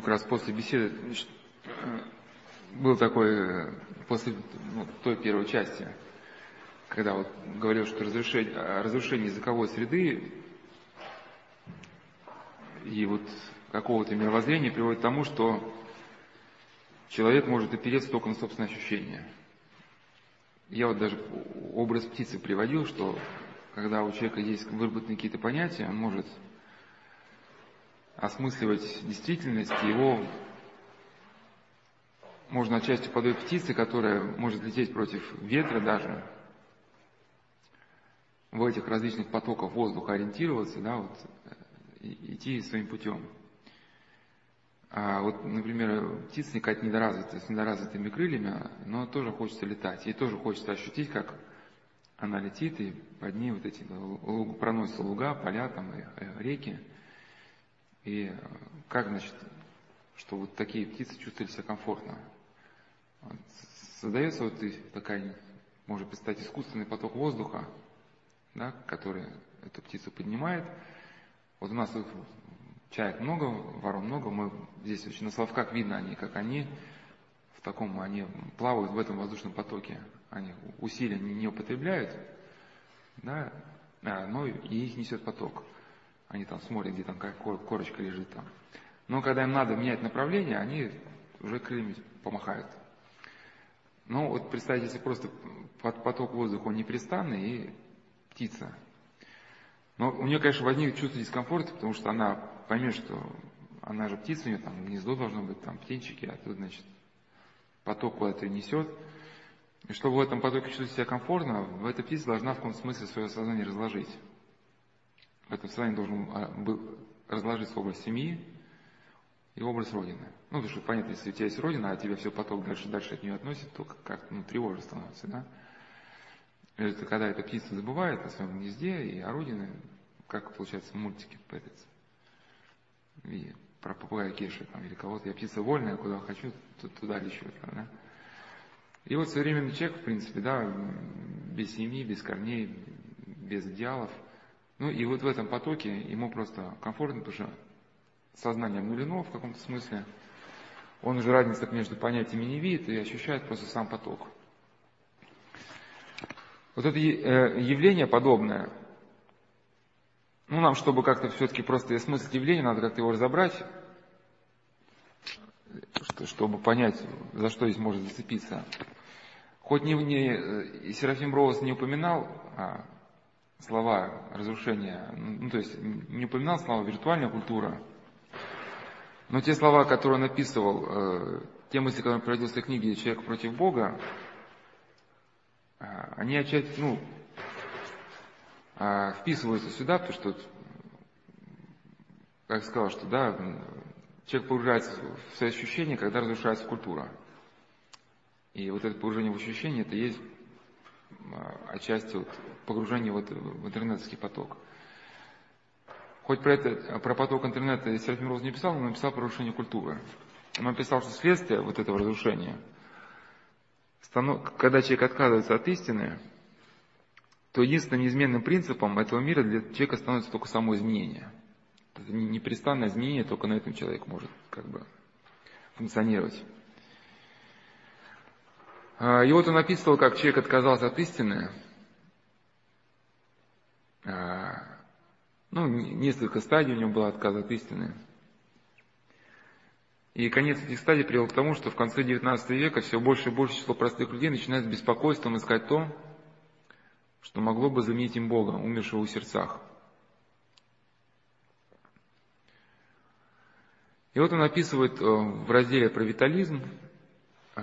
как раз после беседы, значит, был такой, после ну, той первой части, когда вот говорил, что разрушение, разрушение языковой среды и вот какого-то мировоззрения приводит к тому, что человек может опереться только на собственные ощущения. Я вот даже образ птицы приводил, что когда у человека есть выработаны какие-то понятия, он может осмысливать действительность, его можно отчасти подать птицы, которая может лететь против ветра даже, в этих различных потоках воздуха ориентироваться, да, вот, идти своим путем. А вот, например, птица какая-то недоразвитая, с недоразвитыми крыльями, но тоже хочется летать. Ей тоже хочется ощутить, как она летит, и под ней вот эти проносятся луга, поля, там, и, и реки. И как, значит, что вот такие птицы чувствовали себя комфортно. Создается вот такая, можно представить, искусственный поток воздуха, да, который эту птицу поднимает. Вот у нас тут чаек много, ворон много, мы здесь очень на Славках видно они, как они в таком, они плавают в этом воздушном потоке. Они усилия не, не употребляют, да, а, но и их несет поток. Они там смотрят, где там какая корочка лежит там. Но когда им надо менять направление, они уже крыльями помахают. Ну, вот представьте, если просто поток воздуха, он непрестанный, и птица. Но у нее, конечно, возникнет чувство дискомфорта, потому что она поймет, что она же птица, у нее там гнездо должно быть, там птенчики, а тут, значит, поток куда-то несет. И чтобы в этом потоке чувствовать себя комфортно, в этой птице должна в каком-то смысле свое сознание разложить. В этом сознании должен а, был разложиться образ семьи и образ Родины. Ну, потому что понятно, если у тебя есть Родина, а тебя все поток дальше дальше от нее относит, то как-то ну, тревожно становится, да? Это когда эта птица забывает о своем гнезде и о родине, как получается в мультике пытается. И про попугая Кеши там, или кого-то. Я птица вольная, куда хочу, туда лечу. Да? И вот современный человек, в принципе, да, без семьи, без корней, без идеалов. Ну и вот в этом потоке ему просто комфортно, потому что сознание обнулено в каком-то смысле. Он уже разницы между понятиями не видит и ощущает просто сам поток. Вот это э, явление подобное, ну, нам, чтобы как-то все-таки просто осмыслить явление, надо как-то его разобрать, чтобы понять, за что здесь может зацепиться. Хоть не, не, э, Серафим Роуз не упоминал а, слова разрушения, ну, то есть не упоминал слова виртуальная культура, но те слова, которые он описывал, э, те мысли, которые приводил в своей книге «Человек против Бога», а, они отчасти, ну, а, вписываются сюда, потому что, как сказал, что, да, человек погружается в свои ощущения, когда разрушается культура. И вот это погружение в ощущения, это есть отчасти вот погружение вот в интернетский поток. Хоть про, это, про поток интернета Серафим Роуз не писал, но написал про разрушение культуры. Он написал, что следствие вот этого разрушения – когда человек отказывается от истины, то единственным неизменным принципом этого мира для человека становится только само изменение. Это непрестанное изменение, только на этом человек может как бы функционировать. А, и вот он описывал, как человек отказался от истины. А, ну, несколько стадий у него было отказа от истины. И конец этих стадий привел к тому, что в конце XIX века все больше и больше число простых людей начинает с беспокойством искать то, что могло бы заменить им Бога, умершего в сердцах. И вот он описывает э, в разделе про витализм э,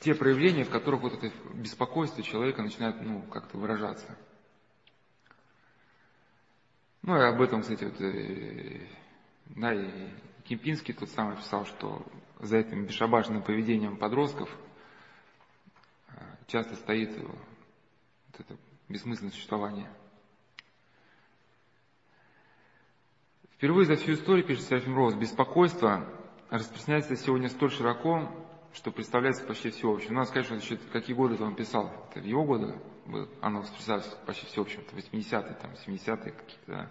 те проявления, в которых вот это беспокойство человека начинает ну, как-то выражаться – ну, и об этом, кстати, вот, э, да, и Кемпинский тот самый писал, что за этим бесшабашным поведением подростков э, часто стоит вот это бессмысленное существование. Впервые за всю историю, пишет Серафим Роуз, беспокойство распространяется сегодня столь широко, что представляется почти всеобщим. Надо сказать, что еще какие годы он писал. Это его годы оно представляется почти всеобщим. Это 80-е, там, 70-е какие-то.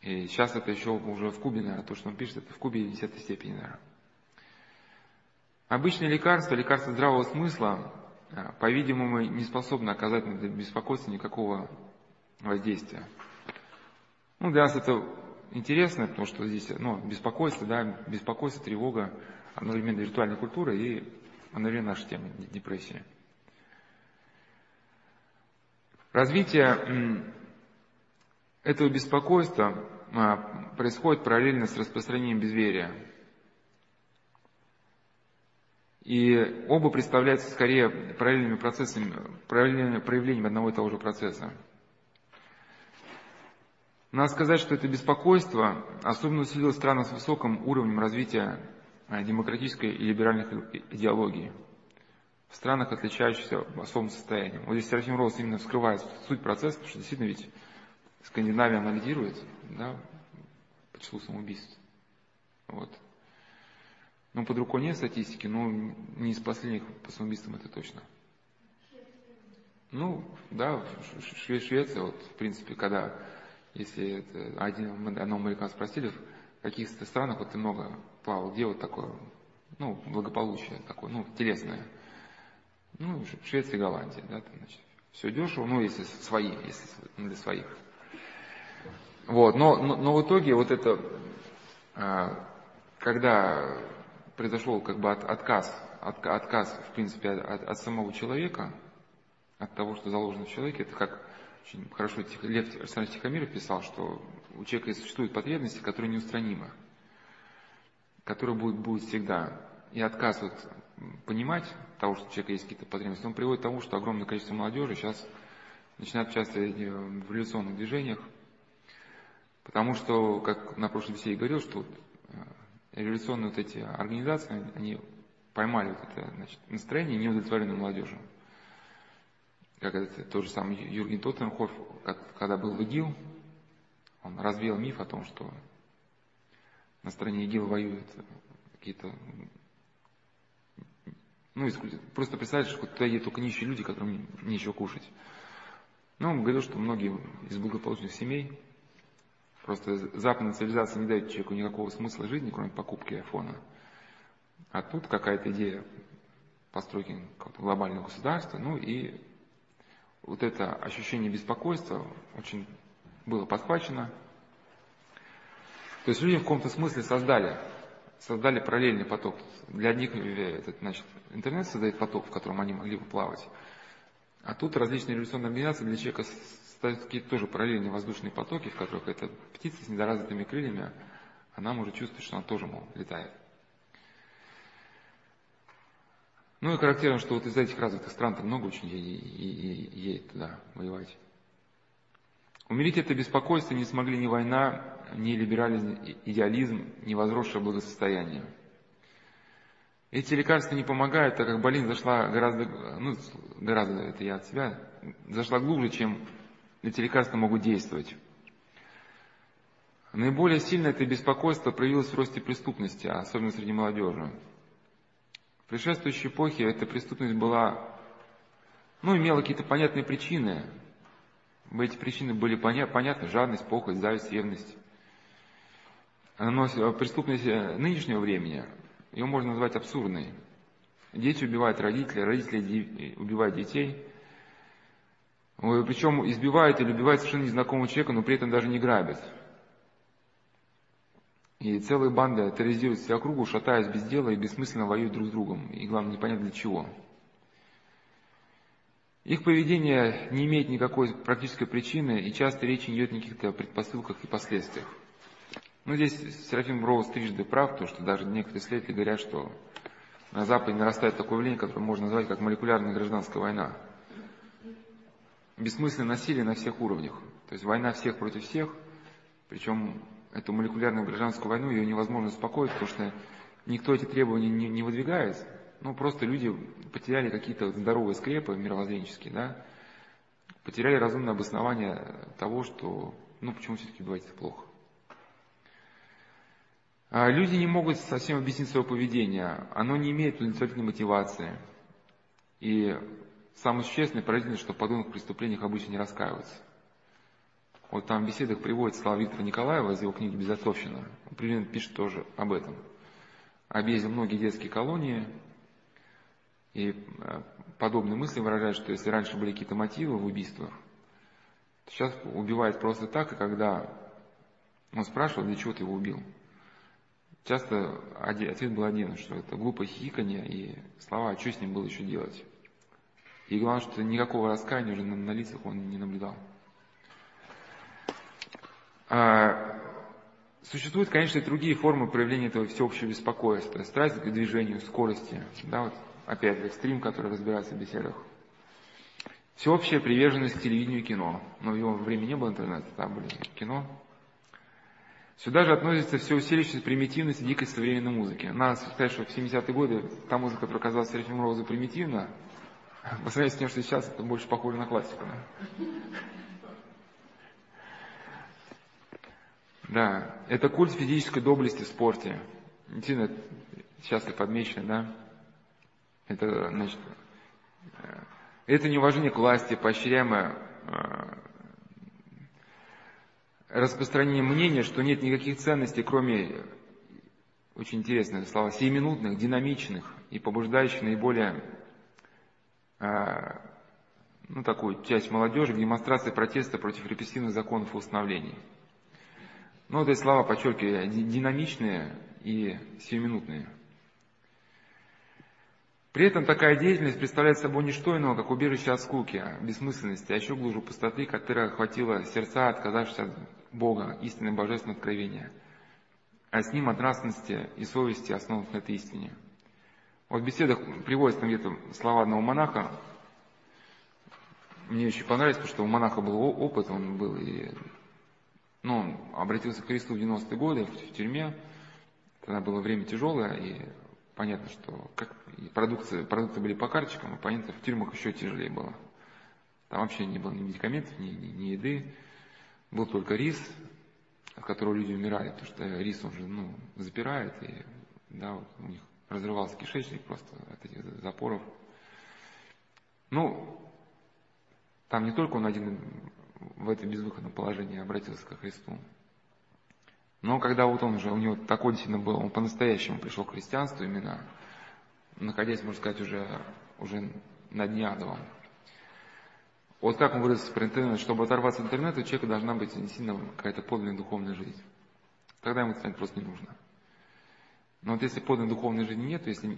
И сейчас это еще уже в Кубе, наверное, то, что он пишет, это в Кубе в десятой степени, наверное. Обычные лекарства, лекарства здравого смысла, а, по-видимому, не способны оказать на это беспокойство никакого воздействия. Ну, для нас это интересно, потому что здесь ну, беспокойство, да, беспокойство, тревога, одновременно виртуальная культура и одновременно наша тема депрессия. Развитие этого беспокойства а, происходит параллельно с распространением безверия. И оба представляются скорее параллельными процессами, параллельными проявлениями одного и того же процесса. Надо сказать, что это беспокойство особенно усилилось в странах с высоким уровнем развития а, демократической и либеральных идеологий. В странах, отличающихся особым состоянием. Вот здесь Серафим Роуз именно вскрывает суть процесса, потому что действительно ведь Скандинавия она лидирует да, по числу самоубийств. Вот. Ну, под рукой нет статистики, но не из последних по самоубийствам это точно. Ну, да, Шве Швеция, вот, в принципе, когда, если это один, одного американца спросили, в каких странах вот ты много плавал, где вот такое, ну, благополучие такое, ну, телесное. Ну, Швеция Голландия, да, там, значит, все дешево, ну, если свои, если для своих. Вот, но, но, но в итоге вот это, а, когда произошел как бы от, отказ, от, отказ, в принципе, от, от самого человека, от того, что заложено в человеке, это как очень хорошо Лев Александрович Тихомиров писал, что у человека существуют потребности, которые неустранимы, которые будут, будут всегда. И отказ вот понимать того, что у человека есть какие-то потребности, он приводит к тому, что огромное количество молодежи сейчас начинает участвовать в революционных движениях, потому что, как на прошлой беседе говорил, что революционные вот эти организации, они поймали вот это значит, настроение неудовлетворенной молодежи. Как это тот же самый Юрген Тоттенхоф, когда был в ИГИЛ, он развеял миф о том, что на стороне ИГИЛ воюют какие-то ну, просто представьте, что туда едут только нищие люди, которым нечего кушать. Ну, он говорил, что многие из благополучных семей Просто западная цивилизация не дает человеку никакого смысла жизни, кроме покупки айфона. А тут какая-то идея постройки глобального государства, ну и вот это ощущение беспокойства очень было подхвачено. То есть люди в каком-то смысле создали, создали параллельный поток. Для одних э, этот, значит, интернет создает поток, в котором они могли бы плавать. А тут различные революционные организации для человека ставят какие-то тоже параллельные воздушные потоки, в которых эта птица с недоразвитыми крыльями, она может чувствовать, что она тоже, мол, летает. Ну и характерно, что вот из этих развитых стран много очень едет туда воевать. Умерить это беспокойство не смогли ни война, ни либерализм, идеализм, ни возросшее благосостояние. Эти лекарства не помогают, так как болезнь зашла гораздо, ну, гораздо, это я от себя, зашла глубже, чем эти лекарства могут действовать. Наиболее сильно это беспокойство проявилось в росте преступности, особенно среди молодежи. В предшествующей эпохе эта преступность была, ну, имела какие-то понятные причины. Эти причины были понятны, жадность, похоть, зависть, ревность. Но преступность нынешнего времени, ее можно назвать абсурдной. Дети убивают родителей, родители убивают детей – причем избивает или убивает совершенно незнакомого человека, но при этом даже не грабит. И целые банды терроризируют всю округу, шатаясь без дела и бессмысленно воюют друг с другом. И главное, непонятно для чего. Их поведение не имеет никакой практической причины, и часто речь не идет о каких-то предпосылках и последствиях. Ну, здесь Серафим Роуз трижды прав, то, что даже некоторые исследователи говорят, что на Западе нарастает такое явление, которое можно назвать как молекулярная гражданская война бессмысленное насилие на всех уровнях. То есть война всех против всех, причем эту молекулярную гражданскую войну ее невозможно успокоить, потому что никто эти требования не, не выдвигает. Ну, просто люди потеряли какие-то здоровые скрепы мировоззренческие, да, потеряли разумное обоснование того, что, ну, почему все-таки бывает плохо. А люди не могут совсем объяснить свое поведение, оно не имеет удовлетворительной мотивации. И Самое существенное и поразительное, что в подобных преступлениях обычно не раскаиваются. Вот там в беседах приводится слова Виктора Николаева из его книги «Безотцовщина». Он примерно пишет тоже об этом. Объездил многие детские колонии, и э, подобные мысли выражают, что если раньше были какие-то мотивы в убийствах, то сейчас убивает просто так, и когда он спрашивал, для чего ты его убил, часто ответ был один, что это глупое хихиканье и слова, а что с ним было еще делать. И главное, что никакого раскаяния уже на, на лицах он не наблюдал. А, существуют, конечно, и другие формы проявления этого всеобщего беспокойства. Страсть к движению, скорости. Да, вот, опять же, экстрим, который разбирается в беседах. Всеобщая приверженность к телевидению и кино. Но в его время не было интернета, там были кино. Сюда же относится все усиливающаяся примитивность и дикость современной музыки. Надо сказать, что в 70-е годы та музыка, которая казалась Серафим Розу примитивна, по сравнению с тем, что сейчас, это больше похоже на классику. Да? Да, это культ физической доблести в спорте. Действительно, часто подмечено, да? Это, значит, э, это неуважение к власти, поощряемое э, распространение мнения, что нет никаких ценностей, кроме, очень интересных слова, сиюминутных, динамичных и побуждающих наиболее ну, такую часть молодежи к демонстрации протеста против репрессивных законов и установлений. Ну, вот эти слова, подчеркиваю, динамичные и сиюминутные. При этом такая деятельность представляет собой не что иного, как убежище от скуки, бессмысленности, а еще глубже пустоты, которая охватила сердца, отказавшись от Бога, истинное божественное откровение, а с ним от нравственности и совести, основанных на этой истине – вот в беседах приводится там где-то слова одного монаха. Мне очень понравилось, потому что у монаха был опыт, он был и ну, он обратился к Христу в 90-е годы в тюрьме. Тогда было время тяжелое, и понятно, что как, продукты, продукты были по карточкам, а понятно, в тюрьмах еще тяжелее было. Там вообще не было ни медикаментов, ни, ни, ни еды. Был только рис, от которого люди умирали, потому что рис он же ну, запирает, и да, вот у них разрывался кишечник просто от этих запоров. Ну, там не только он один в это безвыходном положении обратился ко Христу, но когда вот он уже, у него такой действительно был, он по-настоящему пришел к христианству именно, находясь, можно сказать, уже, уже на дне адовом. Вот как он выразился про интернет, чтобы оторваться от интернета, у человека должна быть действительно какая-то подлинная духовная жизнь. Тогда ему станет просто не нужно. Но вот если подлинной духовной жизни нет, если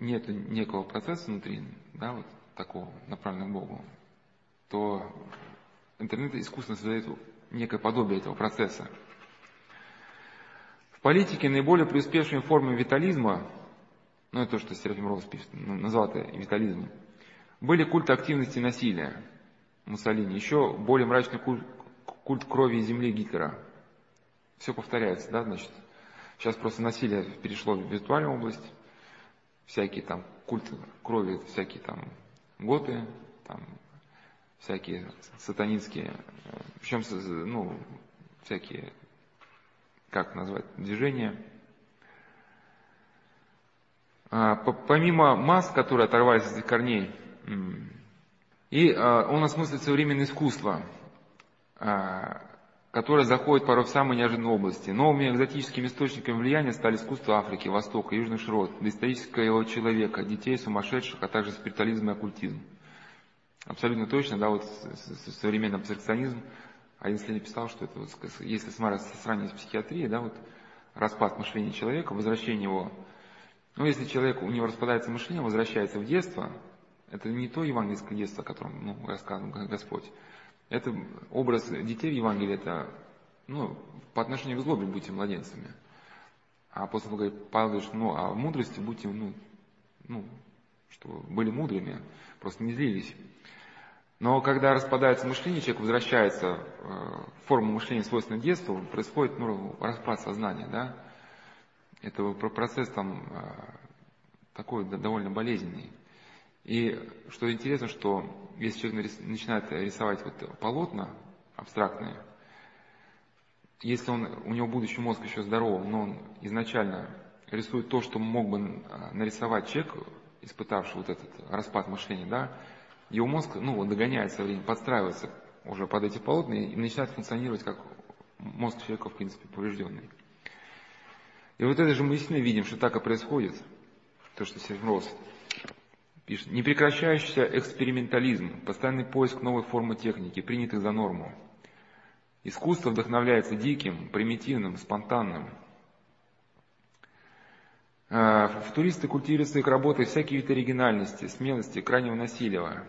нет некого процесса внутри, да, вот такого, направленного к Богу, то интернет искусственно создает некое подобие этого процесса. В политике наиболее преуспевшими формами витализма, ну это то, что Серафим Роуз пишет, ну, назвал это витализмом, были культы активности и насилия Муссолини, еще более мрачный культ, культ крови и земли Гитлера. Все повторяется, да, значит, Сейчас просто насилие перешло в виртуальную область. Всякие там культы крови, всякие там готы, там всякие сатанинские, причем, ну, всякие, как назвать, движения. А, помимо масс, которые оторвались от корней, и а, он осмыслит современное искусство, а, которая заходит порой в самые неожиданные области. Новыми экзотическими источниками влияния стали искусство Африки, Востока, Южных широт, доисторического человека, детей, сумасшедших, а также спиритуализм и оккультизм. Абсолютно точно, да, вот современный абстракционизм, один исследователь писал, что это, вот, если сравнивать с психиатрией, да, вот распад мышления человека, возвращение его, ну, если человек, у него распадается мышление, возвращается в детство, это не то евангельское детство, о котором ну, рассказывал Господь, это образ детей в Евангелии, это ну, по отношению к злобе будьте младенцами. А апостол говорит, Павел говорит, ну, а в мудрости будьте, ну, ну, что были мудрыми, просто не злились. Но когда распадается мышление, человек возвращается э, в форму мышления, свойственной детству, происходит ну, распад сознания, да. Это процесс там э, такой довольно болезненный. И что интересно, что если человек начинает рисовать вот полотна абстрактные, если он, у него будущий мозг еще здоров, но он изначально рисует то, что мог бы а, нарисовать человек, испытавший вот этот распад мышления, да, его мозг, ну, вот догоняет со временем, подстраивается уже под эти полотна и начинает функционировать как мозг человека, в принципе, поврежденный. И вот это же мы действительно видим, что так и происходит. То, что Сергей пишет. Непрекращающийся экспериментализм, постоянный поиск новой формы техники, принятых за норму. Искусство вдохновляется диким, примитивным, спонтанным. А, Футуристы культивируют своих работах всякие вид оригинальности, смелости, крайнего насилия.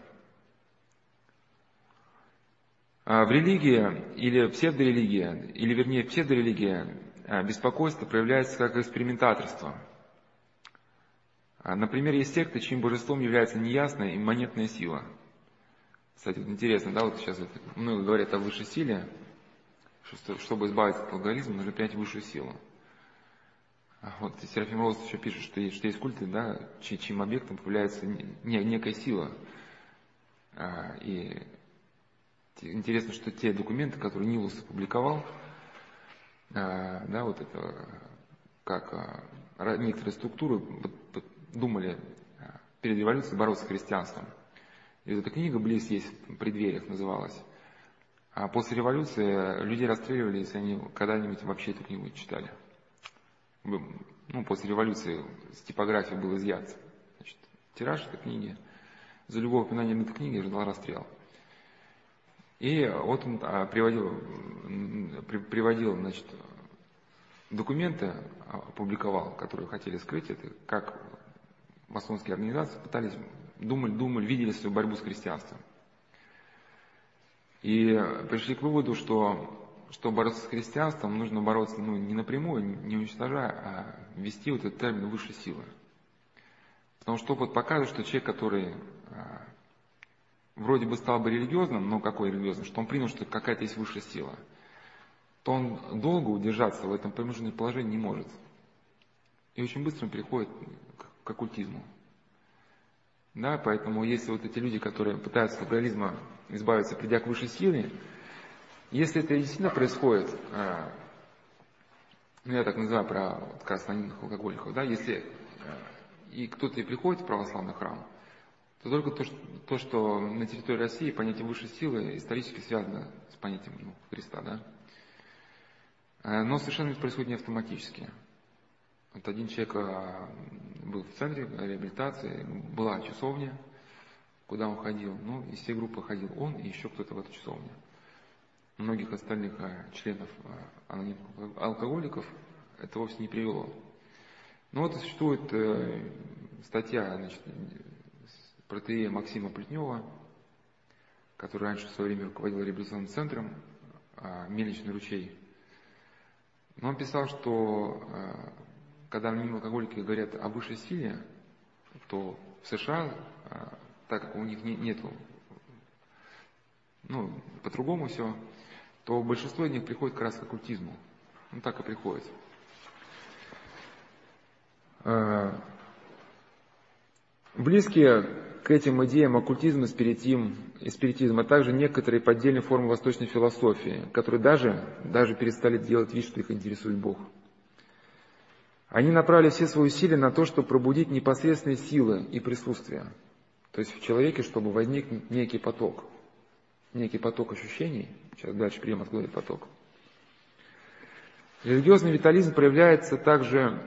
А, в религии или псевдорелигия, или вернее псевдорелигия, а, беспокойство проявляется как экспериментаторство. Например, есть секты, чьим божеством является неясная имманентная сила. Кстати, вот интересно, да, вот сейчас много говорят о высшей силе, что чтобы избавиться от алкоголизма, нужно принять высшую силу. Вот Серафим Роуз еще пишет, что что есть культы, да, чьим объектом появляется не, некая сила. И Интересно, что те документы, которые Нилус опубликовал, э, да, вот это, как э, некоторые структуры думали э, перед революцией бороться с христианством. И вот эта книга «Близ есть в преддвериях» называлась. А после революции людей расстреливали, если они когда-нибудь вообще эту книгу читали. Ну, после революции с типографии был изъят. Значит, тираж этой книги. За любое упоминание этой книги ждал расстрел. И вот он а, приводил, приводил значит, документы, а, опубликовал, которые хотели скрыть это, как масонские организации пытались, думали, думали, видели свою борьбу с христианством. И пришли к выводу, что чтобы бороться с христианством, нужно бороться ну, не напрямую, не уничтожая, а ввести вот этот термин высшей силы. Потому что опыт показывает, что человек, который а, вроде бы стал бы религиозным, но какой религиозным, что он принял, что какая-то есть высшая сила, то он долго удержаться в этом промежуточном положении не может. И очень быстро он переходит к оккультизму. Да, поэтому если вот эти люди, которые пытаются от алкоголизма избавиться, придя к высшей силе, если это действительно происходит, а, ну я так называю про вот, как алкоголиков, да, если а, и кто-то и приходит в православный храм, то только то, что, то, что на территории России понятие высшей силы исторически связано с понятием ну, Христа, да? Э, но совершенно это происходит не автоматически. Вот один человек был в центре реабилитации, была часовня, куда он ходил. Ну, из всей группы ходил он и еще кто-то в эту часовню. Многих остальных а, членов а, анонимных алкоголиков это вовсе не привело. Ну вот существует э, статья значит, протеея Максима Плетнева, который раньше в свое время руководил революционным центром «Мельничный ручей». Но он писал, что когда анонимные алкоголики говорят о высшей силе, то в США, так как у них не, нету, ну, по-другому все, то большинство из них приходит как раз к оккультизму. Ну, так и приходит. Близкие к этим идеям оккультизм и спиритизм, и спиритизм, а также некоторые поддельные формы восточной философии, которые даже, даже перестали делать вид, что их интересует Бог. Они направили все свои усилия на то, чтобы пробудить непосредственные силы и присутствие. То есть в человеке, чтобы возник некий поток, некий поток ощущений. Сейчас дальше примем, откуда этот поток. Религиозный витализм проявляется также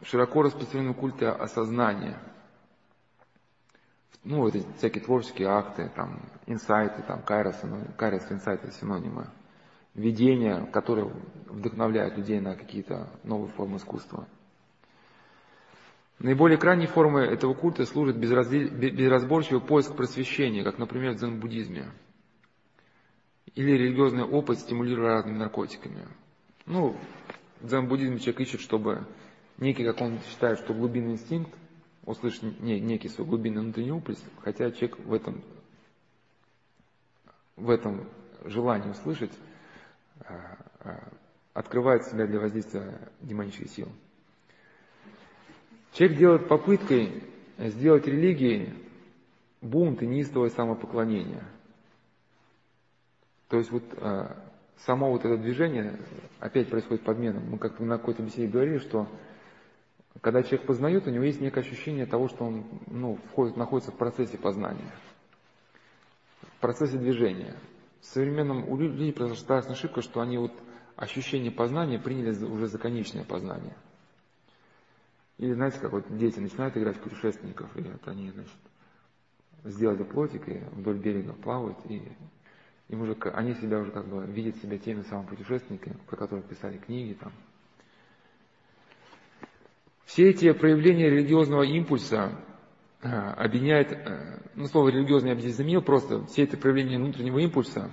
в широко распространенном культе осознания – ну, вот эти всякие творческие акты, там, инсайты, там, кайрос, кайрос, инсайты, синонимы, видения, которые вдохновляют людей на какие-то новые формы искусства. Наиболее крайней формой этого культа служит безразборчивый поиск просвещения, как, например, в дзен-буддизме. Или религиозный опыт, стимулируя разными наркотиками. Ну, в дзен-буддизме человек ищет, чтобы некий, как он считает, что глубинный инстинкт, услышать не, некий свой глубинный внутренний упрес, хотя человек в этом, в этом желании услышать а, а, открывает себя для воздействия демонических сил. Человек делает попыткой сделать религией бунт и неистовое самопоклонение. То есть вот а, само вот это движение, опять происходит подмена. Мы как-то на какой-то беседе говорили, что когда человек познает, у него есть некое ощущение того, что он ну, входит, находится в процессе познания, в процессе движения. в современном у людей произошла ошибка, что они вот ощущение познания приняли уже за конечное познание. Или знаете, как вот дети начинают играть в путешественников, и вот они, значит, сделали плотик и вдоль берега плавают, и им уже, они себя уже как бы видят себя теми самыми путешественниками, про которых писали книги там. Все эти проявления религиозного импульса э, объединяет, э, ну слово религиозный я здесь заменил, просто все эти проявления внутреннего импульса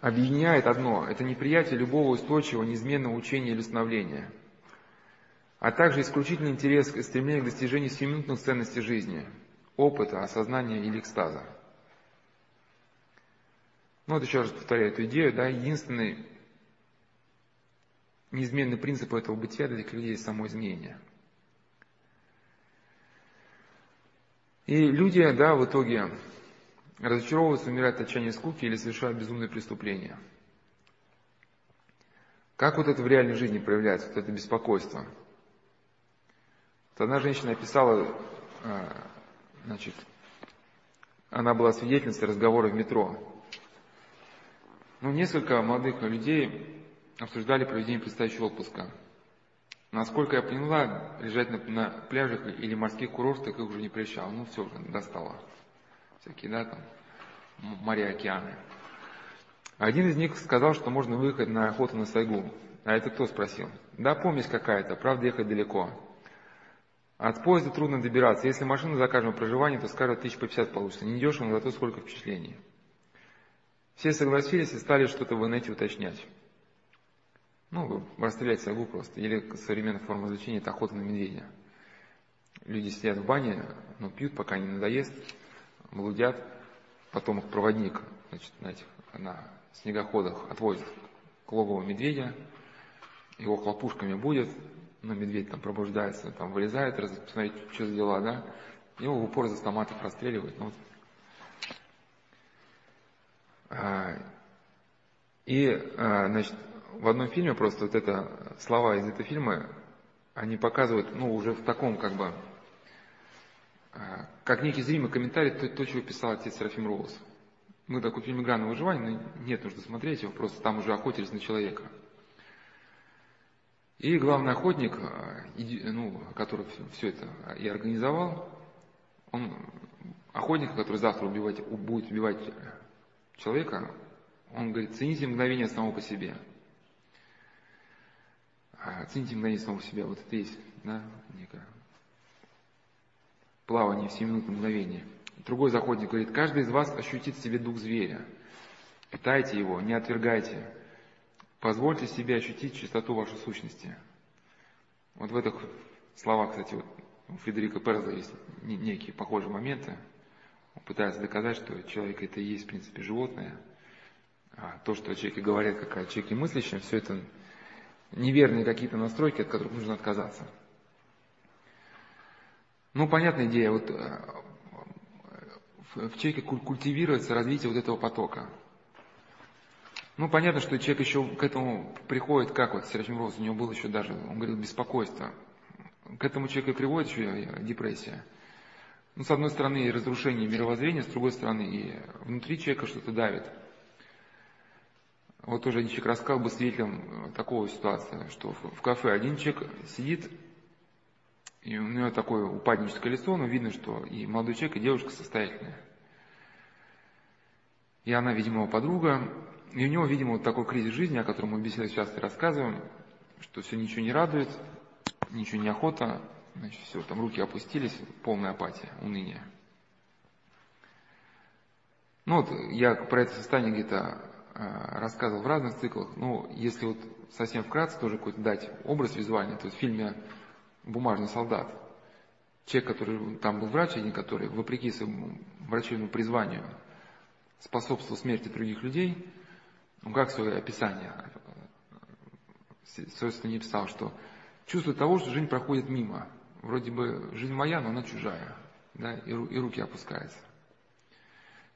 объединяет одно – это неприятие любого устойчивого, неизменного учения или становления, а также исключительный интерес к стремлению к достижению сиюминутных ценностей жизни, опыта, осознания или экстаза. Ну вот еще раз повторяю эту идею, да, единственный неизменный принцип этого бытия для этих людей – само изменение. И люди, да, в итоге разочаровываются, умирают от отчаяния скуки или совершают безумные преступления. Как вот это в реальной жизни проявляется, вот это беспокойство? Вот одна женщина описала, а, значит, она была свидетельницей разговора в метро. Ну, несколько молодых людей обсуждали проведение предстоящего отпуска. Насколько я поняла, лежать на, на пляжах или морских курортах их уже не прельщало. Ну, все уже достало всякие, да, там, моря, океаны. Один из них сказал, что можно выехать на охоту на сайгу. А это кто спросил? Да, помесь какая-то, правда ехать далеко. От поезда трудно добираться. Если машину закажем проживание, то скажут, тысяч по 50 получится. Не дешево, но зато сколько впечатлений. Все согласились и стали что-то в инете уточнять. Ну, расстрелять сайгу просто. Или современная форма развлечения – это охота на медведя. Люди сидят в бане, ну, пьют, пока не надоест, блудят, потом их проводник значит, на, этих, на снегоходах отвозит к логову медведя, его хлопушками будет, но ну, медведь там пробуждается, там вылезает, посмотреть, что за дела, да, его в упор из автоматов расстреливают. Ну, вот. А, и, а, значит, в одном фильме просто вот это, слова из этого фильма, они показывают, ну, уже в таком, как бы, а, как некий зримый комментарий, то, то чего писал отец Серафим Роуз. Мы такой фильм «Игра на выживание», но нет нужды смотреть его, просто там уже охотились на человека. И главный охотник, ну, который все это и организовал, он, охотник, который завтра убивать, будет убивать человека, он говорит, цените мгновение самого по себе. А, цените мгновение самого по себе. Вот это есть, да, некая плавание в 7 минут мгновения. Другой заходник говорит, каждый из вас ощутит в себе дух зверя. Питайте его, не отвергайте. Позвольте себе ощутить чистоту вашей сущности. Вот в этих словах, кстати, вот у Федерика Перза есть некие похожие моменты. Пытается доказать, что человек это и есть, в принципе, животное. А то, что о человеке говорят, как о человеке мыслящем, все это неверные какие-то настройки, от которых нужно отказаться. Ну, понятная идея, вот э, в человеке культивируется развитие вот этого потока. Ну, понятно, что человек еще к этому приходит, как вот Серафим Роуз, у него было еще даже, он говорил, беспокойство. К этому человеку приводит еще депрессия. Ну, с одной стороны, и разрушение мировоззрения, с другой стороны, и внутри человека что-то давит. Вот тоже один человек рассказал бы свидетелем такого ситуации, что в кафе один человек сидит, и у него такое упадническое лицо, но видно, что и молодой человек, и девушка состоятельная. И она, видимо, его подруга, и у него, видимо, вот такой кризис жизни, о котором мы беседе часто рассказываем, что все ничего не радует, ничего не охота, значит, все, там руки опустились, полная апатия, уныние. Ну вот, я про это состояние где-то э, рассказывал в разных циклах, ну, если вот совсем вкратце тоже какой-то дать образ визуальный, то в фильме бумажный солдат. Человек, который там был врач, один, который, вопреки своему врачебному призванию, способствовал смерти других людей, ну как свое описание, собственно, не писал, что чувство того, что жизнь проходит мимо. Вроде бы жизнь моя, но она чужая. Да, и, и руки опускаются.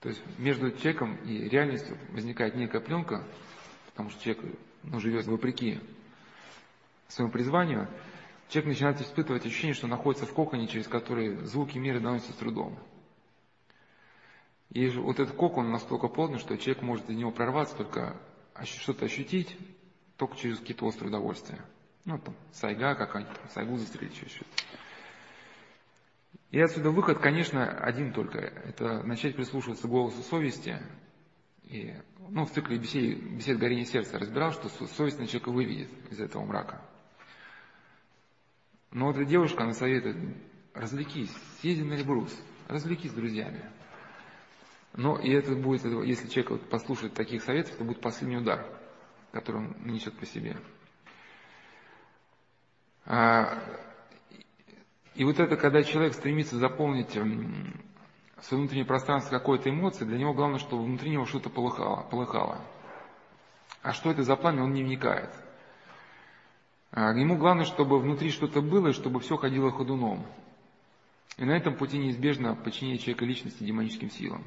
То есть между человеком и реальностью возникает некая пленка, потому что человек ну, живет вопреки своему призванию, человек начинает испытывать ощущение, что находится в коконе, через который звуки мира доносятся с трудом. И вот этот кок, он настолько плотный, что человек может из него прорваться, только что-то ощутить, только через какие-то острые удовольствия. Ну, там, сайга какая-нибудь, сайгу застрелить, что-то. И отсюда выход, конечно, один только. Это начать прислушиваться к голосу совести. И, ну, в цикле бесед, бесед горения сердца разбирал, что совесть на человека выведет из этого мрака. Но вот эта девушка, она советует, развлекись, съезди на Эльбрус, развлекись с друзьями. Но и это будет, если человек вот послушает таких советов, это будет последний удар, который он нанесет по себе. А, и вот это, когда человек стремится заполнить эм, свое внутреннее пространство какой-то эмоцией, для него главное, чтобы внутри него что-то полыхало, полыхало. А что это за пламя, он не вникает. А, ему главное, чтобы внутри что-то было, и чтобы все ходило ходуном. И на этом пути неизбежно подчинение человека личности демоническим силам.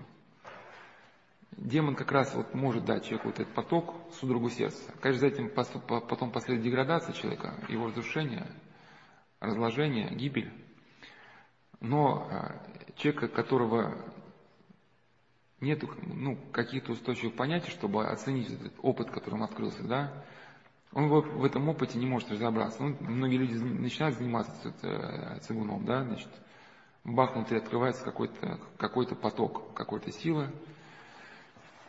Демон как раз вот может дать человеку вот этот поток, судорогу сердца. Конечно, за этим потом последует деградация человека, его разрушение, разложение, гибель. Но а, человека, которого нет ну, каких-то устойчивых понятий, чтобы оценить этот опыт, который он открылся, да, он в, в этом опыте не может разобраться. Ну, многие люди начинают заниматься э, цигуном, да, значит, бах, внутри открывается какой-то какой поток, какой-то силы,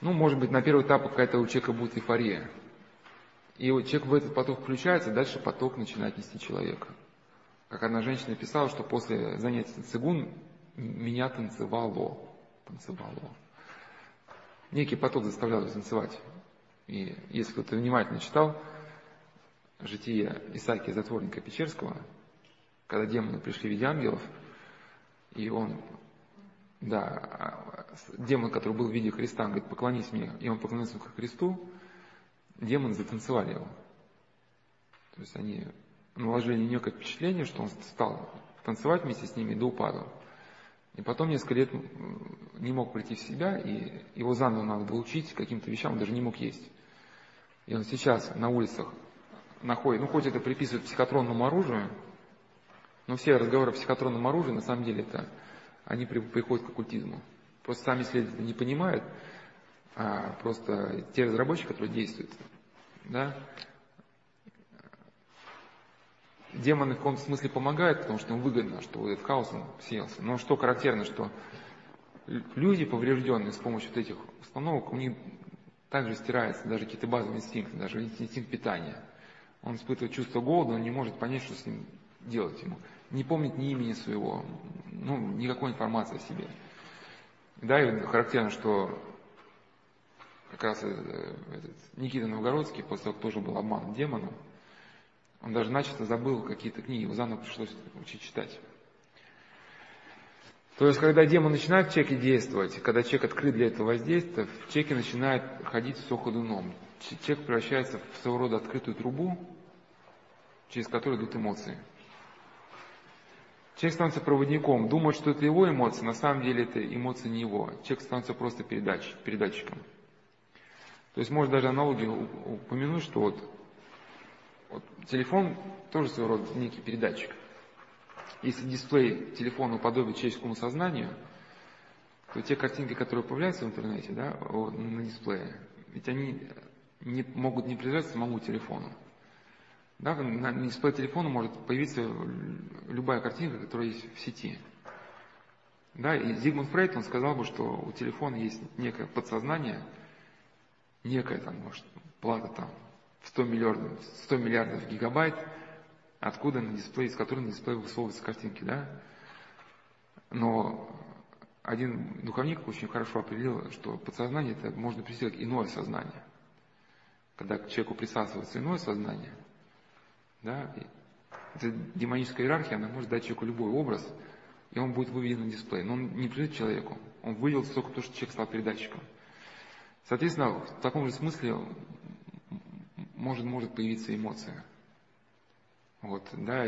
ну, может быть, на первый этап какая-то у человека будет эйфория. И вот человек в этот поток включается, дальше поток начинает нести человека. Как одна женщина писала, что после занятия цигун меня танцевало. Танцевало. Некий поток заставлял танцевать. И если кто-то внимательно читал житие Исаакия Затворника Печерского, когда демоны пришли в виде ангелов, и он да, демон, который был в виде Христа, говорит, поклонись мне, и он поклонился к Христу, демоны затанцевали его. То есть они наложили на некое впечатление, что он стал танцевать вместе с ними до упаду. И потом несколько лет не мог прийти в себя, и его заново надо было учить каким-то вещам, он даже не мог есть. И он сейчас на улицах находит, ну хоть это приписывают психотронному оружию, но все разговоры о психотронном оружии на самом деле это они приходят к оккультизму. Просто сами исследователи не понимают, а просто те разработчики, которые действуют, да, демоны в каком-то смысле помогают, потому что им выгодно, что этот хаос он съелся. Но что характерно, что люди, поврежденные с помощью вот этих установок, у них также стирается даже какие-то базовые инстинкты, даже инстинкт питания. Он испытывает чувство голода, он не может понять, что с ним делать ему не помнит ни имени своего, ну, никакой информации о себе. Да, и характерно, что как раз этот Никита Новгородский, после того, как тоже был обман демоном, он даже начисто забыл какие-то книги, его заново пришлось учить читать. То есть, когда демон начинает в человеке действовать, когда человек открыт для этого воздействия, в человеке начинает ходить все ходуном. Человек превращается в своего рода открытую трубу, через которую идут эмоции. Человек становится проводником, думает, что это его эмоции, на самом деле это эмоции не его. Человек становится просто передач, передатчиком. То есть можно даже аналогию упомянуть, что вот, вот телефон тоже своего рода некий передатчик. Если дисплей телефона уподобит человеческому сознанию, то те картинки, которые появляются в интернете, да, на дисплее, ведь они не, могут не принадлежать самому телефону. Да, на дисплее телефона может появиться любая картинка, которая есть в сети. Да, и Зигмунд Фрейд, он сказал бы, что у телефона есть некое подсознание, некая там, может, плата там в 100 миллиардов, 100 миллиардов гигабайт, откуда на дисплее, из которой на дисплее высовываются картинки, да. Но один духовник очень хорошо определил, что подсознание это можно представить иное сознание. Когда к человеку присасывается иное сознание – да? Эта демоническая иерархия, она может дать человеку любой образ, и он будет выведен на дисплей. Но он не придет человеку. Он вывел только то, что человек стал передатчиком. Соответственно, в таком же смысле может, может появиться эмоция. Вот, да,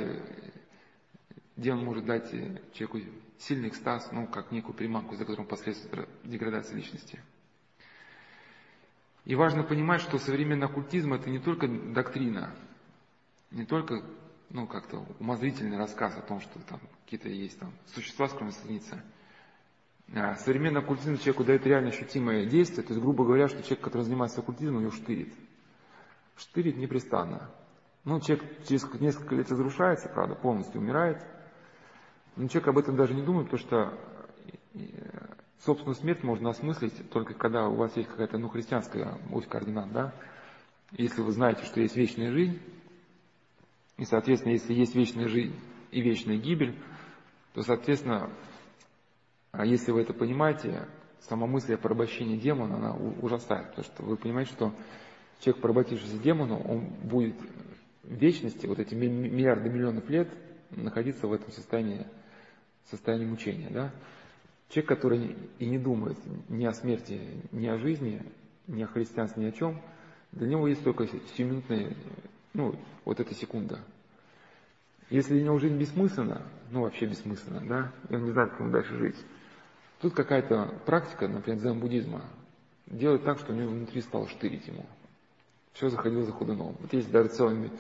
где он может дать человеку сильный экстаз, ну, как некую приманку, за которым последствует деградация личности. И важно понимать, что современный оккультизм – это не только доктрина, не только ну, как-то умозрительный рассказ о том, что там какие-то есть там существа скромной страницы, а, современный оккультизм человеку дает реально ощутимое действие, то есть, грубо говоря, что человек, который занимается оккультизмом, у него штырит. Штырит непрестанно. Ну, человек через несколько лет разрушается, правда, полностью умирает. Но человек об этом даже не думает, потому что собственную смерть можно осмыслить только когда у вас есть какая-то, ну, христианская ось координат, да? Если вы знаете, что есть вечная жизнь, и, соответственно, если есть вечная жизнь и вечная гибель, то, соответственно, а если вы это понимаете, сама мысль о порабощении демона, она ужасает, потому что вы понимаете, что человек, поработившийся демону, он будет в вечности, вот эти миллиарды миллионов лет, находиться в этом состоянии, состоянии мучения. Да? Человек, который и не думает ни о смерти, ни о жизни, ни о христианстве, ни о чем, для него есть только сиюминутная, ну, вот эта секунда. Если для него жизнь бессмысленна, ну, вообще бессмысленна, да, и он не знает, как ему дальше жить, Тут какая-то практика, например, дзен-буддизма, делает так, что у него внутри стало штырить ему. Все заходило за ходуном. Вот есть даже целые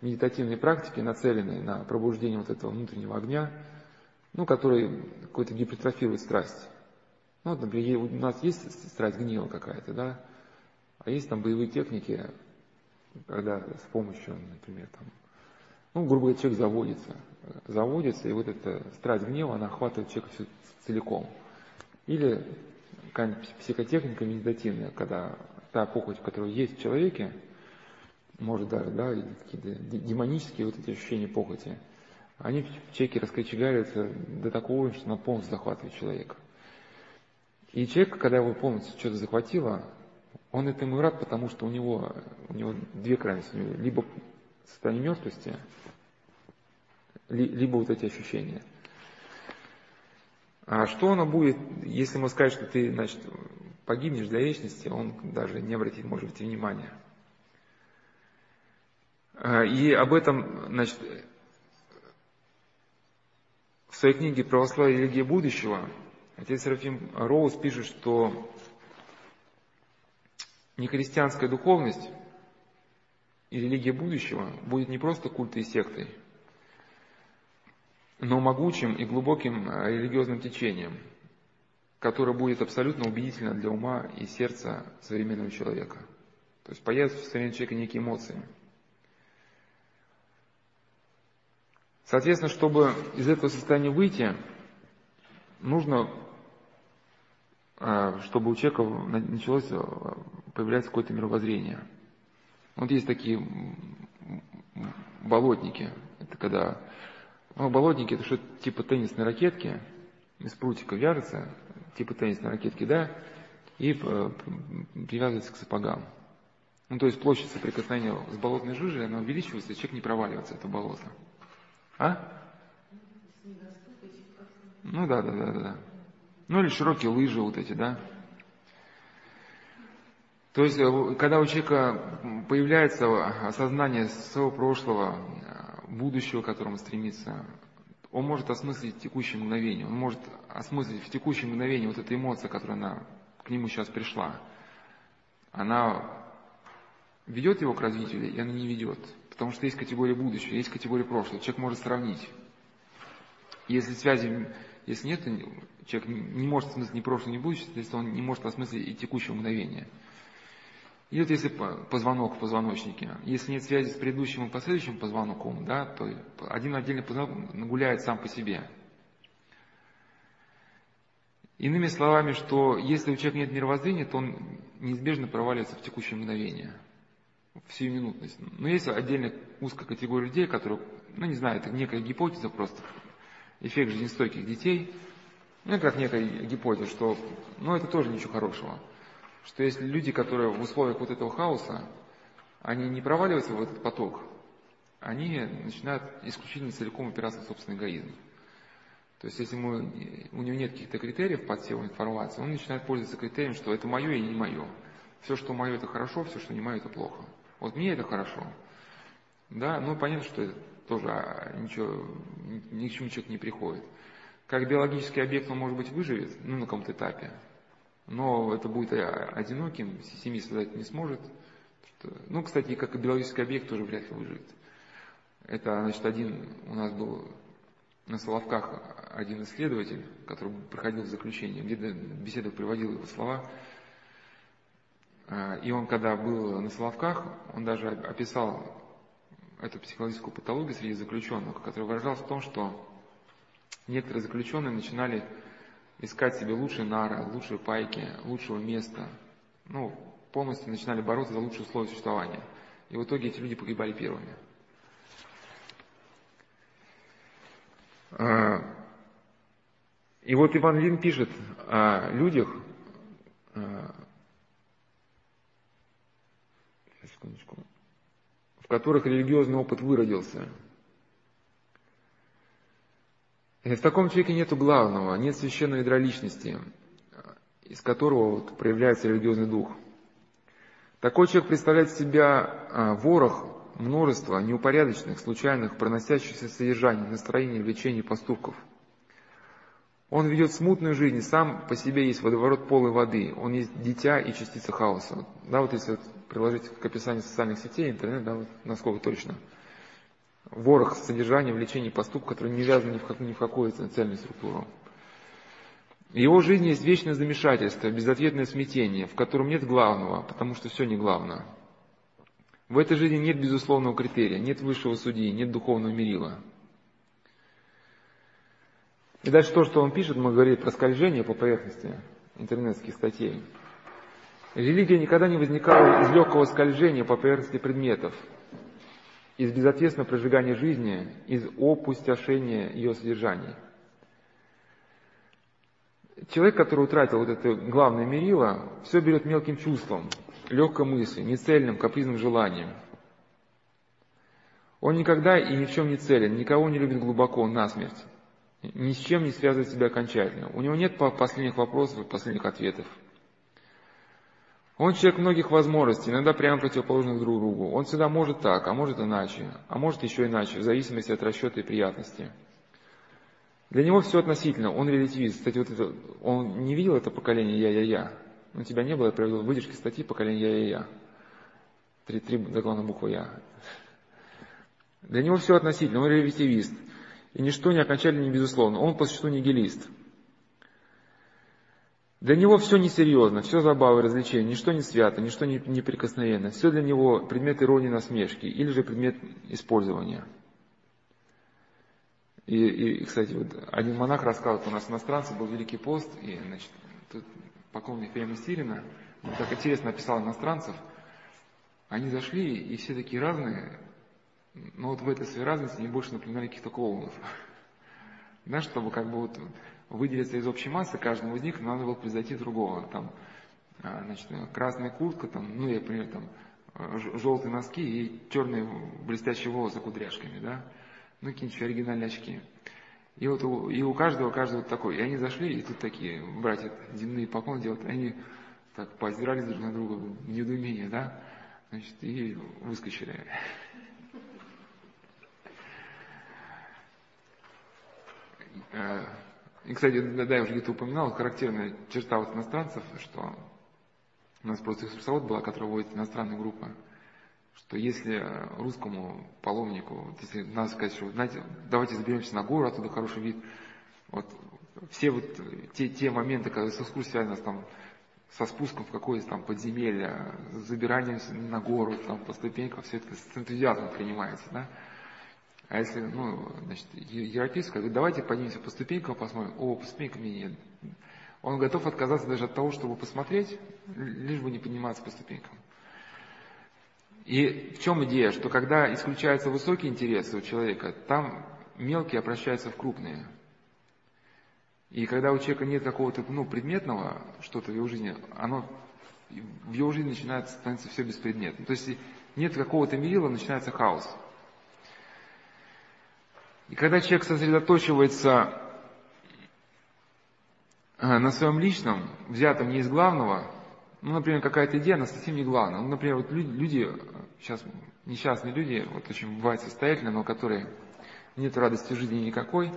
медитативные практики, нацеленные на пробуждение вот этого внутреннего огня, ну, который какой-то гипертрофирует страсть. Ну, вот, например, у нас есть страсть гнева какая-то, да, а есть там боевые техники, когда с помощью, например, там, ну, грубо говоря, человек заводится, заводится, и вот эта страсть гнева, она охватывает человека целиком – или психотехника медитативная, когда та похоть, которая есть в человеке, может даже, да, какие-то демонические вот эти ощущения похоти, они в человеке раскочегариваются до такого что она полностью захватывает человека. И человек, когда его полностью что-то захватило, он этому рад, потому что у него, у него две крайности. Либо состояние мертвости, либо вот эти ощущения – а что оно будет, если ему скажет, что ты, значит, погибнешь для вечности, он даже не обратит, может быть, внимания. А, и об этом, значит, в своей книге «Православие и религия будущего» отец Серафим Роуз пишет, что нехристианская духовность и религия будущего будет не просто культой и сектой – но могучим и глубоким э, религиозным течением, которое будет абсолютно убедительно для ума и сердца современного человека. То есть появятся в современном человеке некие эмоции. Соответственно, чтобы из этого состояния выйти, нужно, чтобы у человека началось э, появляться какое-то мировоззрение. Вот есть такие болотники. Это когда ну, болотники это что-то типа теннисной ракетки, из прутика вяжется, типа теннисной ракетки, да, и э, привязывается к сапогам. Ну, то есть площадь соприкосновения с болотной жижей, она увеличивается, и человек не проваливается это болото. А? Ну да, да, да, да. Ну или широкие лыжи вот эти, да. То есть, э, когда у человека появляется осознание своего прошлого, будущего, к которому стремится, он может осмыслить текущее мгновение, он может осмыслить в текущем мгновении вот эта эмоция, которая она, к нему сейчас пришла. Она ведет его к развитию или она не ведет? Потому что есть категория будущего, есть категория прошлого. Человек может сравнить. Если связи, если нет, человек не может осмыслить ни прошлое, ни будущее, если он не может осмыслить и текущего мгновения. И вот если позвонок в позвоночнике, если нет связи с предыдущим и последующим позвонком, да, то один отдельный позвонок гуляет сам по себе. Иными словами, что если у человека нет мировоззрения, то он неизбежно проваливается в текущее мгновение, в сиюминутность. Но есть отдельная узкая категория людей, которые, ну не знаю, это некая гипотеза просто, эффект жизнестойких детей, ну как некая гипотеза, что, ну это тоже ничего хорошего что если люди, которые в условиях вот этого хаоса, они не проваливаются в этот поток, они начинают исключительно целиком опираться на собственный эгоизм. То есть, если мы, у него нет каких-то критериев подсева информации, он начинает пользоваться критерием, что это мое и не мое. Все, что мое, это хорошо, все, что не мое, это плохо. Вот мне это хорошо. Да, ну понятно, что тоже а, ничего, ни к чему человек не приходит. Как биологический объект он, может быть, выживет, ну, на каком-то этапе, но это будет одиноким, семьи создать не сможет. Ну, кстати, как и биологический объект тоже вряд ли выживет. Это, значит, один у нас был на Соловках один исследователь, который приходил в заключение, где-то беседу приводил его слова, а, и он, когда был на Соловках, он даже описал эту психологическую патологию среди заключенных, которая выражалась в том, что некоторые заключенные начинали искать себе лучшие нары, лучшие пайки, лучшего места, ну, полностью начинали бороться за лучшие условия существования. И в итоге эти люди погибали первыми. А, и вот Иван Лин пишет о людях, а, секундочку, в которых религиозный опыт выродился. И в таком человеке нет главного, нет священного ядра личности, из которого вот проявляется религиозный дух. Такой человек представляет себя а, ворох множества неупорядоченных, случайных, проносящихся содержаний, настроений, влечений, поступков. Он ведет смутную жизнь, сам по себе есть водоворот полой воды, он есть дитя и частица хаоса. Да, вот если приложить к описанию социальных сетей, интернет, да, вот насколько точно. Ворох содержания, влечений, поступков, которые не вязаны ни в, как, ни в какую цельную структуру. Его жизнь есть вечное замешательство, безответное смятение, в котором нет главного, потому что все не главное. В этой жизни нет безусловного критерия, нет высшего судьи, нет духовного мерила. И дальше то, что он пишет, мы говорим про скольжение по поверхности интернетских статей. Религия никогда не возникала из легкого скольжения по поверхности предметов, из безответственного прожигания жизни, из опустошения ее содержаний. Человек, который утратил вот это главное мерило, все берет мелким чувством, легкой мыслью, нецельным, капризным желанием. Он никогда и ни в чем не целен, никого не любит глубоко, насмерть. Ни с чем не связывает себя окончательно. У него нет последних вопросов и последних ответов. Он человек многих возможностей, иногда прямо противоположных друг другу. Он всегда может так, а может иначе, а может еще иначе, в зависимости от расчета и приятности. Для него все относительно, он релятивист. Кстати, вот это, он не видел это поколение «я-я-я». У тебя не было, я привел выдержки статьи поколение «я-я-я». Три, три заглавная буква «я». Для него все относительно, он релятивист. И ничто не окончательно, не безусловно. Он по существу нигилист. Для него все несерьезно, все забавы, развлечения, ничто не свято, ничто не неприкосновенно. Все для него предмет иронии, насмешки или же предмет использования. И, и, кстати, вот один монах рассказывал, у нас иностранцы был Великий пост, и, значит, тут поклонник Фема Стирина, он так интересно описал иностранцев, они зашли, и все такие разные, но вот в этой своей разности они больше напоминали каких-то клоунов. Знаешь, чтобы как бы вот выделиться из общей массы, каждому из них надо было превзойти другого. Там, а, значит, красная куртка, там, ну, я например, там, желтые носки и черные блестящие волосы кудряшками, да, ну, какие-нибудь оригинальные очки. И вот у, и у каждого, каждого такой. И они зашли, и тут такие братья земные поклоны делают, они так поздирали друг на друга в недоумении, да, значит, и выскочили. Э, и, кстати, да, я уже где-то упоминал, характерная черта вот иностранцев, что у нас просто экскурсовод была, которая вводит иностранная группа, что если русскому паломнику, вот если надо сказать, что, знаете, давайте заберемся на гору, оттуда хороший вид, вот все вот те, те моменты, когда с экскурсией связаны там, со спуском в какое-то там подземелье, забиранием на гору, там, по ступенькам, все это с энтузиазмом принимается, да, а если, ну, значит, европейская, говорит, давайте поднимемся по ступенькам, посмотрим. О, по ступенькам нет. Он готов отказаться даже от того, чтобы посмотреть, лишь бы не подниматься по ступенькам. И в чем идея? Что когда исключаются высокие интересы у человека, там мелкие обращаются в крупные. И когда у человека нет какого-то ну, предметного что-то в его жизни, оно в его жизни начинает становиться все беспредметно. То есть нет какого-то мерила, начинается хаос. И когда человек сосредоточивается э, на своем личном, взятом не из главного, ну, например, какая-то идея, она совсем не главная. Ну, например, вот люди, сейчас несчастные люди, вот очень бывает состоятельные, но которые нет радости в жизни никакой,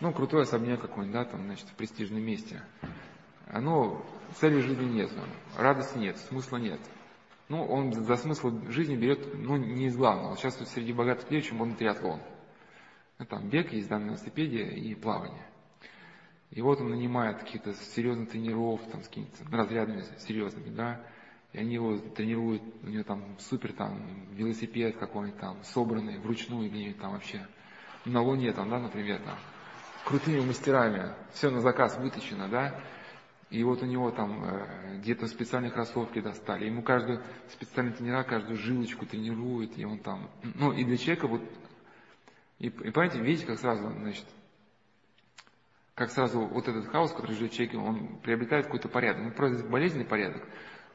ну, крутой особняк какой-нибудь, да, там, значит, в престижном месте. Оно, цели жизни нет, радости нет, смысла нет. Ну, он за смысл жизни берет, ну, не из главного. Сейчас тут среди богатых людей очень модный триатлон. Там бег есть да, на велосипеде и плавание. И вот он нанимает каких-то серьезных тренеров, там, с какими-то разрядами серьезными, да, и они его тренируют, у него там супер там велосипед какой-нибудь там, собранный вручную где-нибудь там вообще, на Луне там, да, например, там, крутыми мастерами, все на заказ вытащено, да, и вот у него там э, где-то специальные кроссовки достали. Ему каждую специальный тренера каждую жилочку тренирует, и он там. Ну, и для человека вот. И, и понимаете, видите, как сразу, значит, как сразу вот этот хаос, который живет человек, он приобретает какой-то порядок. Ну, просто болезненный порядок.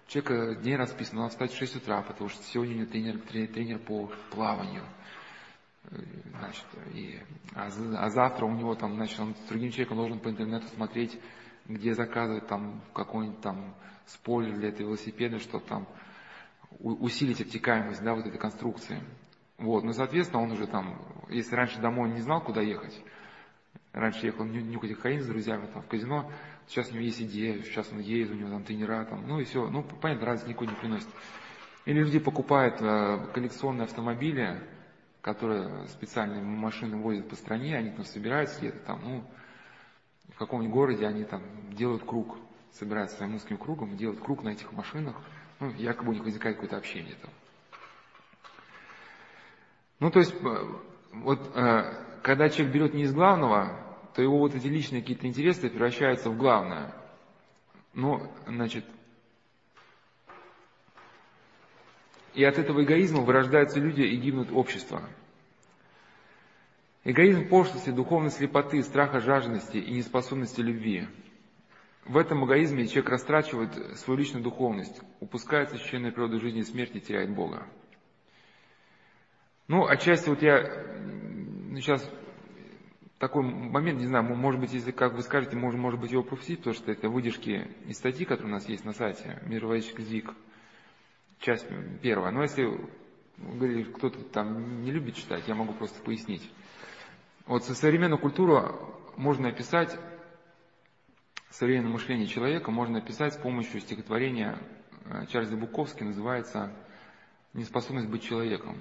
У человека день расписан, надо встать в 6 утра, потому что сегодня у него тренер, тренер, тренер по плаванию. Э, значит, и, а, а завтра у него там, значит, он с другим человеком должен по интернету смотреть где заказывать там какой-нибудь там спойлер для этого велосипеда, чтобы там усилить обтекаемость, да, вот этой конструкции. Вот, ну, соответственно, он уже там, если раньше домой не знал, куда ехать, раньше ехал нюхать кокаин с друзьями там в казино, сейчас у него есть идея, сейчас он едет, у него там тренера, там, ну и все, ну, понятно, разницы никакой не приносит. Или люди покупают э, коллекционные автомобили, которые специальные машины возят по стране, они там собираются где-то там, ну, в каком-нибудь городе они там делают круг, собираются своим узким кругом, делают круг на этих машинах, ну, якобы у них возникает какое-то общение там. Ну, то есть, э, вот, э, когда человек берет не из главного, то его вот эти личные какие-то интересы превращаются в главное. Ну, значит, и от этого эгоизма вырождаются люди и гибнут общество. Эгоизм пошлости, духовной слепоты, страха жаждности и неспособности любви. В этом эгоизме человек растрачивает свою личную духовность, упускает священную природу жизни и смерти, теряет Бога. Ну, отчасти вот я сейчас такой момент, не знаю, может быть, если, как вы скажете, может, может быть его пропустить, потому что это выдержки из статьи, которые у нас есть на сайте, Мировозчик ЗИК, часть первая. Но если кто-то там не любит читать, я могу просто пояснить. Вот со современную культуру можно описать, современное мышление человека можно описать с помощью стихотворения э, Чарльза Буковски, называется «Неспособность быть человеком».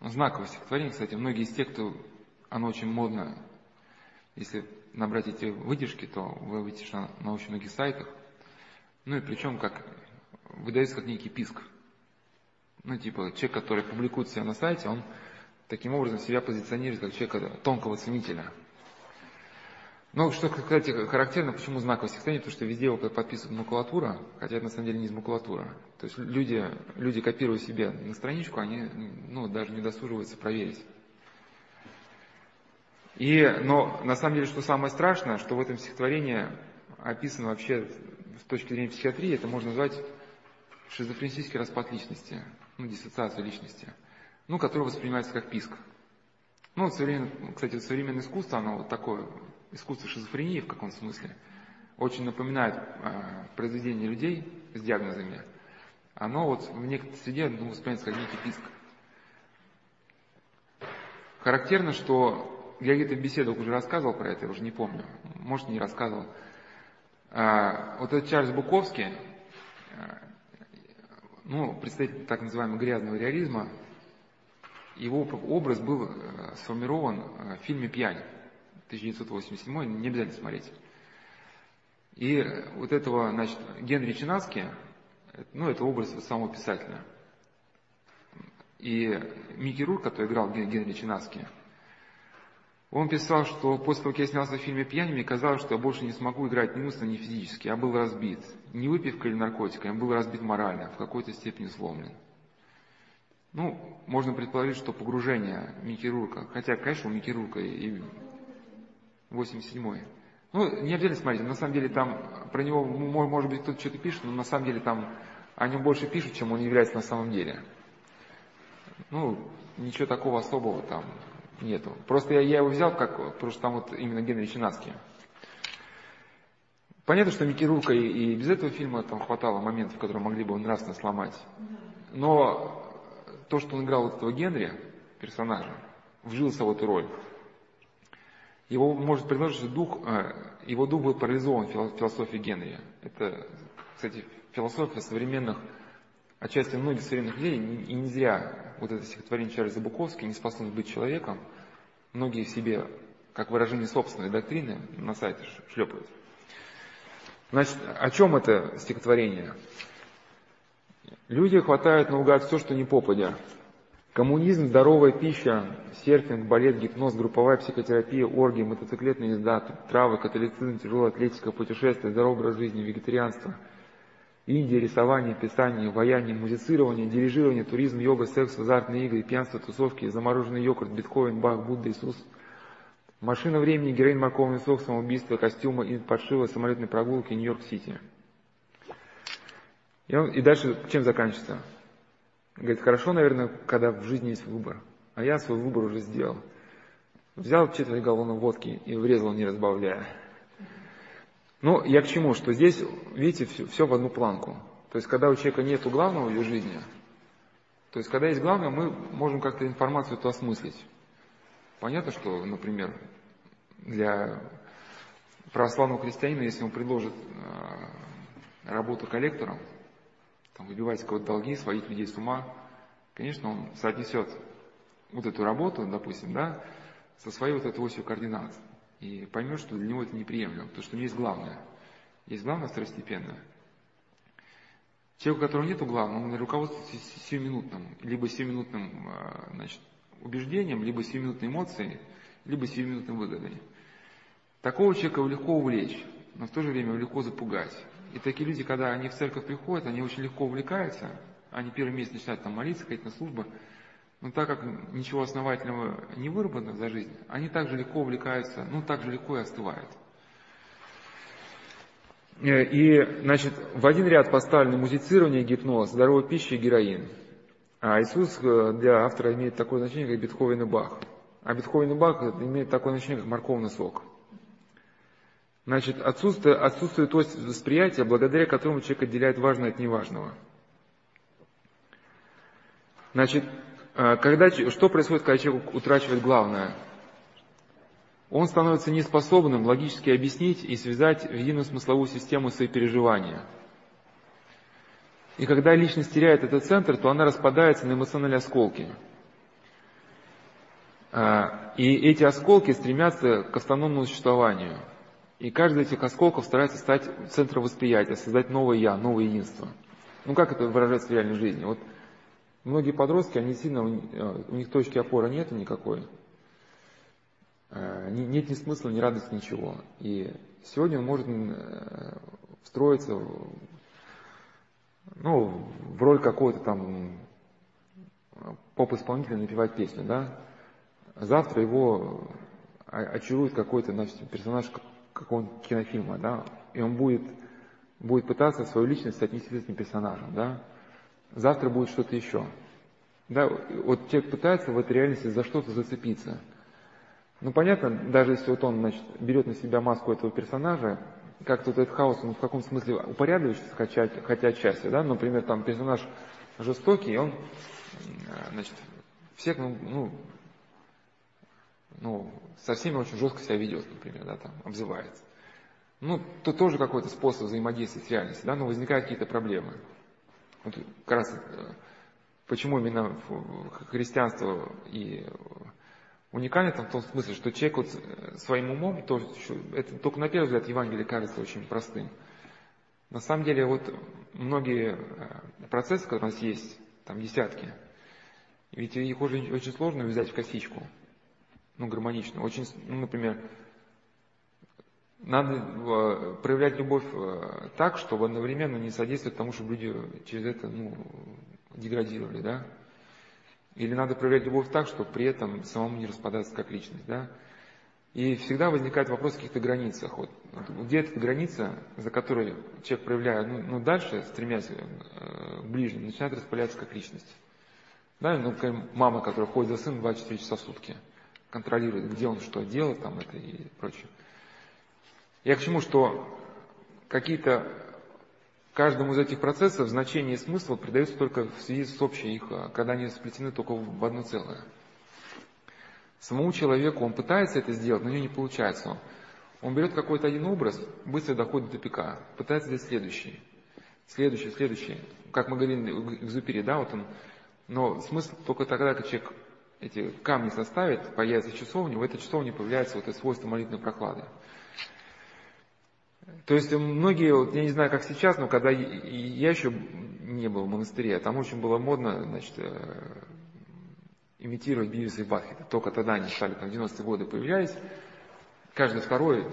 Знаковое стихотворение, кстати, многие из тех, кто оно очень модно, если набрать эти выдержки, то вы на, на очень многих сайтах. Ну и причем как выдается как некий писк. Ну, типа, человек, который публикует себя на сайте, он таким образом себя позиционирует как человека тонкого ценителя. Но что, кстати, характерно, почему знаковое стихотворение, потому что везде его подписывает макулатура, хотя это на самом деле не из макулатуры. То есть люди, люди копируют себе на страничку, они ну, даже не досуживаются проверить. И, но на самом деле, что самое страшное, что в этом стихотворении описано вообще с точки зрения психиатрии, это можно назвать шизофренический распад личности, ну, диссоциацию личности ну, который воспринимается как писк. Ну, современное, кстати, современное искусство, оно вот такое, искусство шизофрении в каком смысле, очень напоминает э, произведения людей с диагнозами. Оно вот в некоторой среде ну, воспринимается как некий писк. Характерно, что я где-то в беседах уже рассказывал про это, я уже не помню, может, не рассказывал. А, вот этот Чарльз Буковский, а, ну, представитель так называемого грязного реализма, его образ был э, сформирован э, в фильме «Пьянь» 1987, не обязательно смотреть. И вот этого, значит, Генри Чинаски, ну, это образ самого писателя. И Микки Рур, который играл Генри Чинаски, он писал, что после того, как я снялся в фильме «Пьянь», мне казалось, что я больше не смогу играть ни умственно, ни физически. Я был разбит. Не выпивкой или наркотиками, я был разбит морально, в какой-то степени сломлен. Ну, можно предположить, что погружение Микки Рурка, хотя, конечно, у Микки Рурка и 87-й. Ну, не обязательно смотрите, на самом деле там про него, может быть, кто-то что-то пишет, но на самом деле там о нем больше пишут, чем он является на самом деле. Ну, ничего такого особого там нету. Просто я, я его взял, как, потому что там вот именно Генри Чинаски. Понятно, что Микки Рурка и, и без этого фильма там хватало моментов, которые могли бы его нравственно сломать. Но то, что он играл вот этого Генри, персонажа, вжился в эту роль. Его может предложить, что дух, э, его дух был парализован философией Генри. Это, кстати, философия современных, отчасти многих современных людей, и не зря вот это стихотворение Чарльза Буковски «Неспособность быть человеком», многие в себе, как выражение собственной доктрины, на сайте шлепают. Значит, о чем это стихотворение? Люди хватают наугад все, что не попадя. Коммунизм, здоровая пища, серфинг, балет, гипноз, групповая психотерапия, оргии, мотоциклетные езда, травы, католицизм, тяжелая атлетика, путешествия, здоровый образ жизни, вегетарианство, Индия, рисование, писание, вояние, музицирование, дирижирование, туризм, йога, секс, азартные игры, пьянство, тусовки, замороженный йогурт, биткоин, бах, Будда, Иисус, машина времени, героин, морковный сок, самоубийство, костюмы, и подшива, самолетные прогулки, Нью-Йорк-Сити. И, он, и дальше чем заканчивается? Говорит, хорошо, наверное, когда в жизни есть выбор. А я свой выбор уже сделал. Взял четверть галлона водки и врезал, не разбавляя. Ну, я к чему? Что здесь, видите, все, все в одну планку. То есть, когда у человека нет главного в ее жизни, то есть, когда есть главное, мы можем как-то информацию эту осмыслить. Понятно, что, например, для православного христианина, если он предложит э, работу коллектором, там, выбивать кого-то долги, сводить людей с ума, конечно, он соотнесет вот эту работу, допустим, да, со своей вот этой осью координат. И поймет, что для него это неприемлемо, потому что у него есть главное. Есть главное второстепенное. Человек, у которого нет главного, он руководствуется сиюминутным, либо сиюминутным а, значит, убеждением, либо сиюминутной эмоцией, либо сиюминутной выгодой. Такого человека легко увлечь, но в то же время легко запугать. И такие люди, когда они в церковь приходят, они очень легко увлекаются, они первый месяц начинают там молиться, ходить на службу, но так как ничего основательного не выработано за жизнь, они также легко увлекаются, ну так же легко и остывают. Э, и, значит, в один ряд поставлены музицирование, гипноз, здоровая пища и героин. А Иисус э, для автора имеет такое значение, как Бетховен и Бах. А Бетховен и Бах имеет такое значение, как морковный сок. Значит, отсутствует ось восприятия, благодаря которому человек отделяет важное от неважного. Значит, а, когда, что происходит, когда человек утрачивает главное? Он становится неспособным логически объяснить и связать в единую смысловую систему свои переживания. И когда личность теряет этот центр, то она распадается на эмоциональные осколки. А, и эти осколки стремятся к автономному существованию – и каждый из этих осколков старается стать центром восприятия, создать новое «я», новое единство. Ну как это выражается в реальной жизни? Вот многие подростки, они сильно, у э, них точки опоры нет никакой. Э, нет ни смысла, ни радости, ничего. И сегодня он может э, встроиться ну, в роль какого-то там поп-исполнителя напевать песню, да? Завтра его очарует какой-то значит, персонаж какого-нибудь кинофильма, да, и он будет, будет пытаться свою личность соотнести с этим персонажем, да. Завтра будет что-то еще. Да, вот человек пытается в этой реальности за что-то зацепиться. Ну, понятно, даже если вот он, значит, берет на себя маску этого персонажа, как-то вот этот хаос, он в каком смысле упорядочивается, хотя, хотя отчасти, да, например, там персонаж жестокий, он, значит, всех, ну, ну со всеми очень жестко себя ведет, например, да, там, обзывается. Ну, то тоже какой-то способ взаимодействия с реальностью, да, но возникают какие-то проблемы. Вот как раз э, почему именно христианство и уникально там в том смысле, что человек вот э, своим умом, то, это только на первый взгляд Евангелие кажется очень простым. На самом деле вот многие э, процессы, которые у нас есть, там десятки, ведь их очень, очень сложно взять в косичку ну, гармонично. Очень, ну, например, надо э, проявлять любовь э, так, чтобы одновременно не содействовать тому, чтобы люди через это ну, деградировали, да? Или надо проявлять любовь так, чтобы при этом самому не распадаться как личность, да? И всегда возникает вопрос о каких-то границах. Вот, где эта граница, за которой человек проявляет, ну, ну дальше, стремясь э, к ближним, начинает распаляться как личность. Да, ну, мама, которая ходит за сыном 24 часа в сутки – контролирует, где он что делает, там это и прочее. Я к чему, что какие-то каждому из этих процессов значение и смысл придаются только в связи с общей их, а, когда они сплетены только в одно целое. Самому человеку он пытается это сделать, но у него не получается. Он, он берет какой-то один образ, быстро доходит до тупика, пытается сделать следующий, следующий, следующий. Как мы говорили Экзупери, да, вот он. Но смысл только тогда, когда человек эти камни составит, появится часовня, в этой часовне появляется вот это свойство молитвенной прохлады. То есть многие, вот, я не знаю, как сейчас, но когда я еще не был в монастыре, там очень было модно, значит, э, имитировать Бивиса и Бахета. Только тогда они стали, там, в 90-е годы появлялись. Каждый второй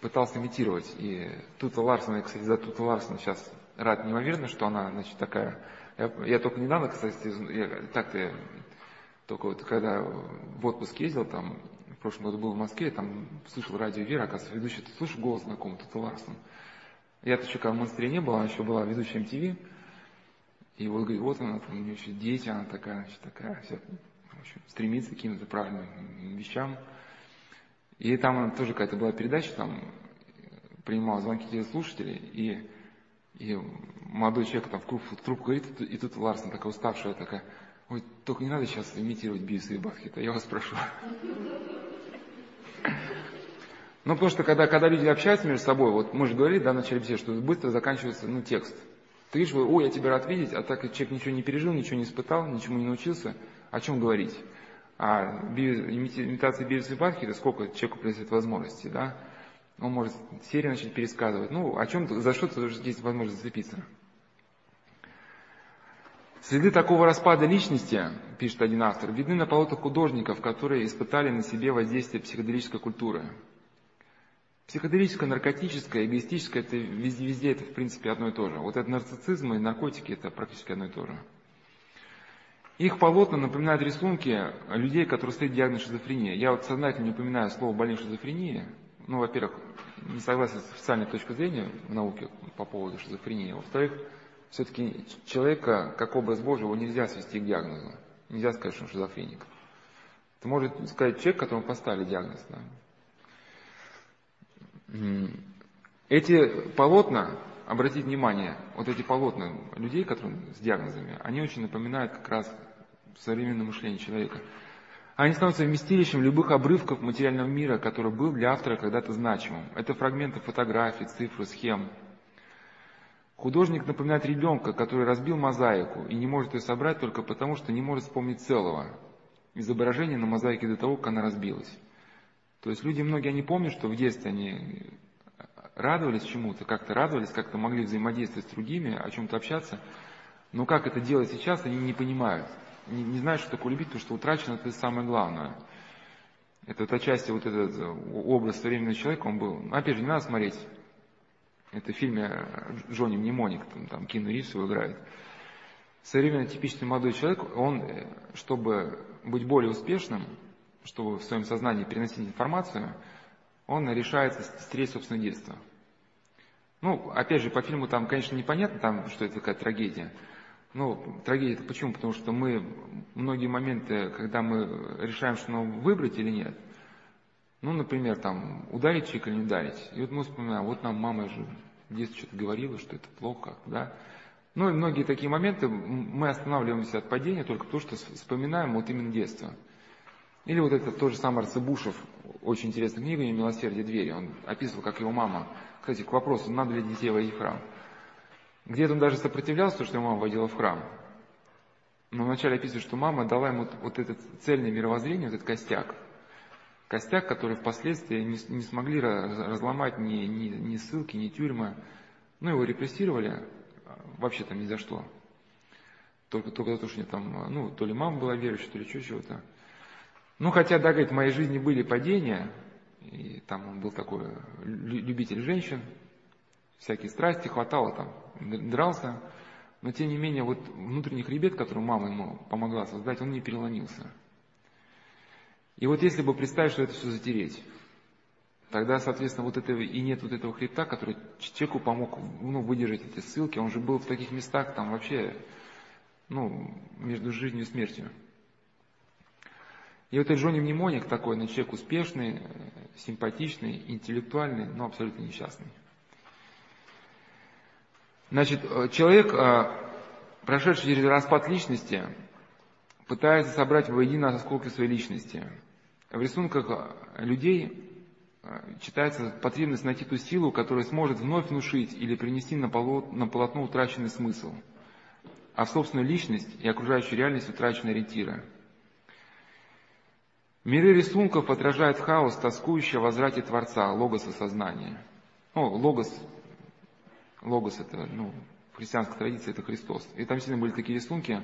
пытался имитировать. И Тута Ларсон, я, кстати, за Тута Ларсон сейчас рад неимоверно, что она, значит, такая... Я, я только недавно, кстати, я, так-то только вот когда в отпуск ездил, там, в прошлом году был в Москве, там слышал радио Вера, оказывается, ведущий, ты слышишь голос знакомый, Тута Ларсон. Я-то еще когда в монастыре не был, она еще была ведущей MTV. И вот говорит, вот она, там, у нее еще дети, она такая, значит, такая, вся, в общем, стремится к каким-то правильным вещам. И там она тоже какая-то была передача, там принимала звонки телеслушателей, и, и молодой человек там в трубку, трубку говорит, и тут Ларсен такая уставшая, такая, ой, только не надо сейчас имитировать Бивиса и Бахета, я вас прошу. Ну, потому что когда, когда люди общаются между собой, вот мы же говорили, да, в начале что быстро заканчивается, ну, текст. Ты видишь, ой, я тебя рад видеть, а так человек ничего не пережил, ничего не испытал, ничему не научился, о чем говорить? А имитация Бивиса и Бахета, сколько человеку приносит возможности, да? Он может серию начать пересказывать. Ну, о чем, за что то есть возможность зацепиться. Следы такого распада личности, пишет один автор, видны на полотах художников, которые испытали на себе воздействие психоделической культуры. Психоделическое, наркотическое, эгоистическое, это везде, везде это в принципе одно и то же. Вот это нарциссизм и наркотики это практически одно и то же. Их полотна напоминают рисунки людей, которые стоят диагноз шизофрения. Я вот сознательно не упоминаю слово больной шизофрения. Ну, во-первых, не согласен с официальной точкой зрения в науке по поводу шизофрении. Во-вторых, все-таки человека, как образ Божий, его нельзя свести к диагнозу. Нельзя сказать, что он шизофреник. Это может сказать человек, которому поставили диагноз. Да? Эти полотна, обратите внимание, вот эти полотна людей, которые с диагнозами, они очень напоминают как раз современное мышление человека. Они становятся вместилищем любых обрывков материального мира, который был для автора когда-то значимым. Это фрагменты фотографий, цифры, схем. Художник напоминает ребенка, который разбил мозаику и не может ее собрать только потому, что не может вспомнить целого. Изображение на мозаике до того, как она разбилась. То есть люди многие, они помнят, что в детстве они радовались чему-то, как-то радовались, как-то могли взаимодействовать с другими, о чем-то общаться, но как это делать сейчас, они не понимают не, не знают, что такое любить, потому что утрачено это самое главное. Это вот отчасти вот этот э, образ современного человека, он был. Опять же, не надо смотреть. Это в фильме э, Джонни Мнемоник, там, там Кину Ривз его играет. Современный типичный молодой человек, он, э, чтобы быть более успешным, чтобы в своем сознании переносить информацию, он решается стереть собственное детство. Ну, опять же, по фильму там, конечно, непонятно, там, что это такая трагедия. Ну, трагедия это почему? Потому что мы многие моменты, когда мы решаем, что нам выбрать или нет, ну, например, там, ударить человека или не ударить. И вот мы вспоминаем, вот нам мама же в детстве что-то говорила, что это плохо, да. Ну и многие такие моменты, мы останавливаемся от падения только потому, что вспоминаем вот именно детство. Или вот это тот же самый Арцебушев, очень интересная книга «Милосердие двери». Он описывал, как его мама, кстати, к вопросу, надо ли детей водить в храм. Где-то он даже сопротивлялся, что его мама водила в храм. Но вначале описывает, что мама дала ему вот это цельное мировоззрение, вот этот костяк. Костяк, который впоследствии не, не смогли разломать ни, ни, ни ссылки, ни тюрьмы. Ну, его репрессировали вообще там ни за что. Только, только за то, что него там, ну, то ли мама была верующая, то ли еще чего-то. Ну, хотя, да, говорит, в моей жизни были падения, и там он был такой любитель женщин, всякие страсти, хватало там, дрался, но тем не менее вот внутренний хребет, который мама ему помогла создать, он не переломился. И вот если бы представить, что это все затереть, тогда, соответственно, вот этого и нет вот этого хребта, который человеку помог ну, выдержать эти ссылки, он же был в таких местах, там вообще, ну, между жизнью и смертью. И вот этот Джонни Мнемоник такой, ну, человек успешный, симпатичный, интеллектуальный, но абсолютно несчастный. Значит, э, человек, э, прошедший через распад личности, пытается собрать воедино осколки своей личности. В рисунках э, людей читается потребность найти ту силу, которая сможет вновь внушить или принести на полотно утраченный смысл, а в собственную личность и окружающую реальность утраченные ориентиры. Миры рисунков отражают хаос, тоскующий о возврате Творца, логоса сознания. Ну, логос, логос это, ну, в христианской традиции это Христос. И там сильно были такие рисунки,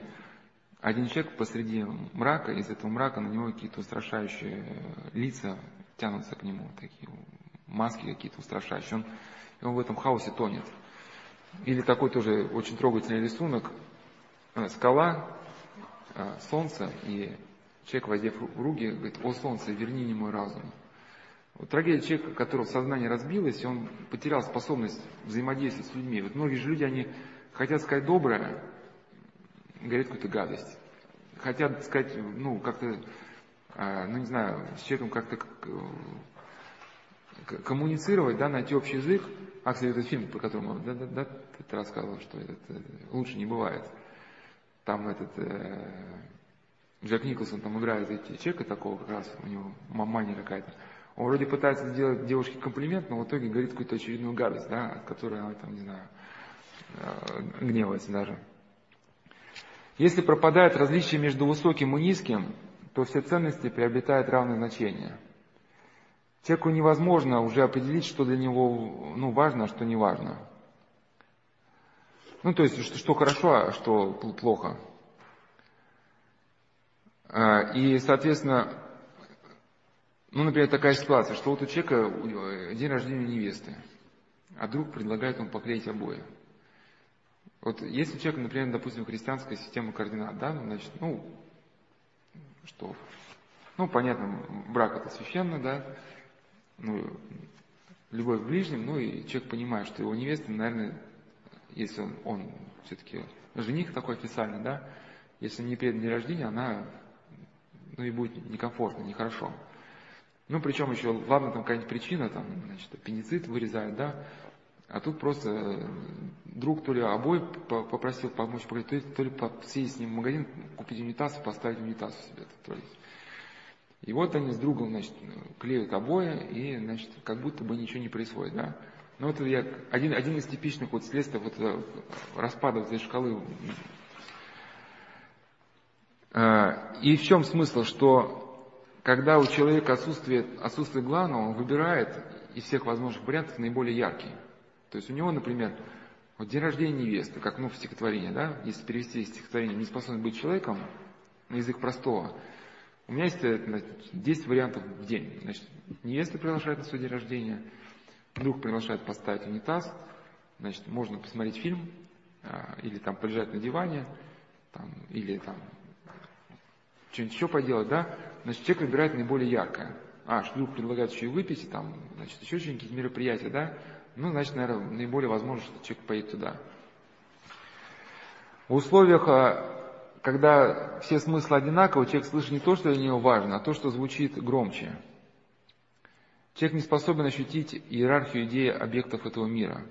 один человек посреди мрака, из этого мрака на него какие-то устрашающие лица тянутся к нему, такие маски какие-то устрашающие. Он, он в этом хаосе тонет. Или такой тоже очень трогательный рисунок. Э, скала, э, солнце, и человек, воздев руки, говорит, о солнце, верни мне мой разум. Вот трагедия человека, которого сознание разбилось, и он потерял способность взаимодействовать с людьми. Вот многие же люди, они хотят сказать доброе, говорят какую-то гадость. Хотят сказать, ну, как-то, э, ну, не знаю, с человеком как-то коммуницировать, да, найти общий язык. А, кстати, этот фильм, по которому, да, да, да, ты рассказывал, что этот, э, лучше не бывает. Там этот э, Джек Николсон там играет эти, человека такого как раз, у него мамания какая-то. Он вроде пытается сделать девушке комплимент, но в итоге говорит какую-то очередную гадость, да, от которой она там, не знаю, э, гневается даже. Если пропадает различие между высоким и низким, то все ценности приобретают равное значение – Человеку невозможно уже определить, что для него ну, важно, а что не важно. Ну, то есть, что, что хорошо, а что плохо. А, и, соответственно, ну, например, такая ситуация, что вот у человека день рождения невесты, а друг предлагает ему поклеить обои. Вот если человек, например, допустим, христианская система координат, да, ну, значит, ну, что, ну, понятно, брак это священно, да, ну, любовь к ближним, ну и человек понимает, что его невеста, наверное, если он, он все-таки жених такой официальный, да, если не перед день рождения, она, ну и будет некомфортно, нехорошо. Ну, причем еще, ладно, там какая-нибудь причина, там, значит, аппендицит вырезают, да, а тут просто друг то ли обои попросил помочь, то ли, то ли съездить с ним в магазин, купить унитаз и поставить унитаз у себя. То есть и вот они с другом, значит, клеют обои, и, значит, как будто бы ничего не происходит, да. Ну, это я, один, один из типичных вот следствий вот э, распада этой шкалы. А, и в чем смысл, что когда у человека отсутствие, отсутствие главного, он выбирает из всех возможных вариантов наиболее яркий. То есть у него, например, вот день рождения невесты, как ну, в стихотворении, да, если перевести стихотворение «Не способен быть человеком» на язык простого – у меня есть значит, 10 вариантов в день. Значит, невеста приглашает на свой день рождения, друг приглашает поставить унитаз, значит, можно посмотреть фильм, а, или там полежать на диване, там, или там что-нибудь еще поделать, да, значит, человек выбирает наиболее яркое. А, друг предлагает еще и выпить, там, значит, еще какие-то мероприятия, да, ну, значит, наверное, наиболее возможно, что человек поедет туда. В условиях а, когда все смыслы одинаковы, человек слышит не то, что для него важно, а то, что звучит громче. Человек не способен ощутить иерархию идеи объектов этого мира.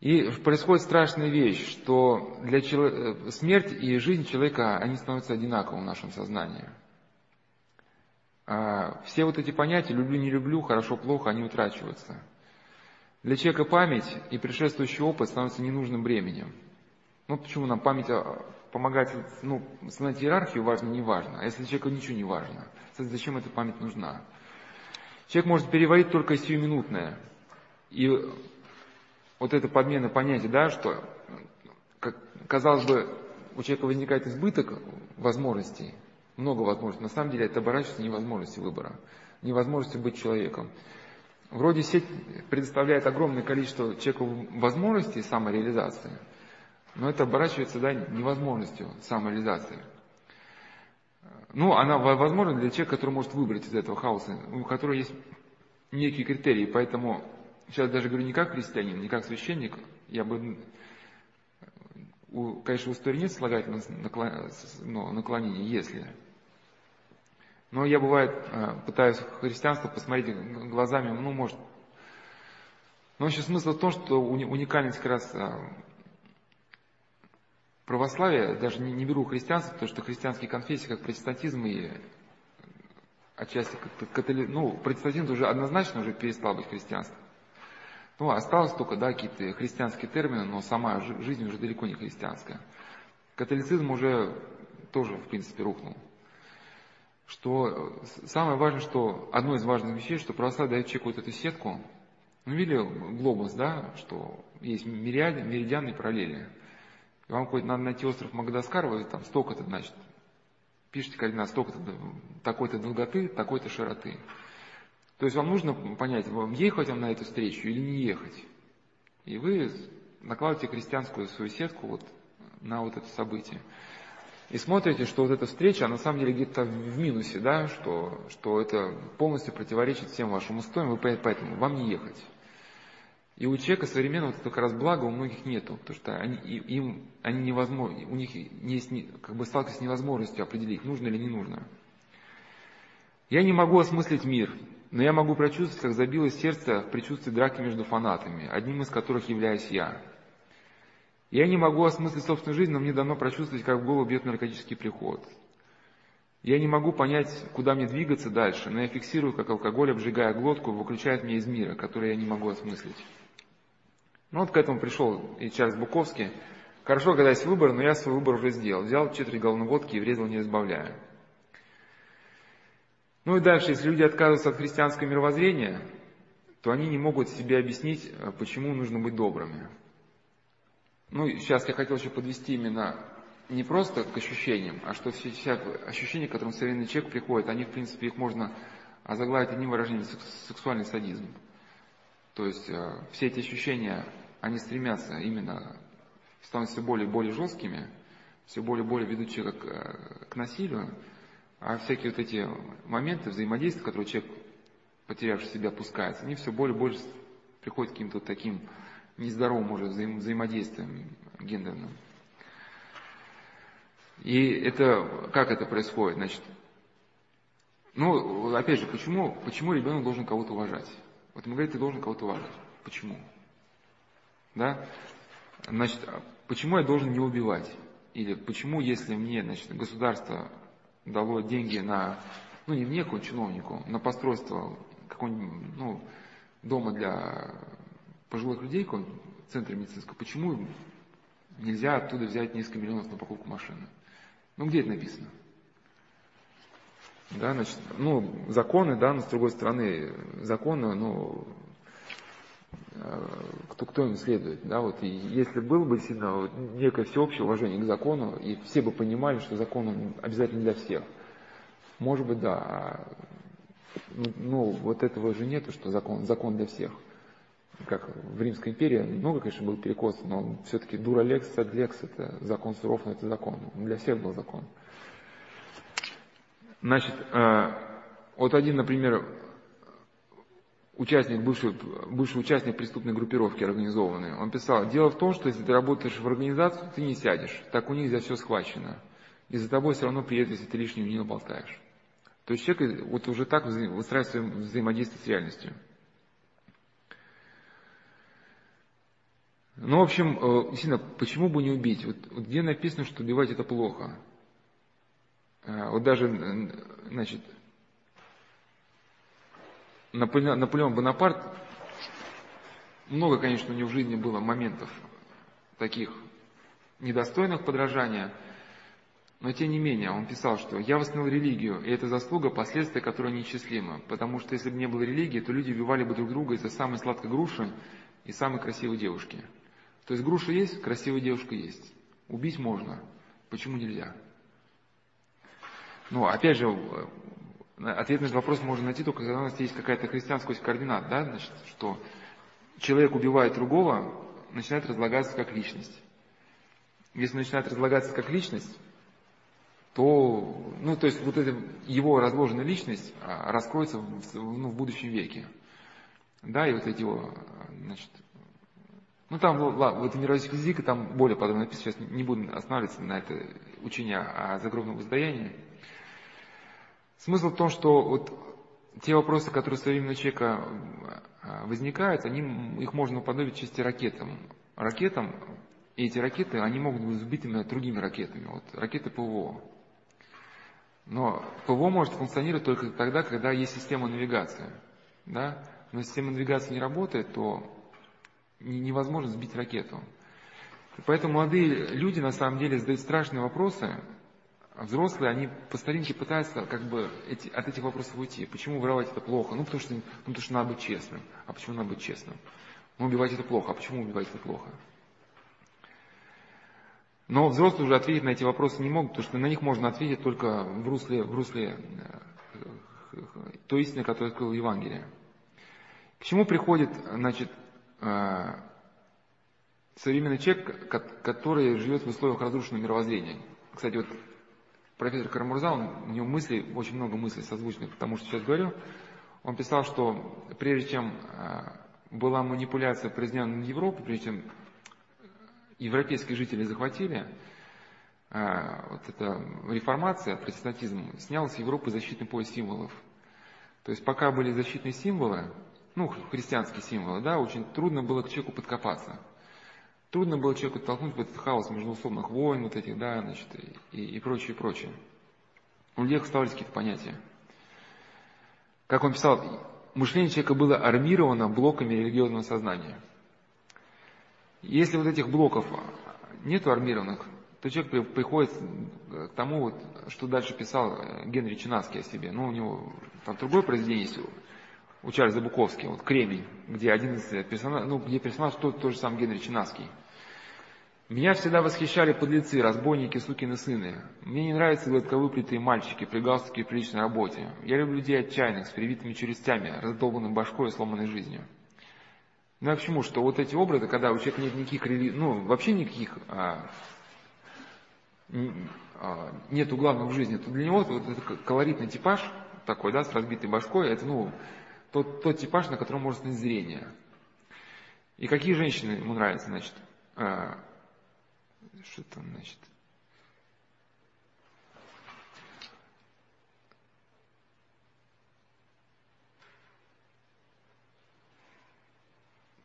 И происходит страшная вещь, что для человека, смерть и жизнь человека, они становятся одинаковы в нашем сознании. А все вот эти понятия «люблю, не люблю», «хорошо, плохо», они утрачиваются. Для человека память и предшествующий опыт становятся ненужным бременем – ну, почему нам память а, помогает, ну, знать иерархию важно, не важно. А если человеку ничего не важно, зачем эта память нужна? Человек может переварить только сиюминутное. И вот эта подмена понятия, да, что, как, казалось бы, у человека возникает избыток возможностей, много возможностей. На самом деле это оборачивается невозможностью выбора, невозможностью быть человеком. Вроде сеть предоставляет огромное количество человеку возможностей самореализации – но это оборачивается да, невозможностью самореализации. Ну, она возможна для человека, который может выбрать из этого хаоса, у которого есть некие критерии. Поэтому сейчас даже говорю не как христианин, не как священник, я бы, у, конечно, в истории нет слагательного ну, наклонения, если. Но я, бывает, э, пытаюсь христианство посмотреть глазами, ну, может. Но вообще смысл в том, что уникальность как раз э, православие, даже не, не беру христианство, потому что христианские конфессии, как протестантизм и отчасти католи... ну, протестантизм уже однозначно уже перестал быть христианством. Ну, осталось только, да, какие-то христианские термины, но сама жизнь уже далеко не христианская. Католицизм уже тоже, в принципе, рухнул. Что самое важное, что одно из важных вещей, что православие дает человеку вот эту сетку. Ну, видели глобус, да, что есть меридианы, меридианы параллели. И вам хоть надо найти остров Магадаскар, вы там столько-то, значит, пишите координат столько-то, такой-то долготы, такой-то широты. То есть вам нужно понять, вам ехать вам на эту встречу или не ехать. И вы накладываете христианскую свою сетку вот на вот это событие. И смотрите, что вот эта встреча, она на самом деле где-то в минусе, да, что, что это полностью противоречит всем вашим устоям, вы поэтому вам не ехать. И у человека современного вот как раз блага у многих нету, потому что они, им, они невозможно, у них есть, как бы сталкиваются с невозможностью определить, нужно или не нужно. Я не могу осмыслить мир, но я могу прочувствовать, как забилось сердце в предчувствии драки между фанатами, одним из которых являюсь я. Я не могу осмыслить собственную жизнь, но мне дано прочувствовать, как в голову бьет наркотический приход. Я не могу понять, куда мне двигаться дальше, но я фиксирую, как алкоголь, обжигая глотку, выключает меня из мира, который я не могу осмыслить. Ну вот к этому пришел и Чарльз Буковский. Хорошо, когда есть выбор, но я свой выбор уже сделал. Взял четыре головной водки и врезал, не избавляя. Ну и дальше, если люди отказываются от христианского мировоззрения, то они не могут себе объяснить, почему нужно быть добрыми. Ну, сейчас я хотел еще подвести именно не просто к ощущениям, а что все, все ощущения, к которым современный человек приходит, они, в принципе, их можно озаглавить одним выражением сексуальный садизм. То есть э, все эти ощущения, они стремятся именно, становятся все более и более жесткими, все более и более ведут человека к, э, к насилию, а всякие вот эти моменты взаимодействия, которые человек, потерявший себя, опускается, они все более и более приходят к каким-то вот таким нездоровым уже взаим, взаимодействием гендерным. И это, как это происходит? Значит, ну, опять же, почему, почему ребенок должен кого-то уважать? Вот мы говорим, ты должен кого-то уважать. Почему? Да? Значит, почему я должен не убивать? Или почему, если мне, значит, государство дало деньги на, ну не мне, какому чиновнику, на постройство какого-нибудь, ну, дома для пожилых людей, в центре медицинского, почему нельзя оттуда взять несколько миллионов на покупку машины? Ну, где это написано? Да, значит, ну, законы, да, но с другой стороны, законы, ну, э, кто, кто им следует, да, вот, и если было бы сильно вот, некое всеобщее уважение к закону, и все бы понимали, что закон он обязательно для всех, может быть, да, а, ну, вот этого же нету, что закон, закон для всех. Как в Римской империи много, конечно, был перекос, но все-таки дура лекс, это закон суров, но это закон. Для всех был закон. Значит, э, вот один, например, участник, бывший, бывший участник преступной группировки организованной, он писал, дело в том, что если ты работаешь в организацию, ты не сядешь, так у них за все схвачено. И за тобой все равно приедут, если ты лишнего не болтаешь. То есть человек вот уже так выстраивает взаимодействие с реальностью. Ну, в общем, э, действительно, почему бы не убить? Вот, вот где написано, что убивать это плохо? А, вот даже, значит, Наполеон, Наполеон Бонапарт, много, конечно, у него в жизни было моментов таких недостойных подражания, но тем не менее, он писал, что «я восстановил религию, и это заслуга, последствия которой неисчислимы, потому что если бы не было религии, то люди убивали бы друг друга из-за самой сладкой груши и самой красивой девушки». То есть груша есть, красивая девушка есть. Убить можно. Почему нельзя? Ну, опять же, э, ответ на этот вопрос можно найти только когда у нас есть какая-то христианская координат, да, значит, что человек убивает другого, начинает разлагаться как личность. Если начинает разлагаться как личность, то, ну, то есть вот эта его разложенная личность а, раскроется в, ну, в будущем веке. Да, и вот эти его, значит, ну там, ладно, вот мировой язык, там более подробно написано, сейчас не буду останавливаться на это учение о загробном воздаянии. Смысл в том, что вот те вопросы, которые современного человека а, возникают, они, их можно уподобить чисто ракетам. Ракетам, и эти ракеты, они могут быть сбитыми другими ракетами. Вот ракеты ПВО. Но ПВО может функционировать только тогда, когда есть система навигации. Да? Но если система навигации не работает, то невозможно сбить ракету. поэтому молодые люди на самом деле задают страшные вопросы, взрослые, они по старинке пытаются как бы эти, от этих вопросов уйти. Почему воровать это плохо? Ну потому, что, ну, потому что надо быть честным. А почему надо быть честным? Ну, убивать это плохо. А почему убивать это плохо? Но взрослые уже ответить на эти вопросы не могут, потому что на них можно ответить только в русле, в русле э, той истины, которую открыл Евангелие. К чему приходит, значит, современный человек, который живет в условиях разрушенного мировоззрения? Кстати, вот профессор Карамурза, он, у него мысли, очень много мыслей созвучных к тому, что сейчас говорю. Он писал, что прежде чем э, была манипуляция президентом Европы, прежде чем европейские жители захватили, а, вот эта реформация, протестантизм, снял с Европы защитный пояс символов. То есть пока были защитные символы, ну, христианские символы, да, очень трудно было к человеку подкопаться. Трудно было человеку толкнуть в этот хаос междуусобных войн, вот этих, да, значит, и, и прочее, прочее. У людей оставались какие-то понятия. Как он писал, мышление человека было армировано блоками религиозного сознания – если вот этих блоков нет армированных, то человек приходит к тому, вот, что дальше писал Генри Чинаский о себе. Ну, у него там другое произведение есть у Чарльза Буковски, вот «Кремень», где один из персонажей, ну, где персонаж тот, тот же сам Генри Чинаский. Меня всегда восхищали подлецы, разбойники, сукины сыны. Мне не нравятся гладковыплитые мальчики при галстуке и приличной работе. Я люблю людей отчаянных, с привитыми челюстями, раздолбанной башкой и сломанной жизнью. Ну а к чему? Что вот эти образы, когда у человека нет никаких, ну вообще никаких, а, а, нету главного в жизни, то для него вот этот колоритный типаж такой, да, с разбитой башкой, это, ну, тот, тот типаж, на котором может снять зрение. И какие женщины ему нравятся, значит? А, что там, значит?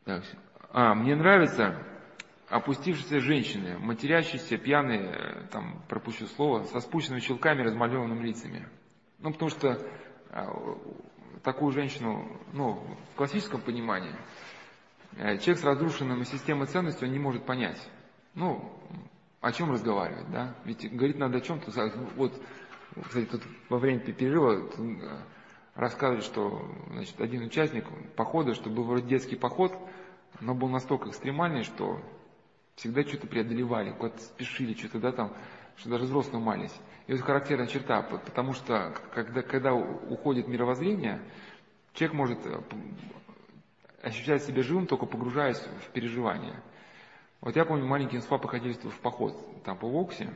Так. А, мне нравятся опустившиеся женщины, матерящиеся, пьяные, э, там, пропущу слово, со спущенными щелками, размалеванными лицами. Ну, потому что а, такую женщину, ну, в классическом понимании, э, человек с разрушенной системой ценностей, он не может понять. Ну, о чем разговаривать, да? Ведь говорить надо о чем-то. Вот, кстати, тут во время перерыва э, рассказывали, что значит, один участник похода, что был вроде детский поход, но был настолько экстремальный, что всегда что-то преодолевали, куда-то спешили, что-то да, там, что даже взрослые мались. И это характерная черта, потому что когда, когда уходит мировоззрение, человек может э, ощущать себя живым, только погружаясь в переживания. Вот я помню, маленькие с папой ходили в поход там по Воксе,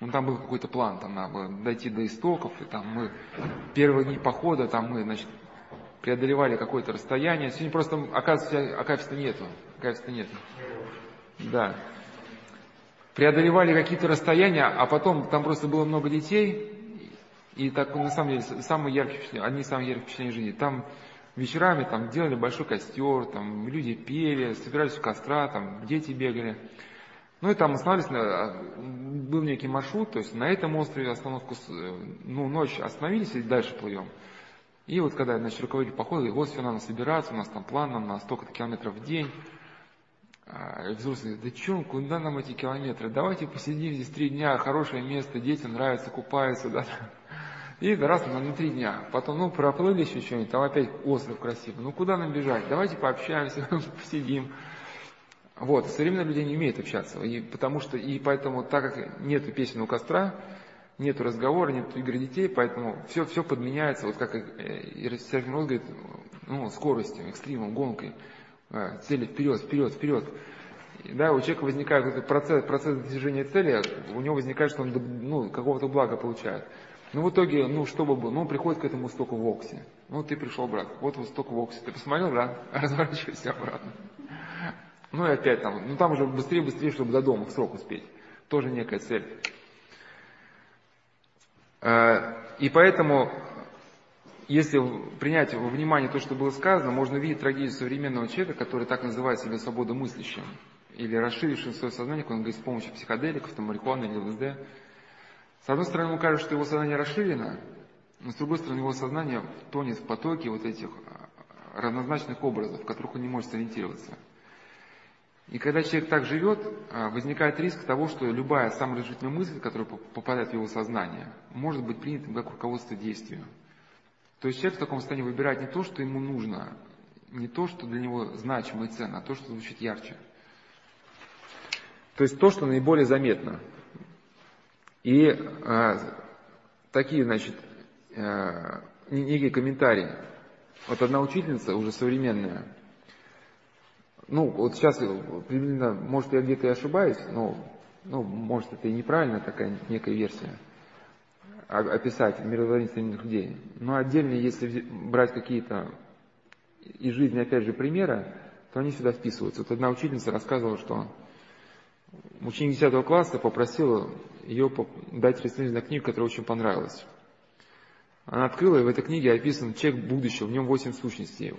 ну, там был какой-то план, там надо было дойти до истоков, и там мы первые дни похода, там мы, значит, преодолевали какое-то расстояние. Сегодня просто, оказывается, Акафиста нету. Акафиста нету. Да. Преодолевали какие-то расстояния, а потом там просто было много детей, и так, на самом деле, самые яркие впечатления, одни из самых ярких впечатлений жизни. Там вечерами там делали большой костер, там люди пели, собирались в костра, там дети бегали. Ну и там остановились, на, был некий маршрут, то есть на этом острове остановку, ну, ночь остановились и дальше плывем. И вот когда, значит, руководитель похода, говорит, вот все, надо собираться, у нас там план, нам на столько-то километров в день. А, и взрослые да что, куда нам эти километры? Давайте посидим здесь три дня, хорошее место, детям нравится, купаются, да. И раз на, на три дня. Потом, ну, проплыли еще что-нибудь, там опять остров красивый. Ну, куда нам бежать? Давайте пообщаемся, посидим. Вот, современные люди не умеют общаться, и потому что, и поэтому, так как нет песен у костра, нет разговора, нет игры детей, поэтому все, все подменяется, вот как э, Сергей Рот говорит, ну, скоростью, экстримом, гонкой, цели вперед, вперед, вперед. Да, у человека возникает этот процесс, процесс достижения цели, у него возникает, что он ну, какого-то блага получает. Но в итоге, ну, что бы было, ну, он приходит к этому стоку в Оксе. Ну, ты пришел, брат, вот вот сток в Оксе. Ты посмотрел, да? Разворачивайся обратно. Ну и опять там, ну там уже быстрее, быстрее, чтобы до дома в срок успеть. Тоже некая цель. Э, и поэтому, если принять во внимание то, что было сказано, можно увидеть трагедию современного человека, который так называет себя свободомыслящим, или расширившим свое сознание, как он говорит, с помощью психоделиков, там, марихуаны или ЛСД. С одной стороны, ему кажется, что его сознание расширено, но с другой стороны, его сознание тонет в потоке вот этих равнозначных образов, в которых он не может сориентироваться – И когда человек так живет, а, возникает риск того, что любая саморазрушительная мысль, которая попадает в его сознание, может быть принята как руководство действию. То есть человек в таком состоянии выбирает не то, что ему нужно, не то, что для него значимо и ценно, а то, что звучит ярче. То есть то, что наиболее заметно. И а, такие, значит, а, некие комментарии. Вот одна учительница, уже современная, ну, вот сейчас, примерно, может, я где-то и ошибаюсь, но, ну, может, это и неправильная такая некая версия описать современных людей. Но отдельно, если брать какие-то из жизни, опять же, примеры, то они сюда вписываются. Вот одна учительница рассказывала, что ученик 10 класса попросил ее дать рецензию на книгу, которая очень понравилась. Она открыла, и в этой книге описан человек будущего, в нем восемь сущностей.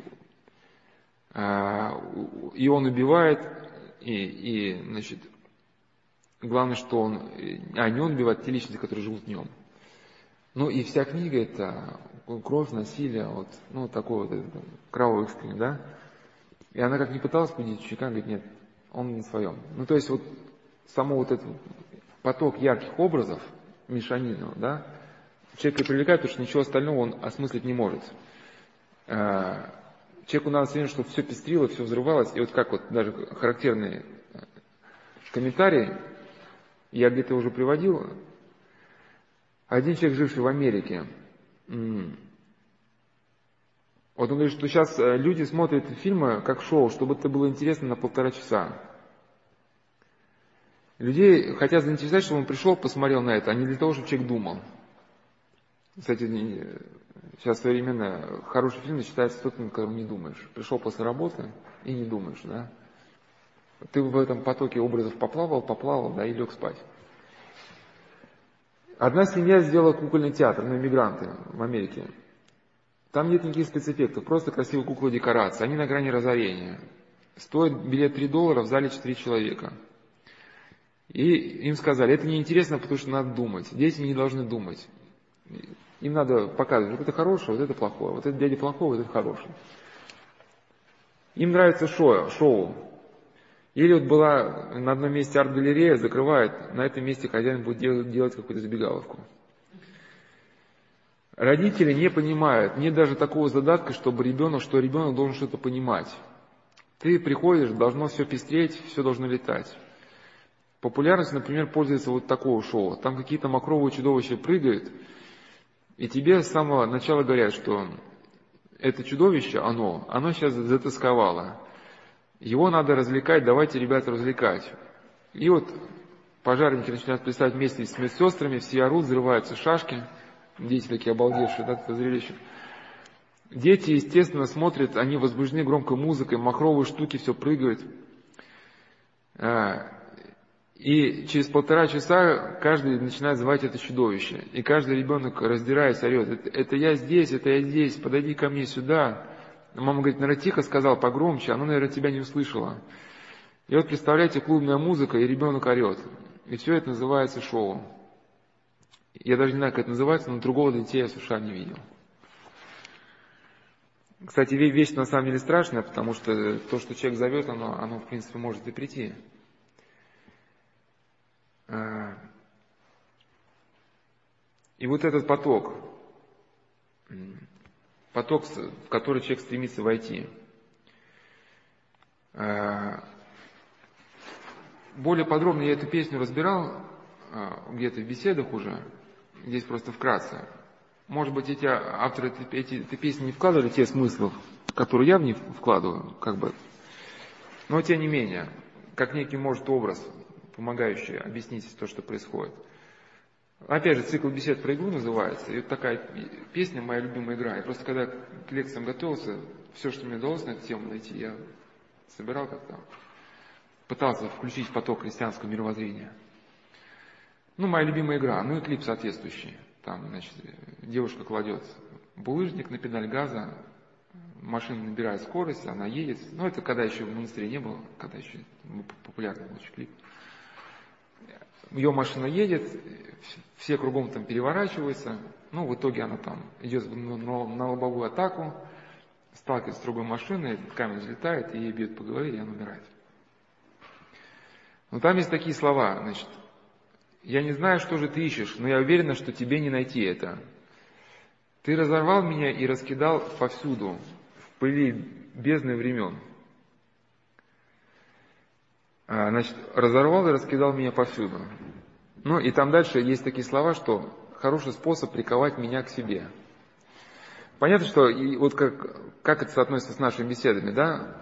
А, и он убивает, и, и значит, главное, что он, а не он убивает те личности, которые живут в нем. Ну и вся книга это кровь, насилие, вот, ну такой вот это, кровавый экстрим, да. И она как не пыталась победить ученика, говорит, нет, он на своем. Ну то есть вот само вот этот поток ярких образов, мешанину, да, человека привлекает, потому что ничего остального он осмыслить не может. А, человеку надо все время, чтобы все пестрило, все взрывалось. И вот как вот даже характерные э, комментарии, я где-то уже приводил, один человек, живший в Америке, вот он говорит, что сейчас э, люди смотрят фильмы как шоу, чтобы это было интересно на полтора часа. Людей хотят заинтересовать, чтобы он пришел, посмотрел на это, а не для того, чтобы человек думал. Кстати, сейчас современно хороший фильм считается тот, над которым не думаешь. Пришел после работы и не думаешь, да? Ты в этом потоке образов поплавал, поплавал, да, и лег спать. Одна семья сделала кукольный театр, ну, иммигранты в Америке. Там нет никаких спецэффектов, просто красивые куклы декорации. Они на грани разорения. Стоит билет 3 доллара, в зале 4 человека. И им сказали, это неинтересно, потому что надо думать. Дети не должны думать. Им надо показывать, вот это хорошее, вот это плохое, вот это дядя плохой, вот это хороший. Им нравится шоу, шоу. Или вот была на одном месте арт-галерея, закрывает, на этом месте хозяин будет делать, делать какую-то забегаловку. Родители не понимают, нет даже такого задатка, чтобы ребенок, что ребенок должен что-то понимать. Ты приходишь, должно все пестреть, все должно летать. Популярность, например, пользуется вот такого шоу. Там какие-то мокровые чудовища прыгают, и тебе с самого начала говорят, что это чудовище, оно, оно сейчас затасковало. Его надо развлекать, давайте, ребята, развлекать. И вот пожарники начинают плясать вместе с медсестрами, все орут, взрываются шашки. Дети такие обалдевшие, да, это зрелище. Дети, естественно, смотрят, они возбуждены громкой музыкой, махровые штуки, все прыгают. А, и через полтора часа каждый начинает звать это чудовище. И каждый ребенок, раздираясь, орет, это, это я здесь, это я здесь, подойди ко мне сюда. Мама говорит, наверное, тихо сказал, погромче, она, наверное, тебя не услышала. И вот представляете, клубная музыка, и ребенок орет. И все это называется шоу. Я даже не знаю, как это называется, но другого детей я совершенно не видел. Кстати, вещь на самом деле страшная, потому что то, что человек зовет, оно, оно в принципе может и прийти. А, и вот этот поток, поток, в который человек стремится войти. А, более подробно я эту песню разбирал а, где-то в беседах уже, здесь просто вкратце. Может быть, эти авторы эти, эти песни не вкладывали те смыслы, которые я в них вкладываю, как бы. Но тем не менее, как некий, может, образ помогающие объяснить то, что происходит. Опять же, цикл бесед про игру называется. И вот такая песня моя любимая игра. Я просто когда к лекциям готовился, все, что мне удалось на эту тему найти, я собирал как-то, пытался включить поток христианского мировоззрения. Ну, моя любимая игра, ну и клип соответствующий. Там, значит, девушка кладет булыжник на педаль газа, машина набирает скорость, она едет. Ну, это когда еще в монастыре не было, когда еще популярный был клип ее машина едет, все кругом там переворачиваются, ну, в итоге она там идет на, на лобовую атаку, сталкивается с другой машиной, камень взлетает, и ей бьет по голове, и она умирает. Но там есть такие слова, значит, «Я не знаю, что же ты ищешь, но я уверена, что тебе не найти это. Ты разорвал меня и раскидал повсюду, в пыли бездны времен». А, значит, разорвал и раскидал меня повсюду. Ну и там дальше есть такие слова, что хороший способ приковать меня к себе. Понятно, что и вот как, как это соотносится с нашими беседами, да?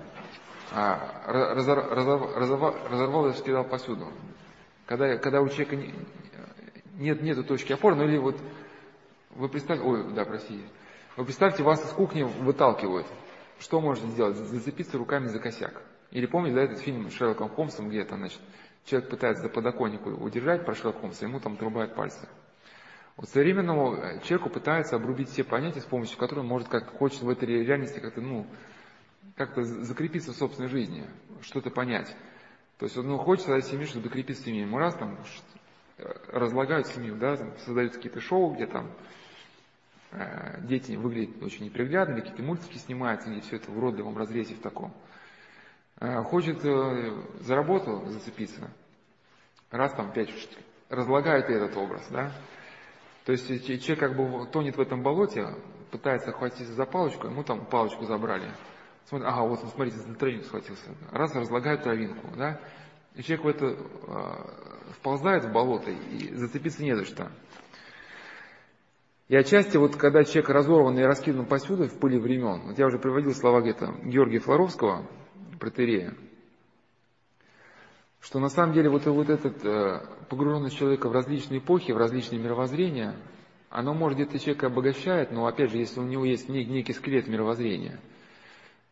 А, разор, разор, разорвал, разорвал и раскидал повсюду. Когда, когда у человека не, нет нету точки опоры, ну или вот вы представьте, ой, да, простите, вы представьте, вас из кухни выталкивают. Что можно сделать? Зацепиться руками за косяк. Или помните, да, этот фильм с Шерлоком Холмсом, где там, значит, человек пытается за подоконнику удержать про Шерлока Холмса, ему там трубают пальцы. Вот современному э, человеку пытается обрубить все понятия, с помощью которых он может, как хочет в этой реальности как-то, ну, как-то закрепиться в собственной жизни, что-то понять. То есть ну, хочет создать семью, чтобы закрепиться в семье. Ему раз там разлагают семью, да, там, создают какие-то шоу, где там э, дети выглядят очень неприглядно, какие-то мультики снимаются, где все это в уродливом разрезе в таком. Э, хочет э, за работу зацепиться, раз там пять, разлагает этот образ, да. То есть человек как бы тонет в этом болоте, пытается хватиться за палочку, ему там палочку забрали. Смотрит, ага, вот смотрите, за травинку схватился. Раз разлагает травинку, да, и человек в это э, вползает в болото, и зацепиться не за что. И отчасти вот когда человек разорван и раскидан повсюду в пыли времен, вот я уже приводил слова где-то Георгия Флоровского, протерея, что на самом деле вот, вот этот э, погруженность человека в различные эпохи, в различные мировоззрения, оно может где-то человека обогащает, но опять же, если у него есть нек, некий скелет мировоззрения,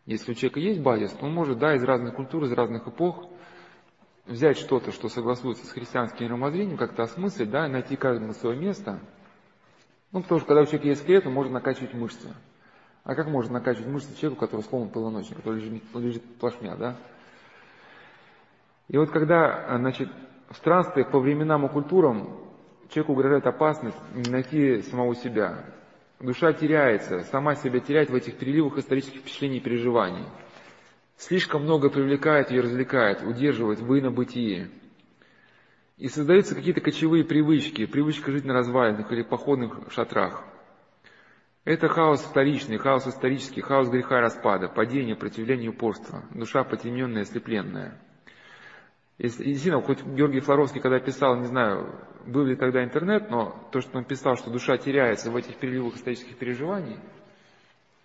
если у человека есть базис, то он может, да, из разных культур, из разных эпох взять что-то, что согласуется с христианским мировоззрением, как-то осмыслить, да, и найти каждому свое место. Ну, потому что когда у человека есть скелет, он может накачивать мышцы. А как можно накачивать мышцы человеку, который сломан полуночник, который лежит, лежит плашмя, да? И вот когда, значит, в странствиях по временам и культурам человеку угрожает опасность не найти самого себя. Душа теряется, сама себя теряет в этих переливах исторических впечатлений и переживаний. Слишком много привлекает и развлекает, удерживает в инобытии. И создаются какие-то кочевые привычки, привычка жить на развалинах или походных шатрах – это хаос вторичный, хаос исторический, хаос греха распада, падение, противление, упорство, душа потемненная, ослепленная. Если, действительно, хоть Георгий Флоровский, когда писал, не знаю, был ли тогда интернет, но то, что он писал, что душа теряется в этих переливах исторических переживаний,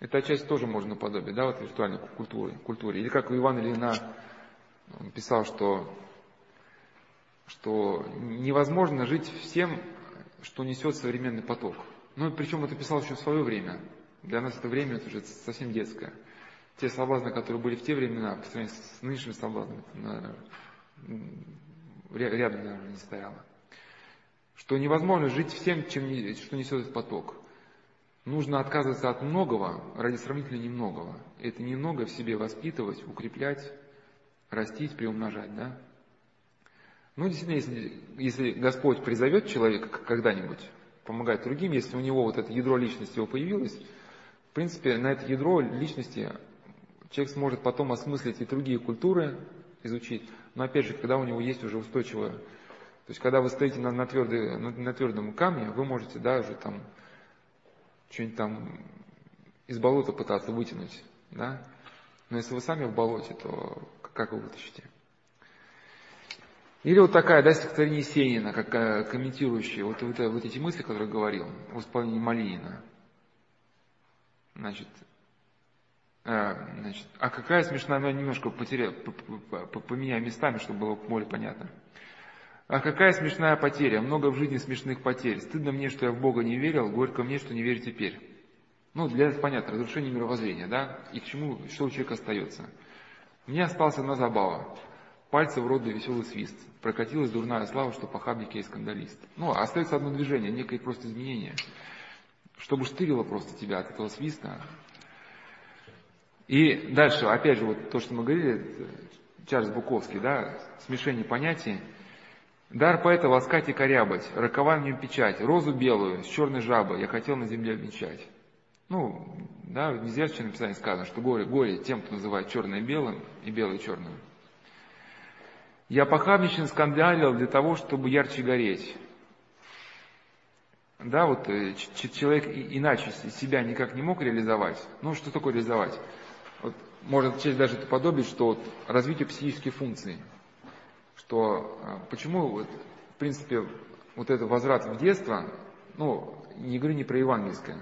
это отчасти тоже можно подобить, да, вот виртуальной культуре, культуре. Или как Иван Ильина писал, что, что невозможно жить всем, что несет современный поток. Ну, причем это писал еще в свое время. Для нас это время это уже совсем детское. Те соблазны, которые были в те времена, по сравнению с нынешними соблазнами, рядом, наверное, не стояло. Что невозможно жить всем, чем, что несет этот поток. Нужно отказываться от многого ради сравнительно немногого. Это немного в себе воспитывать, укреплять, растить, приумножать, да? Ну, действительно, если, если Господь призовет человека когда-нибудь, помогать другим, если у него вот это ядро личности его появилось, в принципе, на это ядро личности человек сможет потом осмыслить и другие культуры, изучить, но опять же, когда у него есть уже устойчивое, то есть когда вы стоите на, на, твердой, на, на твердом камне, вы можете даже там что-нибудь там из болота пытаться вытянуть, да, но если вы сами в болоте, то как вы вытащите? Или вот такая, да, стихотворение Есенина, как э, комментирующая вот, вот, вот эти мысли, которые говорил в исполнении Малинина. Значит, э, значит, а какая смешная, ну, немножко потеря, поменяю местами, чтобы было более понятно. А какая смешная потеря, много в жизни смешных потерь. Стыдно мне, что я в Бога не верил, горько мне, что не верю теперь. Ну, для этого понятно, разрушение мировоззрения, да, и к чему, что у человека остается. У меня осталась одна забава. Пальцы в рот да веселый свист. Прокатилась дурная слава, что похабник и скандалист. Ну, а остается одно движение, некое просто изменение. Чтобы штырило просто тебя от этого свиста. И дальше, опять же, вот то, что мы говорили, Чарльз Буковский, да, смешение понятий. Дар поэта ласкать и корябать, нем печать, розу белую с черной жабой я хотел на земле венчать. Ну, да, в Низерче написании сказано, что горе, горе тем, кто называет черное белым и белое черным. Я похабничен, скандалил для того, чтобы ярче гореть. Да, вот э, человек иначе себя никак не мог реализовать. Ну, что такое реализовать? Вот, можно честь даже это подобить, что вот развитие психических функций. Что, а, почему, вот, в принципе, вот этот возврат в детство, ну, не говорю не про евангельское.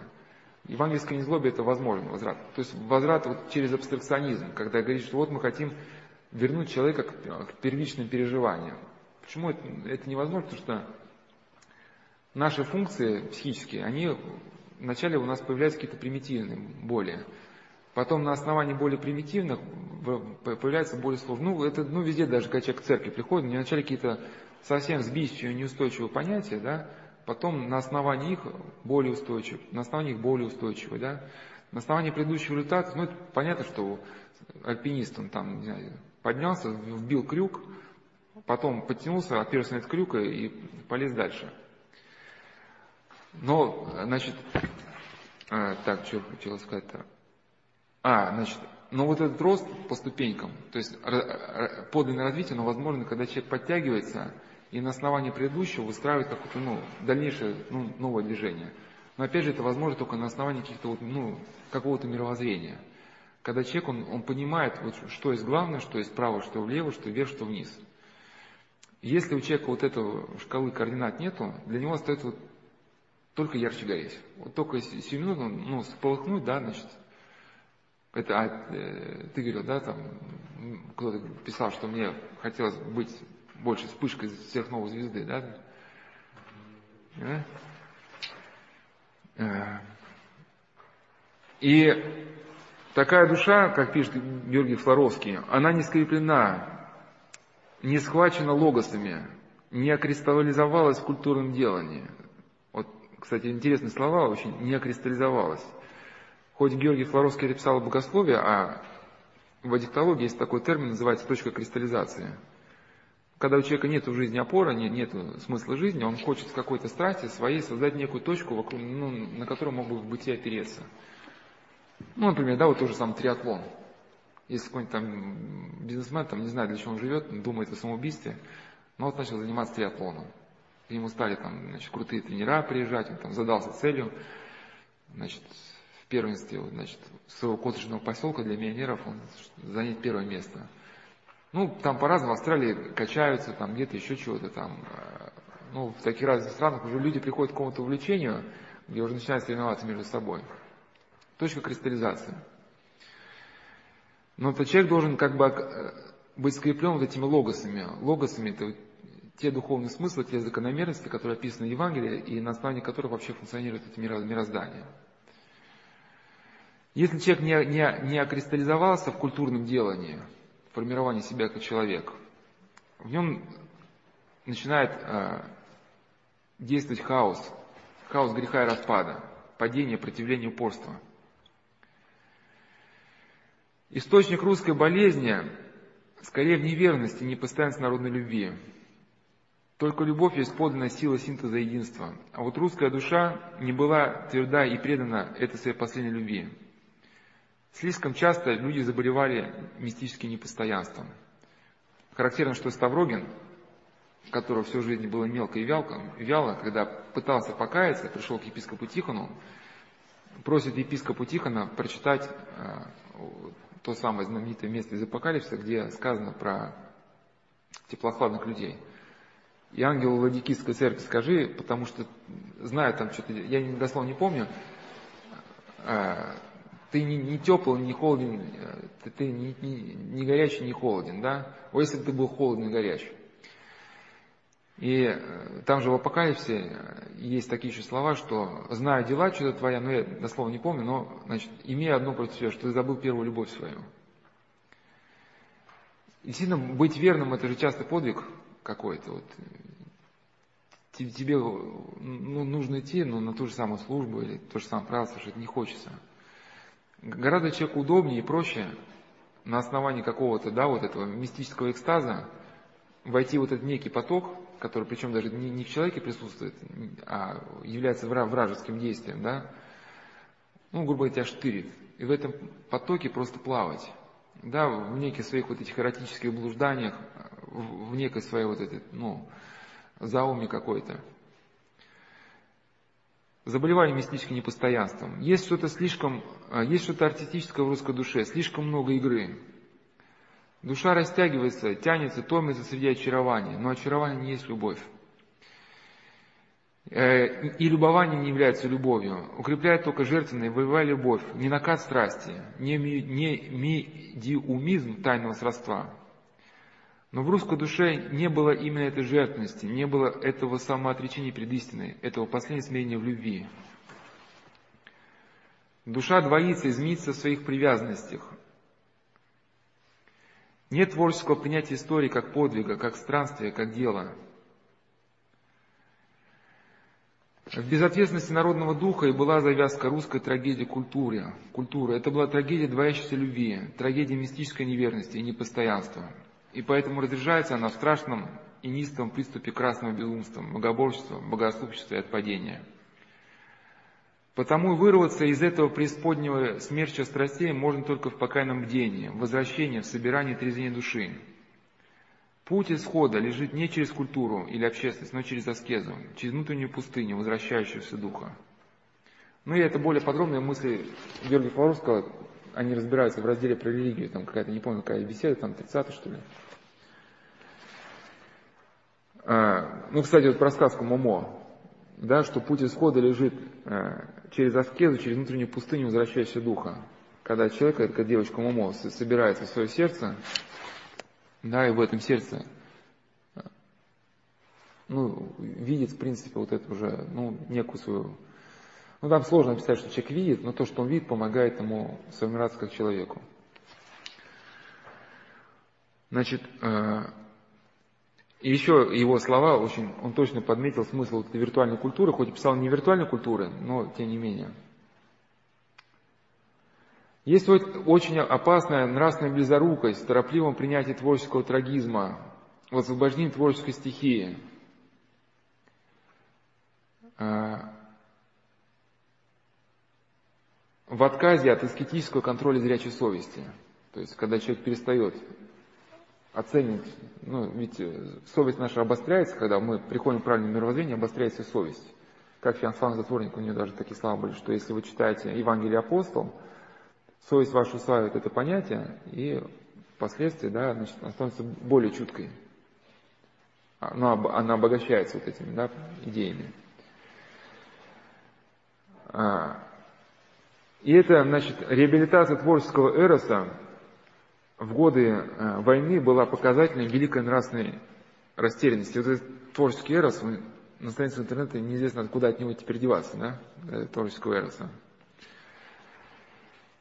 Евангельское незлобие – это возможный возврат. То есть возврат вот через абстракционизм, когда говорит, что вот мы хотим вернуть человека к, первичным переживаниям. Почему это, это невозможно? Потому что наши функции психические, они вначале у нас появляются какие-то примитивные боли. Потом на основании более примитивных появляется более сложные. Ну, это ну, везде, даже когда человек к церкви приходит, вначале какие-то совсем сбивчивые, неустойчивые понятия, да, потом на основании их более устойчивые, на основании их более устойчивые, да. На основании предыдущих результатов, ну, это понятно, что альпинист, он там, не знаю, поднялся, вбил крюк, потом подтянулся, оперся на этот крюк и полез дальше. Но, значит, а, так, что хотел сказать-то? А, значит, но вот этот рост по ступенькам, то есть подлинное развитие, но возможно, когда человек подтягивается и на основании предыдущего выстраивает какое-то ну, дальнейшее ну, новое движение. Но опять же, это возможно только на основании каких-то вот, ну, какого-то мировоззрения. Когда человек, он, он понимает, вот, что есть главное, что есть право, что влево, что вверх, что вниз. Если у человека вот этого шкалы координат нету, для него остается вот только ярче гореть. Вот только 7 минут, ну, сполыхнуть, да, значит, это, а, э, ты говорил, да, там, кто-то писал, что мне хотелось быть больше вспышкой сверхновой звезды, да? да? Э, и такая душа, как пишет Георгий Флоровский, она не скреплена, не схвачена логосами, не окристаллизовалась в культурном делании. Вот, кстати, интересные слова, очень не окристаллизовалась. Хоть Георгий Флоровский написал богословие, а в аддиктологии есть такой термин, называется точка кристаллизации. Когда у человека нет в жизни опоры, нет, нет смысла жизни, он хочет с какой-то страсти своей создать некую точку, вокруг, ну, на которую мог бы в бытие опереться. Ну, например, да, вот тоже сам триатлон. Если какой-нибудь там бизнесмен, там, не знаю, для чего он живет, думает о самоубийстве, но вот начал заниматься триатлоном. К нему стали там, значит, крутые тренера приезжать, он там задался целью, значит, первенстве значит, своего коттеджного поселка для миллионеров он занять первое место. Ну, там по-разному, в Австралии качаются, там где-то еще чего-то там. Ну, в таких разных странах уже люди приходят к какому-то увлечению, где уже начинают соревноваться между собой. Точка кристаллизации. Но этот человек должен как бы э, быть скреплен вот этими логосами. Логосами – это те духовные смыслы, те закономерности, которые описаны в Евангелии, и на основании которых вообще функционирует это мироздание. Если человек не, не, не окристаллизовался в культурном делании, в формировании себя как человек, в нем начинает э, действовать хаос, хаос греха и распада, падение, противление, упорство. Источник русской болезни скорее в неверности, непостоянности народной любви. Только любовь есть подлинная сила синтеза единства. А вот русская душа не была тверда и предана этой своей последней любви. Слишком часто люди заболевали мистическим непостоянством. Характерно, что Ставрогин, которого всю жизнь было мелко и вялко, вяло, когда пытался покаяться, пришел к епископу Тихону, просит епископу Тихона прочитать э, то самое знаменитое место из Апокалипсиса, где сказано про теплохладных людей. И ангел Ладикийской церкви скажи, потому что знаю там что-то, я дословно не помню, э, ты не, не теплый, не холоден, ты, ты не, не, не горячий, не холоден, да? А если бы ты был холодный и горячий. И э, там же в Апокалипсе э, есть такие еще слова, что «знаю дела, что-то твоя», но я дословно не помню, но, значит, имея одно против себя, что ты забыл первую любовь свою. И действительно, быть верным – это же часто подвиг какой-то. Вот. Тебе ну, нужно идти ну, на ту же самую службу или то же самое правило, что не хочется – Гораздо человеку удобнее и проще на основании какого-то, да, вот этого мистического экстаза войти в этот некий поток, который причем даже не, не в человеке присутствует, а является вражеским действием, да, ну, грубо говоря, тебя штырит. И в этом потоке просто плавать. Да, в неких своих вот этих эротических блужданиях, в, некой своей вот этой, ну, зауме какой-то. Заболевали мистическим непостоянством. Есть что-то слишком, а, есть что-то артистическое в русской душе, слишком много игры. Душа растягивается, тянется, томится среди очарования, но очарование не есть любовь. Э, и любование не является любовью. Укрепляет только жертвенная боевая любовь, не накат страсти, не, не медиумизм тайного сродства. Но в русской душе не было именно этой жертвенности, не было этого самоотречения перед истиной, этого последнего смирения в любви. Душа двоится, изменится в своих привязанностях. Нет творческого принятия истории как подвига, как странствия, как дела. В безответственности народного духа и была завязка русской трагедии культуры. культуры. Это была трагедия двоящейся любви, трагедия мистической неверности и непостоянства. И поэтому разряжается она в страшном и низком приступе красного безумства, богоборчества, богослужащества и отпадения. Потому вырваться из этого преисподнего смерча страстей можно только в покайном бдении, в возвращении, в собирании трезвения души. Путь исхода лежит не через культуру или общественность, но через аскезу, через внутреннюю пустыню, возвращающуюся духа. Ну и это более подробные мысли Георгия Флоровского, они разбираются в разделе про религию, там какая-то, не помню, какая беседа, там 30 что ли. А, ну, кстати, вот про сказку Момо, да, что путь исхода лежит а, через аскезу, через внутреннюю пустыню возвращающегося духа. Когда человек, как девочка Момо, собирается в свое сердце, да, и в этом сердце, ну, видит, в принципе, вот это уже, ну, некую свою... Ну, там сложно описать, что человек видит, но то, что он видит, помогает ему сформироваться как человеку. Значит, э, и еще его слова, очень, он точно подметил смысл этой виртуальной культуры, хоть и писал не виртуальной культуры, но тем не менее. Есть вот очень опасная нравственная близорукость торопливом принятии творческого трагизма, в освобождении творческой стихии. А, в отказе от эскетического контроля зрячей совести. То есть, когда человек перестает оценивать, ну, ведь э, совесть наша обостряется, когда мы приходим к правильному мировоззрению, обостряется совесть. Как Фианфан Затворник, у него даже такие слова были, что если вы читаете Евангелие апостол, совесть ваша усваивает это понятие, и впоследствии, да, значит, она становится более чуткой. Она, она обогащается вот этими, да, идеями. А, и это, значит, реабилитация творческого эроса в годы э, войны была показательной великой нравственной растерянности. Вот этот творческий эрос, на странице интернета неизвестно, куда от него теперь деваться, да, творческого эроса.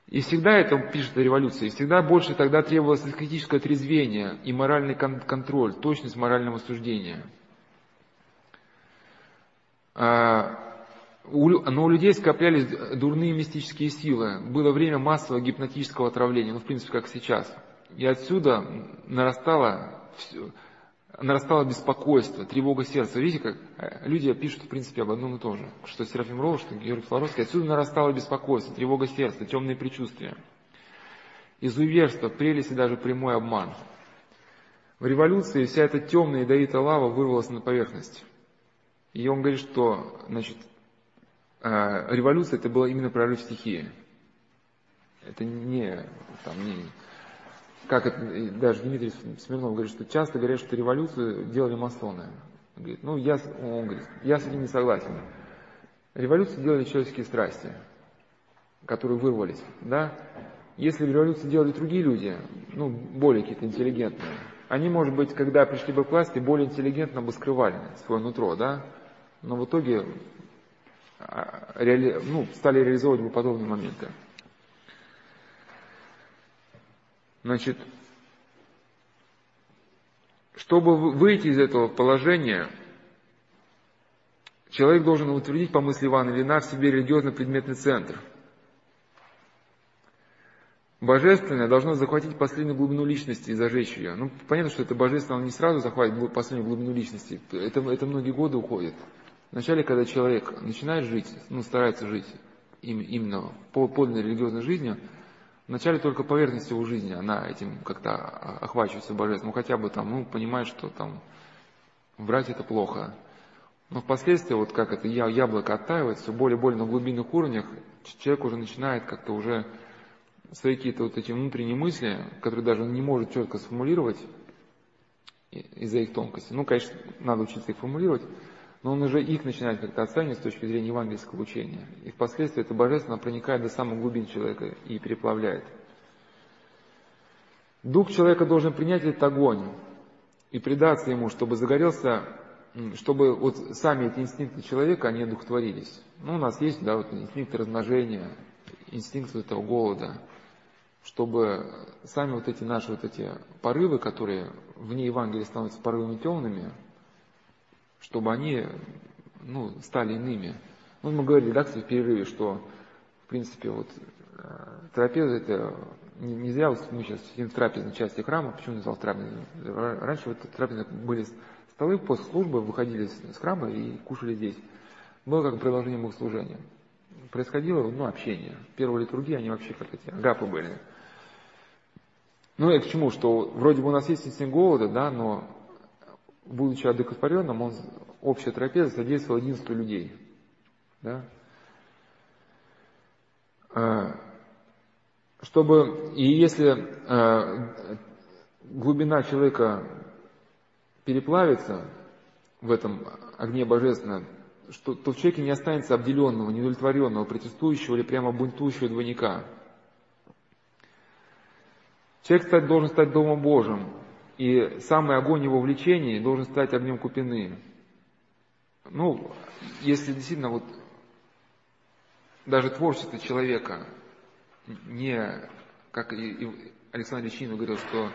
И всегда это, пишет о революции, и всегда больше тогда требовалось критическое трезвение и моральный кон- контроль, точность морального суждения. А, у, но у людей скоплялись дурные мистические силы. Было время массового гипнотического отравления, ну, в принципе, как сейчас. И отсюда нарастало все, нарастало беспокойство, тревога сердца. Видите, как э, люди пишут, в принципе, об одном и том же. Что Серафим Ролл, что Георгий Флоровский. Отсюда нарастало беспокойство, тревога сердца, темные предчувствия. Изуверство, прелесть и даже прямой обман. В революции вся эта темная ядовитая лава вырвалась на поверхность. И он говорит, что значит, э, революция это была именно прорыв стихии. Это не, там, не как это, даже Дмитрий Смирнов говорит, что часто говорят, что революцию делали масоны. Он говорит, ну, я, он говорит, я с этим не согласен. Революцию делали человеческие страсти, которые вырвались, да. Если революцию делали другие люди, ну, более какие-то интеллигентные, они, может быть, когда пришли бы к власти, более интеллигентно бы скрывали свое нутро, да, но в итоге а, реали, ну, стали реализовывать бы подобные моменты. Значит, чтобы выйти из этого положения, человек должен утвердить, по мысли Ивана Ильина, в себе религиозно-предметный центр. Божественное должно захватить последнюю глубину личности и зажечь ее. Ну, понятно, что это божественное, не сразу захватит последнюю глубину личности. Это, это многие годы уходит. Вначале, когда человек начинает жить, ну, старается жить именно по подлинной религиозной жизнью, Вначале только поверхность его жизни, она этим как-то охвачивается божественным, ну хотя бы там, ну, понимает, что там врать это плохо. Но впоследствии, вот как это яблоко оттаивает, все более и более на глубинных уровнях, человек уже начинает как-то уже свои какие-то вот эти внутренние мысли, которые даже он не может четко сформулировать из-за их тонкости. Ну, конечно, надо учиться их формулировать, но он уже их начинает как-то оценивать с точки зрения евангельского учения. И впоследствии это божественно проникает до самых глубин человека и переплавляет. Дух человека должен принять этот огонь и предаться ему, чтобы загорелся, чтобы вот сами эти инстинкты человека, они одухотворились. Ну, у нас есть, да, вот инстинкты размножения, инстинкт этого голода, чтобы сами вот эти наши вот эти порывы, которые вне Евангелия становятся порывами темными, чтобы они ну, стали иными. Ну, мы говорили, да, кстати, в перерыве, что, в принципе, вот э, трапеза это не, не зря вот мы сейчас сидим в трапезной части храма, почему назвал трапезной? Раньше вот трапезной были столы после службы, выходили с храма и кушали здесь. Было как продолжение богослужения. Происходило, ну, общение. Первые литургии, они вообще как эти агапы были. Ну, и к чему, что вроде бы у нас есть инстинкт голода, да, но будучи одухотворенным, он общая трапеза содействовала единству людей. Да? А, чтобы, и если а, глубина человека переплавится в этом огне божественном, что, то в человеке не останется обделенного, неудовлетворенного, протестующего или прямо бунтующего двойника. Человек стать, должен стать Домом Божьим, и самый огонь его влечений должен стать огнем купины. Ну, если действительно вот даже творчество человека не, как и Александр Ильичинов говорил, что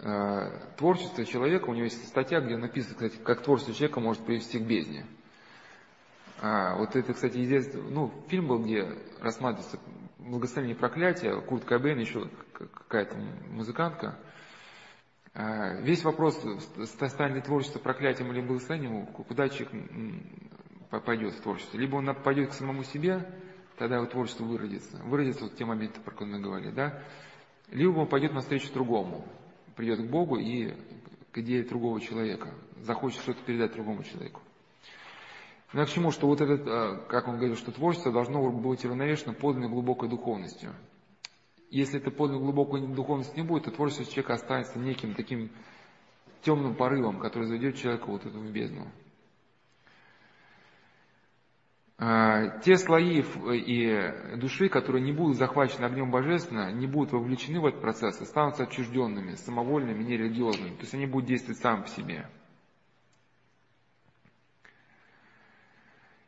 э, творчество человека, у него есть статья, где написано, кстати, как творчество человека может привести к бездне. А, вот это, кстати, известно, ну, фильм был, где рассматривается благословение проклятия, Курт Кобейн, еще какая-то музыкантка. А, весь вопрос, станет творчество проклятием или благословением, куда человек пойдет в творчество. Либо он пойдет к самому себе, тогда его творчество выродится. Выродится вот те моменты, про которые мы говорили, да? Либо он пойдет навстречу другому, придет к Богу и к идее другого человека, захочет что-то передать другому человеку. Но к чему, что вот этот, а, как он говорил, что творчество должно быть равновешено подлинной глубокой духовностью. Если это подлинной глубокой духовности не будет, то творчество человека останется неким таким темным порывом, который заведет человека вот эту бездну. А, те слои и души, которые не будут захвачены огнем божественно, не будут вовлечены в этот процесс, останутся отчужденными, самовольными, нерелигиозными. То есть они будут действовать сами по себе.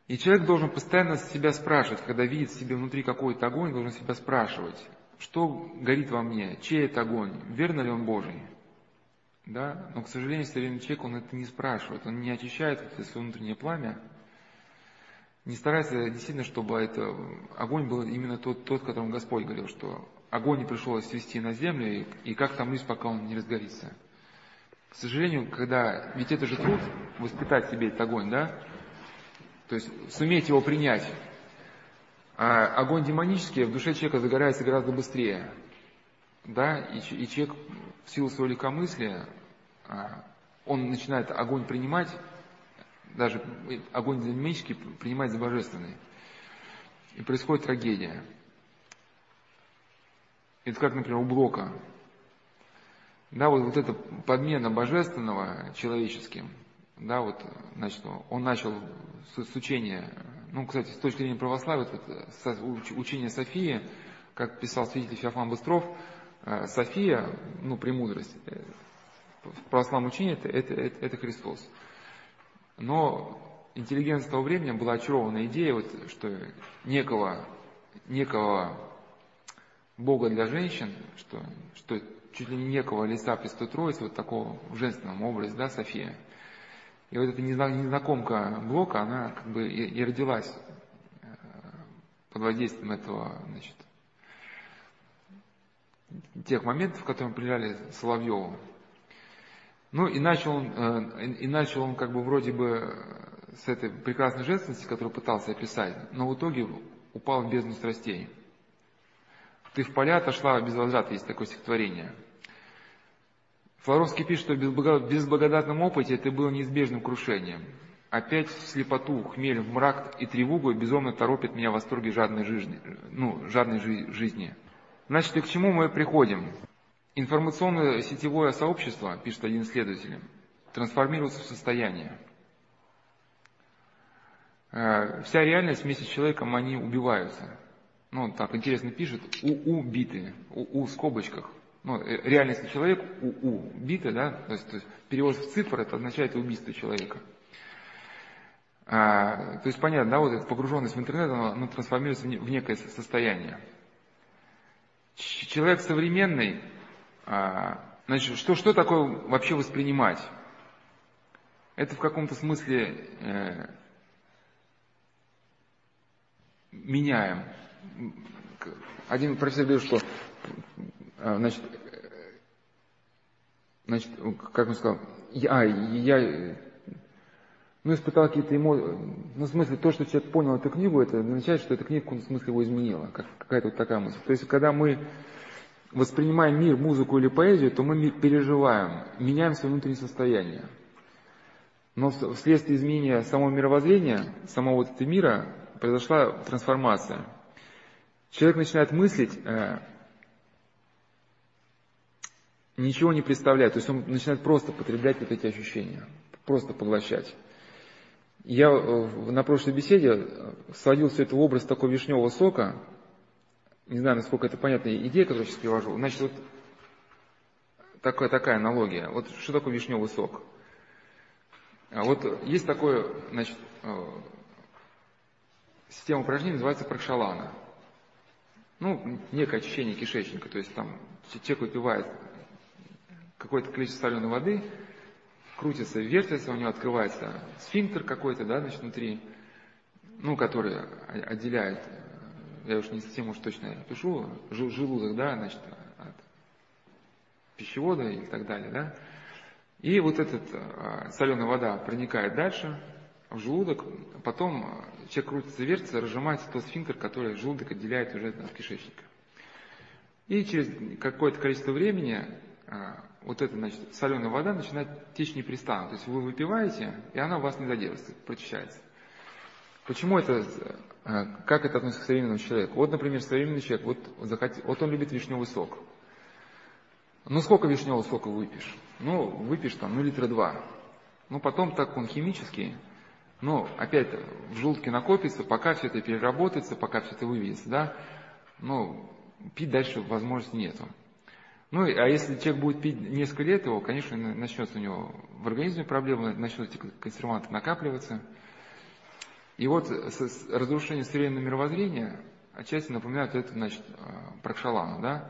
И человек должен постоянно себя спрашивать, когда видит в себе внутри какой-то огонь, должен себя спрашивать, что горит во мне, чей это огонь, верно ли он Божий. Да? Но, к сожалению, современный человек, он это не спрашивает, он не очищает это свое внутреннее пламя, не старается действительно, чтобы это, огонь был именно тот, тот, которому Господь говорил, что огонь не пришел свести на землю, и, и как там лишь, пока он не разгорится. К сожалению, когда, ведь это же труд, воспитать себе этот огонь, да, то есть суметь его принять. А огонь демонический в душе человека загорается гораздо быстрее. Да, и, и человек в силу своего легкомыслия, а, он начинает огонь принимать, даже огонь демонический принимать за божественный. И происходит трагедия. Это как, например, у Блока. Да, вот, вот эта подмена божественного человеческим – да, вот, значит, он начал с, с учения, ну, кстати, с точки зрения православия, вот, учение Софии, как писал свидетель Феофан Быстров, э, София, ну, премудрость, э, в православном учении это, это, это, это Христос. Но интеллигенция того времени была очарована идеей, вот, что некого, некого Бога для женщин, что, что чуть ли не некого лица Престой Троицы, вот такого в женственном образе, да, София – и вот эта незнакомка Блока, она как бы и, родилась э, под воздействием этого, значит, тех моментов, которые приляли Соловьеву. Ну и начал он, э, и начал он как бы вроде бы с этой прекрасной женственности, которую пытался описать, но в итоге упал в бездну страстей. Ты в поля отошла без возврата, есть такое стихотворение. Флоровский пишет, что в безблагодатном опыте это было неизбежным крушением. Опять в слепоту, хмель, в мрак и тревогу безумно торопит меня в восторге жадной жизни. Ну, жадной жизни. Значит, и к чему мы приходим? Информационное сетевое сообщество, пишет один исследователь, трансформируется в состояние. Э, вся реальность вместе с человеком, они убиваются. Ну, так интересно пишет, у убиты, у, у в скобочках. Ну, э, реальность человек, у, у биты, да, то есть, то есть перевод в цифры, это означает убийство человека. А, то есть понятно, да, вот эта погруженность в интернет, она, она трансформируется в, в некое состояние. Человек современный, а, значит, что, что такое вообще воспринимать? Это в каком-то смысле э, меняем. Один профессор говорил, что значит, значит, как он сказал, я, я ну, испытал какие-то эмоции, ну, в смысле, то, что человек понял эту книгу, это означает, что эта книга в каком-то смысле его изменила, как, какая-то вот такая мысль. То есть, когда мы воспринимаем мир, музыку или поэзию, то мы переживаем, меняем свое внутреннее состояние. Но вследствие изменения самого мировоззрения, самого вот этого мира, произошла трансформация. Человек начинает мыслить, э, ничего не представляя, то есть он начинает просто потреблять вот эти ощущения, просто поглощать. Я э, на прошлой беседе сводил все это в образ такого вишневого сока, не знаю, насколько это понятная идея, которую я сейчас привожу. Значит, вот такая, такая аналогия. Вот что такое вишневый сок? А вот есть такое, значит, э, система упражнений называется пракшалана. Ну, некое очищение кишечника, то есть там человек выпивает какое-то количество соленой воды, крутится, вертится, у него открывается сфинктер какой-то, да, значит, внутри, ну, который отделяет, я уж не совсем уж точно пишу, желудок, да, значит, от пищевода и так далее, да. И вот эта а, соленая вода проникает дальше в желудок, потом человек крутится, вертится, разжимается тот сфинктер, который желудок отделяет уже от кишечника. И через какое-то количество времени а, вот эта значит, соленая вода начинает течь непрестанно. То есть вы выпиваете, и она у вас не задерживается, прочищается. Почему это, э, как это относится к современному человеку? Вот, например, современный человек, вот, вот он любит вишневый сок. Ну, сколько вишневого сока выпьешь? Ну, выпьешь там, ну, литра два. Ну, потом так он химический, но опять в желудке накопится, пока все это переработается, пока все это выведется, да, ну, пить дальше возможности нету. Ну, а если человек будет пить несколько лет его, конечно, начнется у него в организме проблемы, начнут эти консерванты накапливаться. И вот разрушение современного мировоззрения отчасти напоминает это, значит, а, Пракшалану, да.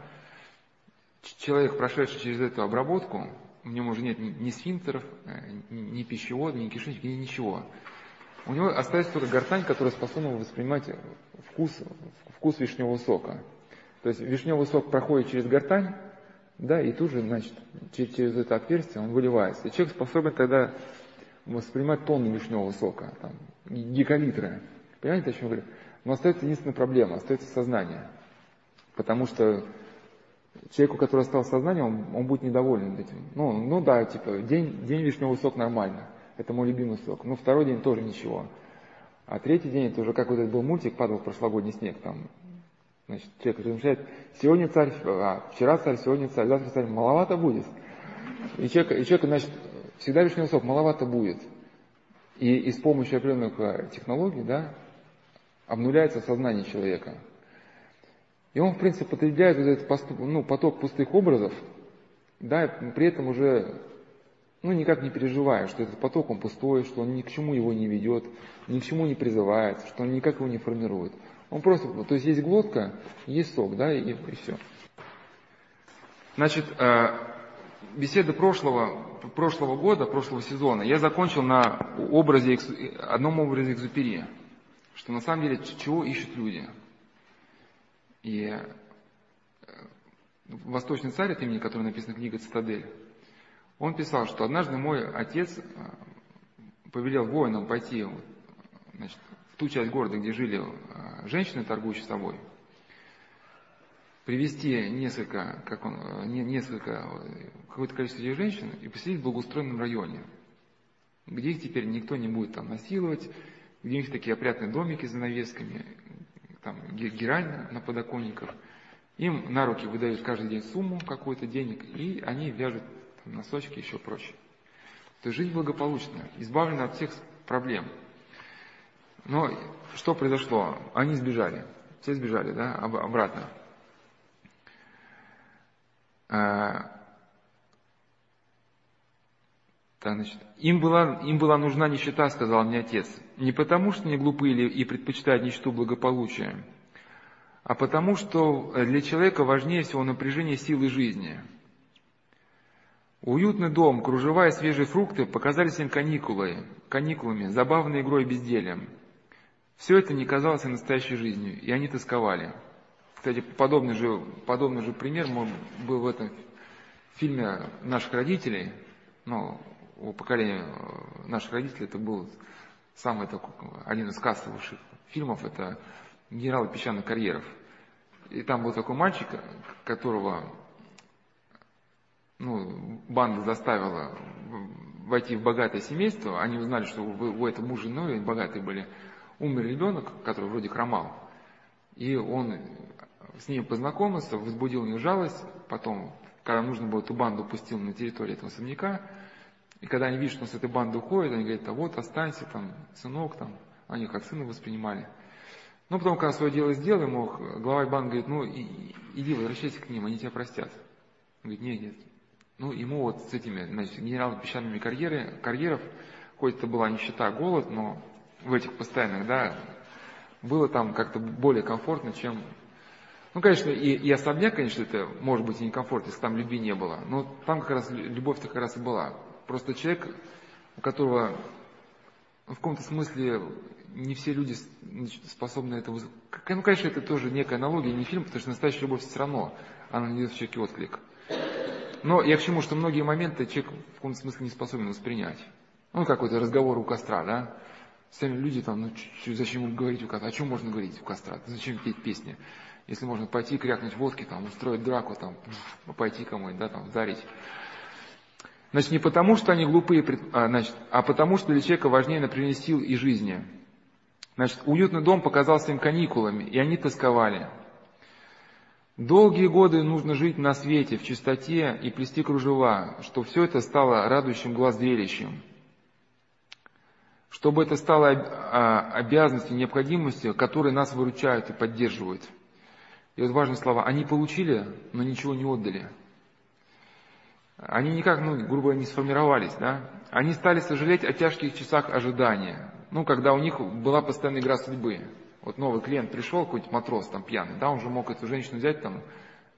Человек, прошедший через эту обработку, у него уже нет ни, сфинктеров, э, ни пищевода, ни кишечника, ни ничего. У него остается только гортань, которая способна воспринимать вкус, вкус вишневого сока. То есть вишневый сок проходит через гортань, да, и тут же, значит, через, это отверстие он выливается. И человек способен тогда воспринимать тонны вишневого сока, там, гигалитры. Понимаете, о чем я говорю? Но остается единственная проблема, остается сознание. Потому что человеку, который остался сознанием, он, он будет недоволен этим. Ну, ну да, типа, день, день вишневый сок нормально. Это мой любимый сок. Но второй день тоже ничего. А третий день, это уже как вот этот был мультик, падал прошлогодний снег, там, Значит, человек размышляет, сегодня царь, а, вчера царь, сегодня царь, завтра царь, маловато будет. И человек, и человек значит, всегда вишневый сок, маловато будет. И, и с помощью определенных а, технологий, да, обнуляется сознание человека. И он, в принципе, потребляет вот этот поступ, ну, поток пустых образов, да, при этом уже, ну, никак не переживая, что этот поток, он пустой, что он ни к чему его не ведет, ни к чему не призывает, что он никак его не формирует. Он просто, то есть есть глотка, есть сок, да, и, и все. Значит, э, беседы прошлого, прошлого года, прошлого сезона я закончил на образе, одном образе экзупери, что на самом деле чего ищут люди. И э, Восточный царь, от имени которого написана книга «Цитадель», он писал, что однажды мой отец э, повелел воинам пойти значит, ту часть города, где жили э, женщины, торгующие собой, привести несколько, как он, несколько, какое-то количество этих женщин и поселить в благоустроенном районе, где их теперь никто не будет там насиловать, где у них такие опрятные домики с занавесками, там герань на подоконниках. Им на руки выдают каждый день сумму какой-то денег, и они вяжут там, носочки еще прочее. То есть жизнь благополучна, избавлена от всех проблем. Но что произошло? Они сбежали. Все сбежали, да, обратно. А, так, значит, им была, им была нужна нищета, сказал мне отец. Не потому, что они глупые и предпочитают нищету благополучия, а потому, что для человека важнее всего напряжение силы жизни. Уютный дом, кружева и свежие фрукты показались им каникулой, каникулами, забавной игрой и бездельем. Все это не казалось настоящей жизнью, и они тосковали. Кстати, подобный же, подобный же пример был в этом фильме наших родителей, ну, у поколения э, наших родителей это был самый такой, один из кассовых фильмов, это «Генерал песчаных карьеров». И там был такой мальчик, которого ну, банда заставила войти в богатое семейство, они узнали, что у, у этого мужа и женой богатые были, умер ребенок, который вроде хромал, и он с ним познакомился, возбудил у них жалость, потом, когда нужно было, эту банду пустил на территорию этого особняка, и когда они видят, что он с этой банды уходит, они говорят, а вот останься там, сынок там, они как сына воспринимали. Но потом, когда свое дело сделал, ему глава банды говорит, ну иди, возвращайся к ним, они тебя простят. Он говорит, нет, нет. Ну, ему вот с этими, значит, генералами песчаными карьеры, карьеров, хоть это была нищета, голод, но в этих постоянных, да, было там как-то более комфортно, чем... Ну, конечно, и, и особняк, конечно, это может быть и некомфортно, если там любви не было. Но там как раз любовь-то как раз и была. Просто человек, у которого в каком-то смысле не все люди способны это... Ну, конечно, это тоже некая аналогия, не фильм, потому что настоящая любовь все равно, она не дает в человеке отклик. Но я к чему, что многие моменты человек в каком-то смысле не способен воспринять. Ну, какой-то разговор у костра, да? Сами люди там, ну, зачем говорить у костра? О чем можно говорить у костра? Зачем петь песни? Если можно пойти крякнуть водки, там, устроить драку, там, пойти кому-нибудь, да, там, ударить. Значит, не потому, что они глупые, а, значит, а потому, что для человека важнее например, сил и жизни. Значит, уютный дом показался им каникулами, и они тосковали. Долгие годы нужно жить на свете, в чистоте и плести кружева, чтобы все это стало радующим глаз зрелищем. Чтобы это стало а, обязанностью, необходимостью, которые нас выручают и поддерживают. И вот важные слова. Они получили, но ничего не отдали. Они никак, ну, грубо не сформировались, да. Они стали сожалеть о тяжких часах ожидания, ну, когда у них была постоянная игра судьбы. Вот новый клиент пришел, какой-нибудь матрос там пьяный, да, он же мог эту женщину взять там,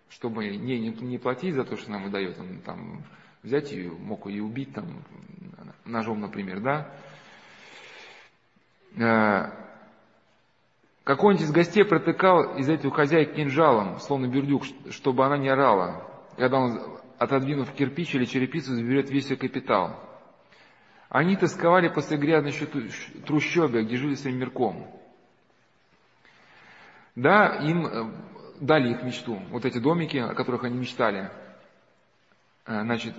чтобы не, не, не платить за то, что нам выдает, он там взять ее, мог ее убить там ножом, например, да. Э, какой-нибудь из гостей протыкал из этих хозяек кинжалом, словно бердюк, чтобы она не орала, когда он отодвинув кирпич или черепицу, заберет весь ее капитал. Они тосковали после грязной трущобе, где жили своим мирком. Да, им э, дали их мечту, вот эти домики, о которых они мечтали. Э, значит,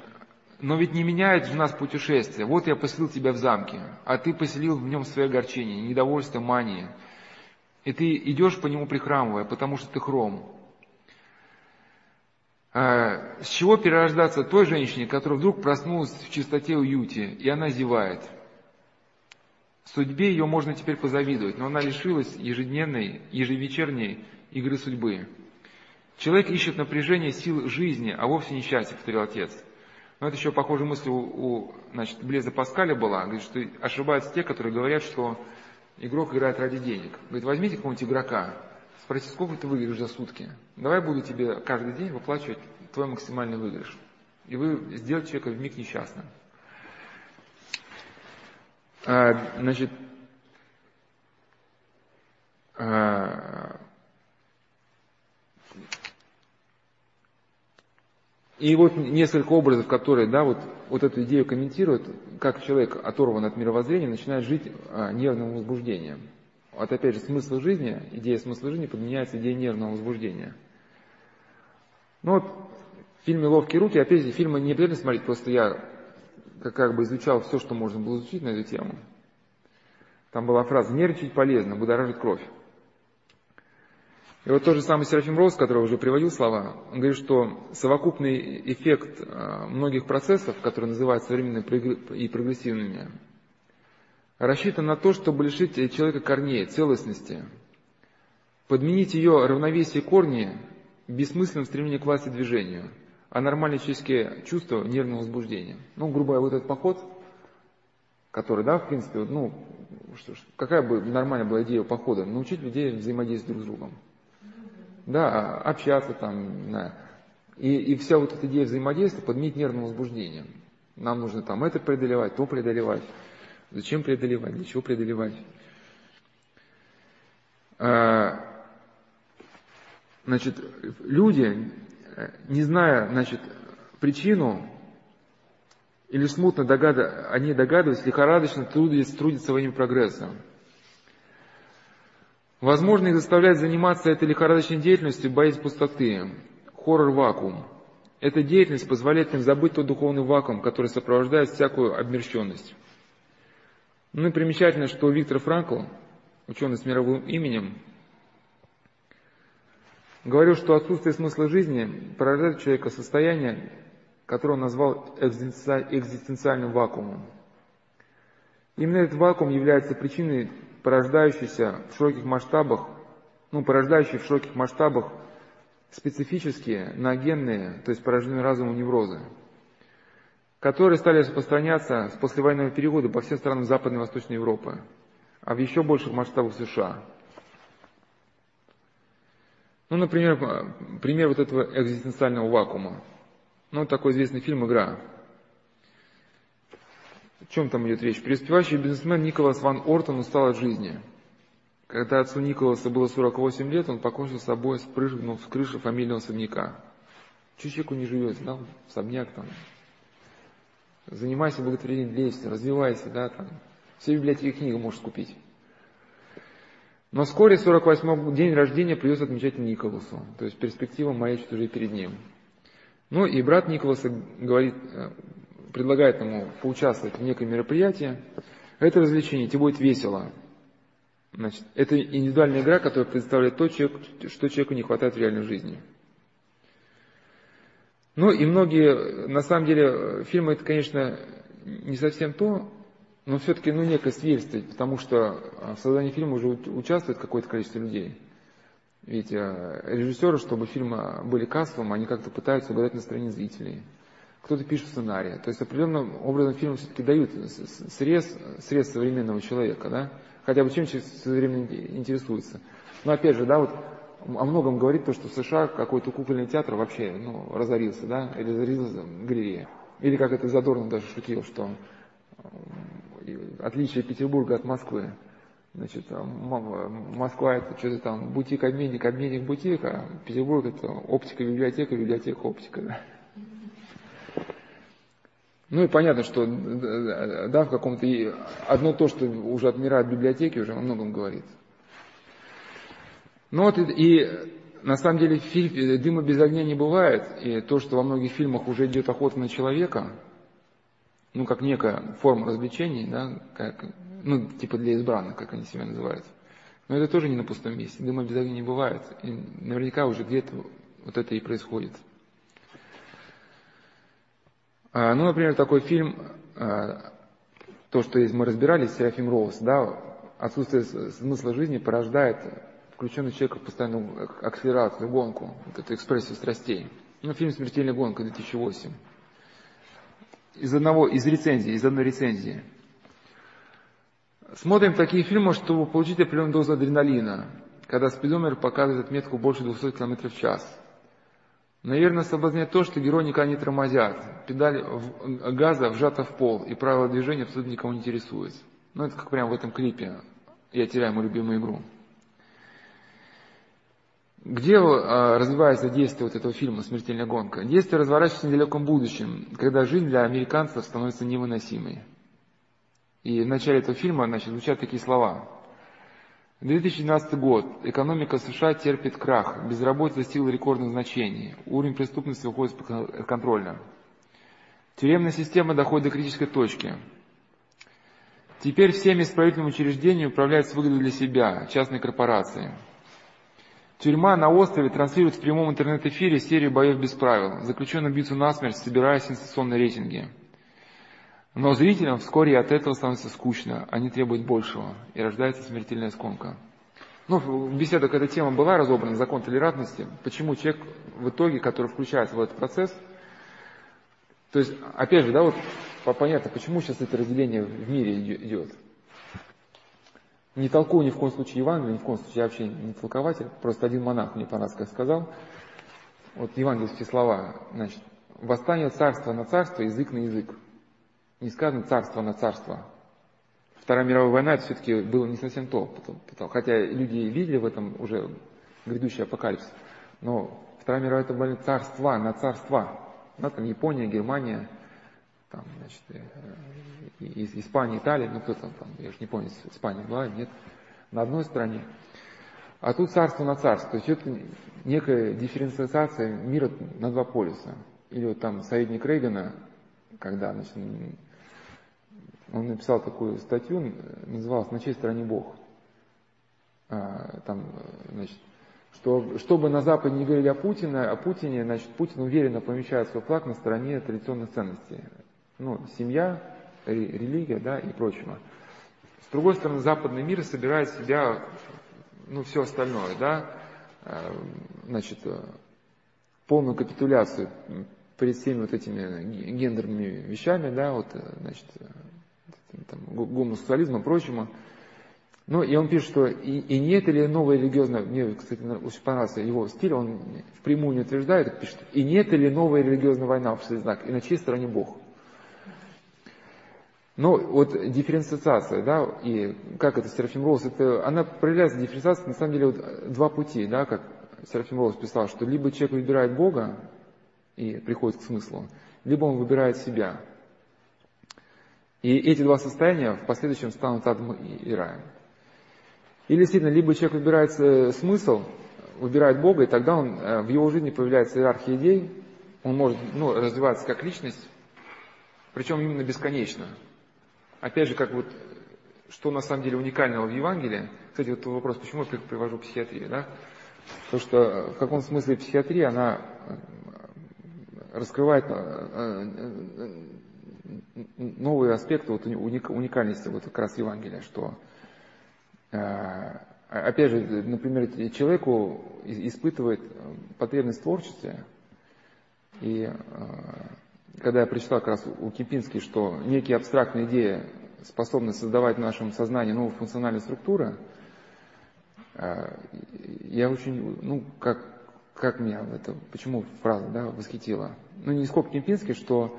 но ведь не меняет же нас путешествие. Вот я поселил тебя в замке, а ты поселил в нем свое огорчение, недовольство, мания. И ты идешь по нему прихрамывая, потому что ты хром. А, с чего перерождаться той женщине, которая вдруг проснулась в чистоте уюте, и она зевает? Судьбе ее можно теперь позавидовать, но она лишилась ежедневной, ежевечерней игры судьбы. Человек ищет напряжение сил жизни, а вовсе не счастье, повторил отец. Но это еще похожая мысль у, у значит, Блеза Паскаля была, говорит, что ошибаются те, которые говорят, что игрок играет ради денег. Говорит, возьмите какого-нибудь игрока, Спроси, сколько ты выиграешь за сутки? Давай буду тебе каждый день выплачивать твой максимальный выигрыш. И вы сделаете человека в миг несчастным. А, значит, а, и вот несколько образов, которые, да, вот, вот эту идею комментируют, как человек, оторван от мировоззрения, начинает жить а, нервным возбуждением. Вот опять же, смысл жизни, идея смысла жизни подменяется идеей нервного возбуждения. Ну вот в фильме «Ловкие руки», опять же, фильмы не обязательно смотреть, просто я как, как бы изучал все, что можно было изучить на эту тему. Там была фраза «нервничать полезно, будоражит кровь». И вот тот же самый Серафим Роуз, который уже приводил слова, он говорит, что совокупный эффект а, многих процессов, которые называют современными и прогрессивными, рассчитан на то, чтобы лишить человека корней, целостности, подменить ее равновесие корни бессмысленным стремлением к власти движению, а нормальные человеческие чувства нервного возбуждения. Ну, грубо говоря, вот этот поход, который, да, в принципе, ну, какая бы нормальная была идея похода? Научить людей взаимодействовать друг с другом да, общаться там, да. И, и вся вот эта идея взаимодействия подменить нервным возбуждением. Нам нужно там это преодолевать, то преодолевать. Зачем преодолевать, для чего преодолевать? А, значит, люди, не зная, значит, причину, или смутно догад... они догадываются, лихорадочно трудятся, трудятся своим прогрессом. Возможно, их заставляет заниматься этой лихорадочной деятельностью боязнь пустоты, хоррор-вакуум. Эта деятельность позволяет им забыть тот духовный вакуум, который сопровождает всякую обмерщенность. Ну и примечательно, что Виктор Франкл, ученый с мировым именем, говорил, что отсутствие смысла жизни порождает у человека состояние, которое он назвал экзистенциальным вакуумом. Именно этот вакуум является причиной порождающиеся в широких масштабах, ну, порождающие в широких масштабах специфические, ногенные, то есть порожденные разумом неврозы, которые стали распространяться с послевоенного периода по всем странам Западной и Восточной Европы, а в еще больших масштабах США. Ну, например, пример вот этого экзистенциального вакуума. Ну, такой известный фильм «Игра». О чем там идет речь? Преуспевающий бизнесмен Николас Ван Ортон устал от жизни. Когда отцу Николаса было 48 лет, он покончил с собой, спрыгнув с крыши фамильного особняка. Чуть человеку не живется, да, в особняк там. Занимайся благотворением, лезь, развивайся, да, там. Все библиотеки книги можешь купить. Но вскоре 48-й день рождения придется отмечать Николасу. То есть перспектива маячит уже перед ним. Ну и брат Николаса говорит, э, предлагает ему поучаствовать в неком мероприятии, это развлечение, тебе будет весело. Значит, это индивидуальная игра, которая представляет то, что человеку не хватает в реальной жизни. Ну и многие, на самом деле, фильмы это, конечно, не совсем то, но все-таки ну, некое свидетельствует, потому что в создании фильма уже участвует какое-то количество людей. Ведь э, режиссеры, чтобы фильмы были кассовым, они как-то пытаются угадать настроение зрителей кто-то пишет сценарий. То есть определенным образом фильмы все-таки дают срез, срез современного человека, да? хотя бы чем человек современно интересуется. Но опять же, да, вот о многом говорит то, что в США какой-то кукольный театр вообще ну, разорился, да, или разорилась галерея. Или как это Задорно даже шутил, что отличие Петербурга от Москвы. Значит, Москва это что-то там бутик, обменник, обменник, бутик, а Петербург это оптика, библиотека, библиотека, оптика. Да. Ну и понятно, что да, в каком-то... Одно то, что уже отмирают библиотеки, уже о многом говорит. Ну вот и, и на самом деле фильм, дыма без огня не бывает, и то, что во многих фильмах уже идет охота на человека, ну как некая форма развлечений, да, как, ну типа для избранных, как они себя называют. Но это тоже не на пустом месте, дыма без огня не бывает, и наверняка уже где-то вот это и происходит. А, ну, например, такой фильм, а, то, что мы разбирали, Серафим Роуз, да, отсутствие смысла жизни порождает включенный человека в постоянную акселерацию, гонку, вот эту экспрессию страстей. Ну, фильм «Смертельная гонка» 2008. Из одного, из рецензии, из одной рецензии. Смотрим такие фильмы, чтобы получить определенную дозу адреналина, когда спидометр показывает отметку больше 200 км в час. Наверное, соблазняет то, что герои никогда не тормозят. Педаль газа вжата в пол, и правила движения абсолютно никого не интересует. Ну, это как прямо в этом клипе «Я теряю мою любимую игру». Где а, развивается действие вот этого фильма «Смертельная гонка»? Действие разворачивается в недалеком будущем, когда жизнь для американцев становится невыносимой. И в начале этого фильма значит, звучат такие слова. 2012 год. Экономика США терпит крах. Безработица достигла рекордных значений. Уровень преступности выходит из контроля. Тюремная система доходит до критической точки. Теперь всеми исправительными учреждениями управляют с выгодой для себя, частные корпорации. Тюрьма на острове транслирует в прямом интернет-эфире серию боев без правил. Заключенные бьются насмерть, собирая сенсационные рейтинги. Но зрителям вскоре от этого становится скучно, они требуют большего, и рождается смертельная сконка. Ну, в беседах эта тема была разобрана, закон толерантности, почему человек в итоге, который включается в этот процесс, то есть, опять же, да, вот понятно, почему сейчас это разделение в мире идет. Не толкую ни в коем случае Евангелие, ни в коем случае я вообще не толкователь, просто один монах мне по-раски сказал, вот евангельские слова, значит, восстание царства на царство, язык на язык не сказано царство на царство. Вторая мировая война это все-таки было не совсем то, потому, хотя люди видели в этом уже грядущий апокалипсис, но Вторая мировая это были царства на царства. Ну, там Япония, Германия, там, значит, э, Испания, Италия, ну кто там, там, я же не помню, Испания была, нет, на одной стороне. А тут царство на царство, то есть это некая дифференциация мира на два полюса. Или вот там советник Рейгана, когда значит, он написал такую статью, называлась «На чьей стороне Бог?». А, там, значит, что, чтобы на Западе не говорили о Путине, о Путине, значит, Путин уверенно помещает свой флаг на стороне традиционных ценностей. Ну, семья, религия, да, и прочего. С другой стороны, западный мир собирает в себя, ну, все остальное, да, а, значит, полную капитуляцию перед всеми вот этими гендерными вещами, да, вот, значит, там, гомосексуализма и прочему. Ну, и он пишет, что и, и нет ли новая религиозная, мне, кстати, очень понравился его стиль, он впрямую не утверждает, пишет, и нет ли новая религиозная война, в знак, и на чьей стороне Бог. Но вот дифференциация, да, и как это Серафим Роуз, это, она проявляется дифференциация, на самом деле, вот два пути, да, как Серафим Роуз писал, что либо человек выбирает Бога и приходит к смыслу, либо он выбирает себя – и эти два состояния в последующем станут адом и раем. Или действительно, либо человек выбирает э, смысл, выбирает Бога, и тогда он, э, в его жизни появляется иерархия идей, он может ну, развиваться как личность, причем именно бесконечно. Опять же, как вот, что на самом деле уникального в Евангелии, кстати, вот вопрос, почему я привожу психиатрию, да? Потому что в каком смысле психиатрия, она э, раскрывает новый аспект вот, уникальности вот как раз Евангелия, что э, опять же, например, человеку испытывает потребность в творчестве, и э, когда я прочитал как раз у Кипински, что некие абстрактные идеи способны создавать в нашем сознании новые функциональные структуры, э, я очень, ну, как, как меня это, почему фраза, да, восхитила. Ну, не сколько Кипинский, что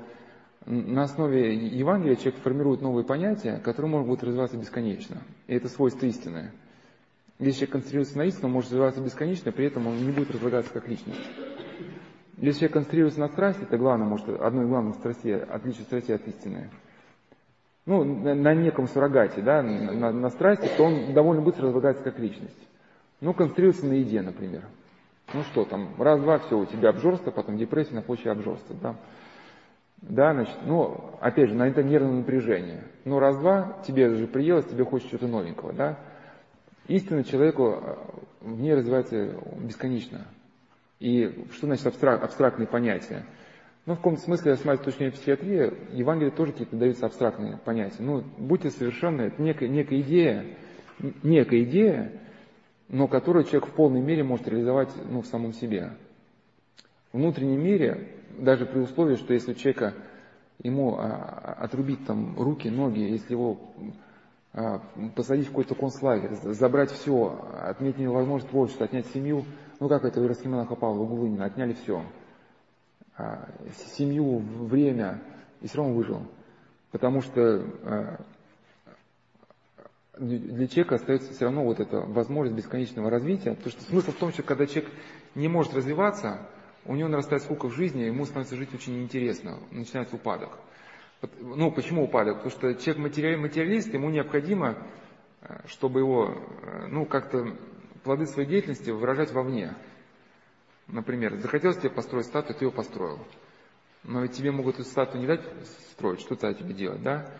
на основе Евангелия человек формирует новые понятия, которые могут развиваться бесконечно. И это свойство истины. Если человек концентрируется на истину, он может развиваться бесконечно, при этом он не будет разлагаться как личность. Если человек концентрируется на страсти, это главное, может, одно из главных страстей, отличие страсти от истины. Ну, на, на неком суррогате, да, на, на страсти, то он довольно быстро разлагается как личность. Ну, концентрируется на еде, например. Ну что там, раз-два, все, у тебя обжорство, потом депрессия на почве обжорства. Да? Да, значит, ну, опять же, на это нервное напряжение. Ну, раз-два, тебе же приелось, тебе хочется что-то новенького, да. Истина человеку э, в ней развивается бесконечно. И что значит абстрак, абстрактные понятия? Ну, в каком-то смысле, с моей точки зрения психиатрии, Евангелие тоже какие-то даются абстрактные понятия. Ну, будьте совершенны, это некая, некая идея, некая идея, но которую человек в полной мере может реализовать ну, в самом себе. В внутреннем мире даже при условии, что если у человека ему а, отрубить там руки, ноги, если его а, посадить в какой-то концлагерь, забрать все, отнять невозможность творчества, отнять семью, ну как это у Иросхимонаха Павла Гулынина, отняли все. А, семью, время, и все равно выжил. Потому что для человека остается все равно вот эта возможность бесконечного развития. Потому что смысл в том, что когда человек не может развиваться, у него нарастает скука в жизни, ему становится жить очень неинтересно, начинается упадок. Ну, почему упадок? Потому что человек материалист, ему необходимо чтобы его, ну, как-то плоды своей деятельности выражать вовне. Например, захотелось тебе построить статую, ты ее построил. Но ведь тебе могут эту статую не дать строить, что то тебе делать, да?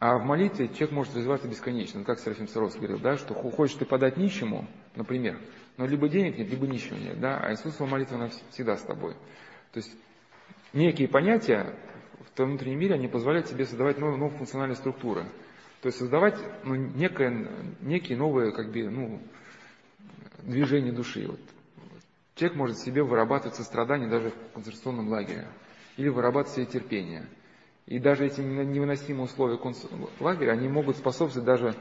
А в молитве человек может развиваться бесконечно. Как Серафим Саровский говорил, да, что хочешь ты подать нищему, например, но либо денег нет, либо нищего нет, да, а Иисусова молитва, она всегда с тобой. То есть некие понятия в твоем внутреннем мире, они позволяют тебе создавать новые, новые функциональные структуры. То есть создавать ну, некое, некие новые как бы, ну, движения души. Вот. Человек может себе вырабатывать сострадание даже в концентрационном лагере. Или вырабатывать себе терпение. И даже эти невыносимые условия лагеря, они могут способствовать даже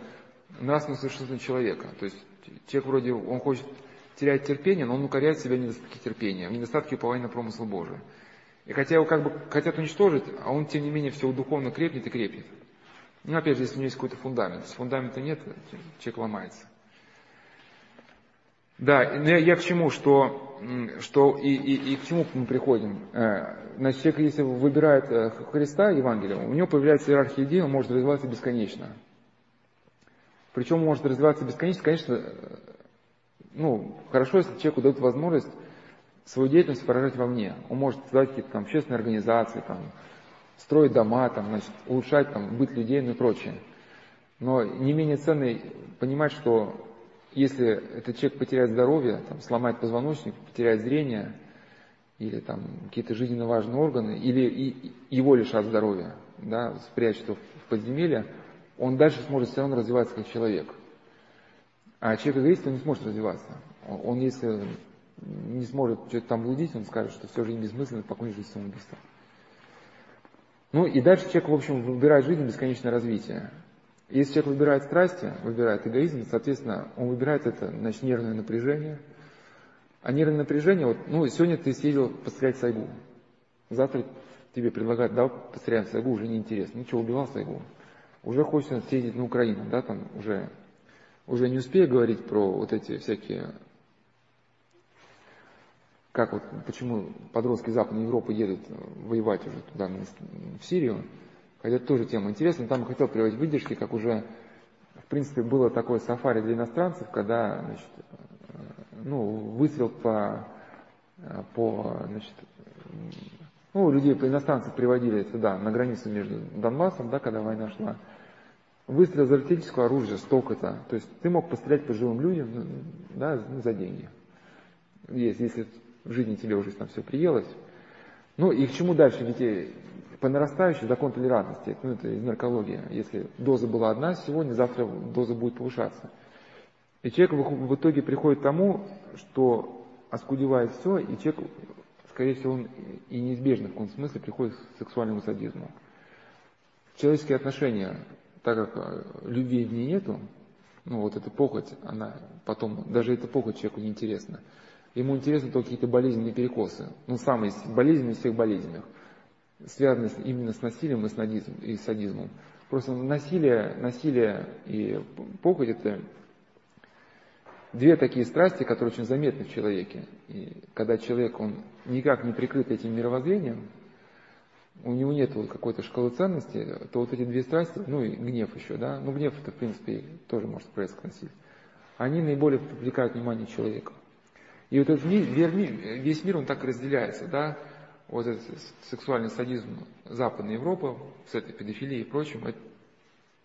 нравственному совершенству человека. То есть человек вроде, он хочет терять терпение, но он укоряет себя в недостатке терпения, в недостатке упования на промысл Божий. И хотя его как бы хотят уничтожить, а он тем не менее все духовно крепнет и крепнет. Ну, опять же, если у него есть какой-то фундамент. Если фундамента нет, человек ломается. Да, я, я к чему, что, что и, и, и к чему мы приходим? Э, значит, человек, если выбирает э, Христа, Евангелие, у него появляется иерархия идей, он может развиваться бесконечно. Причем может развиваться бесконечно, конечно, э, ну, хорошо, если человеку дают возможность свою деятельность выражать вовне. Он может создавать какие-то там общественные организации, там, строить дома, там, значит, улучшать там, быт людей ну и прочее. Но не менее ценно понимать, что если этот человек потеряет здоровье, там, сломает позвоночник, потеряет зрение, или там какие-то жизненно важные органы, или и, его лишат здоровья, да, спрячут его в подземелье, он дальше сможет все равно развиваться как человек. А человек эгоист, он не сможет развиваться. Он, если не сможет что-то там блудить, он скажет, что все жизнь бессмысленно, покончит жизнь самоубийством. Ну и дальше человек, в общем, выбирает жизнь бесконечное развитие. Если человек выбирает страсти, выбирает эгоизм, соответственно, он выбирает это, значит, нервное напряжение. А нервное напряжение, вот, ну, сегодня ты съездил пострелять Сайгу. Завтра тебе предлагают, да, постреляем Сайгу, уже неинтересно. Ну что, убивал Сайгу. Уже хочется съездить на Украину, да, там уже, уже не успею говорить про вот эти всякие, как вот, почему подростки Западной Европы едут воевать уже туда, в Сирию, Хотя тоже тема интересная, там я хотел приводить выдержки, как уже, в принципе, было такое сафари для иностранцев, когда, значит, ну, выстрел по, по, значит, ну, людей, по иностранцев приводили сюда, на границу между Донбассом, да, когда война шла. Выстрел из артиллерийского оружия столько-то. То есть ты мог пострелять по живым людям, да, за деньги. Есть, если в жизни тебе уже там все приелось. Ну и к чему дальше? Ведь по нарастающей закон толерантности, ну это из наркологии, если доза была одна сегодня, завтра доза будет повышаться. И человек в итоге приходит к тому, что оскудевает все, и человек, скорее всего, он и неизбежно в каком-то смысле приходит к сексуальному садизму. Человеческие отношения, так как э, любви в ней нету, ну вот эта похоть, она потом, даже эта похоть человеку неинтересна. Ему интересны только какие-то болезненные перекосы. Ну, самые болезненные из всех болезненных связаны именно с насилием и, с надизм, и садизмом. Просто насилие, насилие и похоть – это две такие страсти, которые очень заметны в человеке. И когда человек, он никак не прикрыт этим мировоззрением, у него нет вот какой-то шкалы ценностей, то вот эти две страсти, ну и гнев еще, да, ну гнев это в принципе тоже может справиться к они наиболее привлекают внимание человека. И вот этот мир, весь мир, он так разделяется, да, вот этот сексуальный садизм Западной Европы с этой педофилией и прочим, это,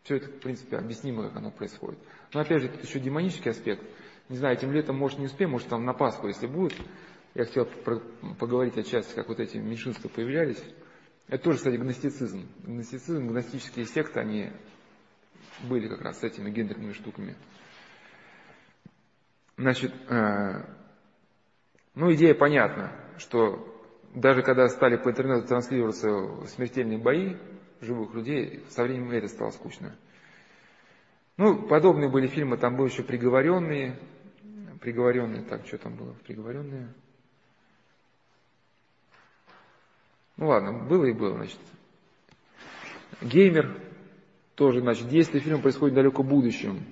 все это, в принципе, объяснимо, как оно происходит. Но опять же, тут еще демонический аспект. Не знаю, этим летом, может, не успеем, может, там на Пасху, если будет. Я хотел про, поговорить о части, как вот эти меньшинства появлялись. Это тоже, кстати, гностицизм. Гностицизм, гностические секты, они были как раз с этими гендерными штуками. Значит, э, ну, идея понятна, что даже когда стали по интернету транслироваться смертельные бои живых людей, со временем это стало скучно. Ну, подобные были фильмы, там были еще приговоренные, приговоренные, так, что там было, приговоренные. Ну ладно, было и было, значит. Геймер, тоже, значит, действие фильма происходит в далеком будущем,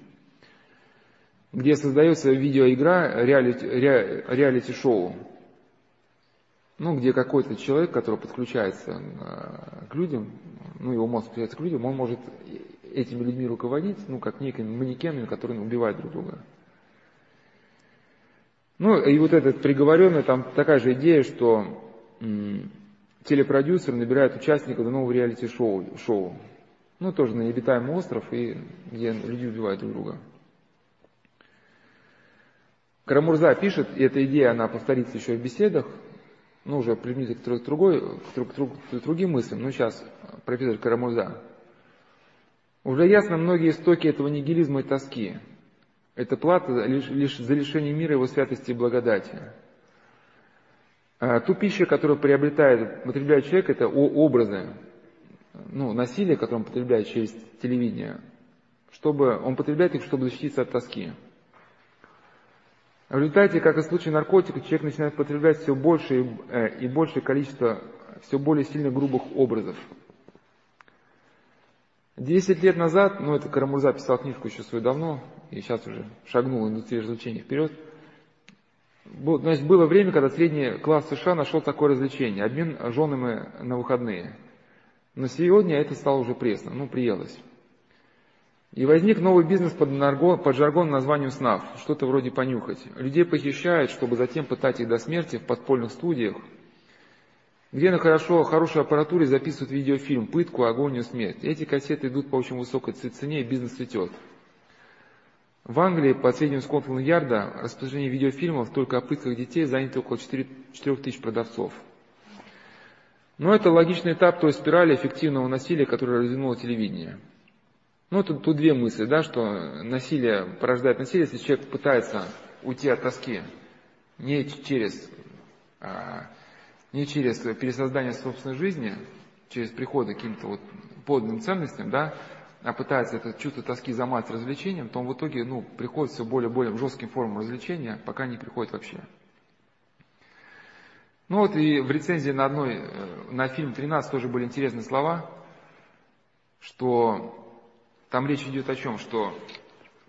где создается видеоигра, реалити-шоу. Реалити, реалити ну, где какой-то человек, который подключается э, к людям, ну, его мозг подключается к людям, он может этими людьми руководить, ну, как некими манекенами, которые убивают друг друга. Ну, и вот этот приговоренный, там такая же идея, что м, телепродюсер набирает участников до нового реалити-шоу. Шоу. Ну, тоже на необитаемый остров, и где люди убивают друг друга. Карамурза пишет, и эта идея, она повторится еще в беседах, ну, уже применительно к, другой, к, друг, к другим мыслям, ну, сейчас профессор Карамурза. Уже ясно многие истоки этого нигилизма и тоски. Это плата лишь, лишь за лишение мира его святости и благодати. А ту пищу, которую приобретает, потребляет человек, это образы, ну, насилие, которое он потребляет через телевидение, чтобы он потребляет их, чтобы защититься от тоски. В результате, как и в случае наркотиков, человек начинает потреблять все больше и, э, и большее количество все более сильно грубых образов. Десять лет назад, ну это Карамурза писал книжку еще свою давно, и сейчас уже шагнул индустрия развлечений вперед, значит, было время, когда средний класс США нашел такое развлечение, обмен женами на выходные. Но сегодня это стало уже пресно, ну приелось. И возник новый бизнес под, нарго, под жаргонным названием СНАФ, что-то вроде понюхать. Людей похищают, чтобы затем пытать их до смерти в подпольных студиях, где на хорошо, хорошей аппаратуре записывают видеофильм «Пытку, агонию, смерть». Эти кассеты идут по очень высокой цене, и бизнес цветет. В Англии, по сведениям Скотланд-Ярда, распространение видеофильмов только о пытках детей занято около 4, 4 тысяч продавцов. Но это логичный этап той спирали эффективного насилия, которое развернуло телевидение – ну, тут, тут две мысли, да, что насилие порождает насилие, если человек пытается уйти от тоски не через, а, не через пересоздание собственной жизни, через приход к каким-то вот подлинным ценностям, да, а пытается это чувство тоски замазать развлечением, то он в итоге ну, приходит все более и более жестким формам развлечения, пока не приходит вообще. Ну вот и в рецензии на одной, э, на фильм «13» тоже были интересные слова, что там речь идет о чем, что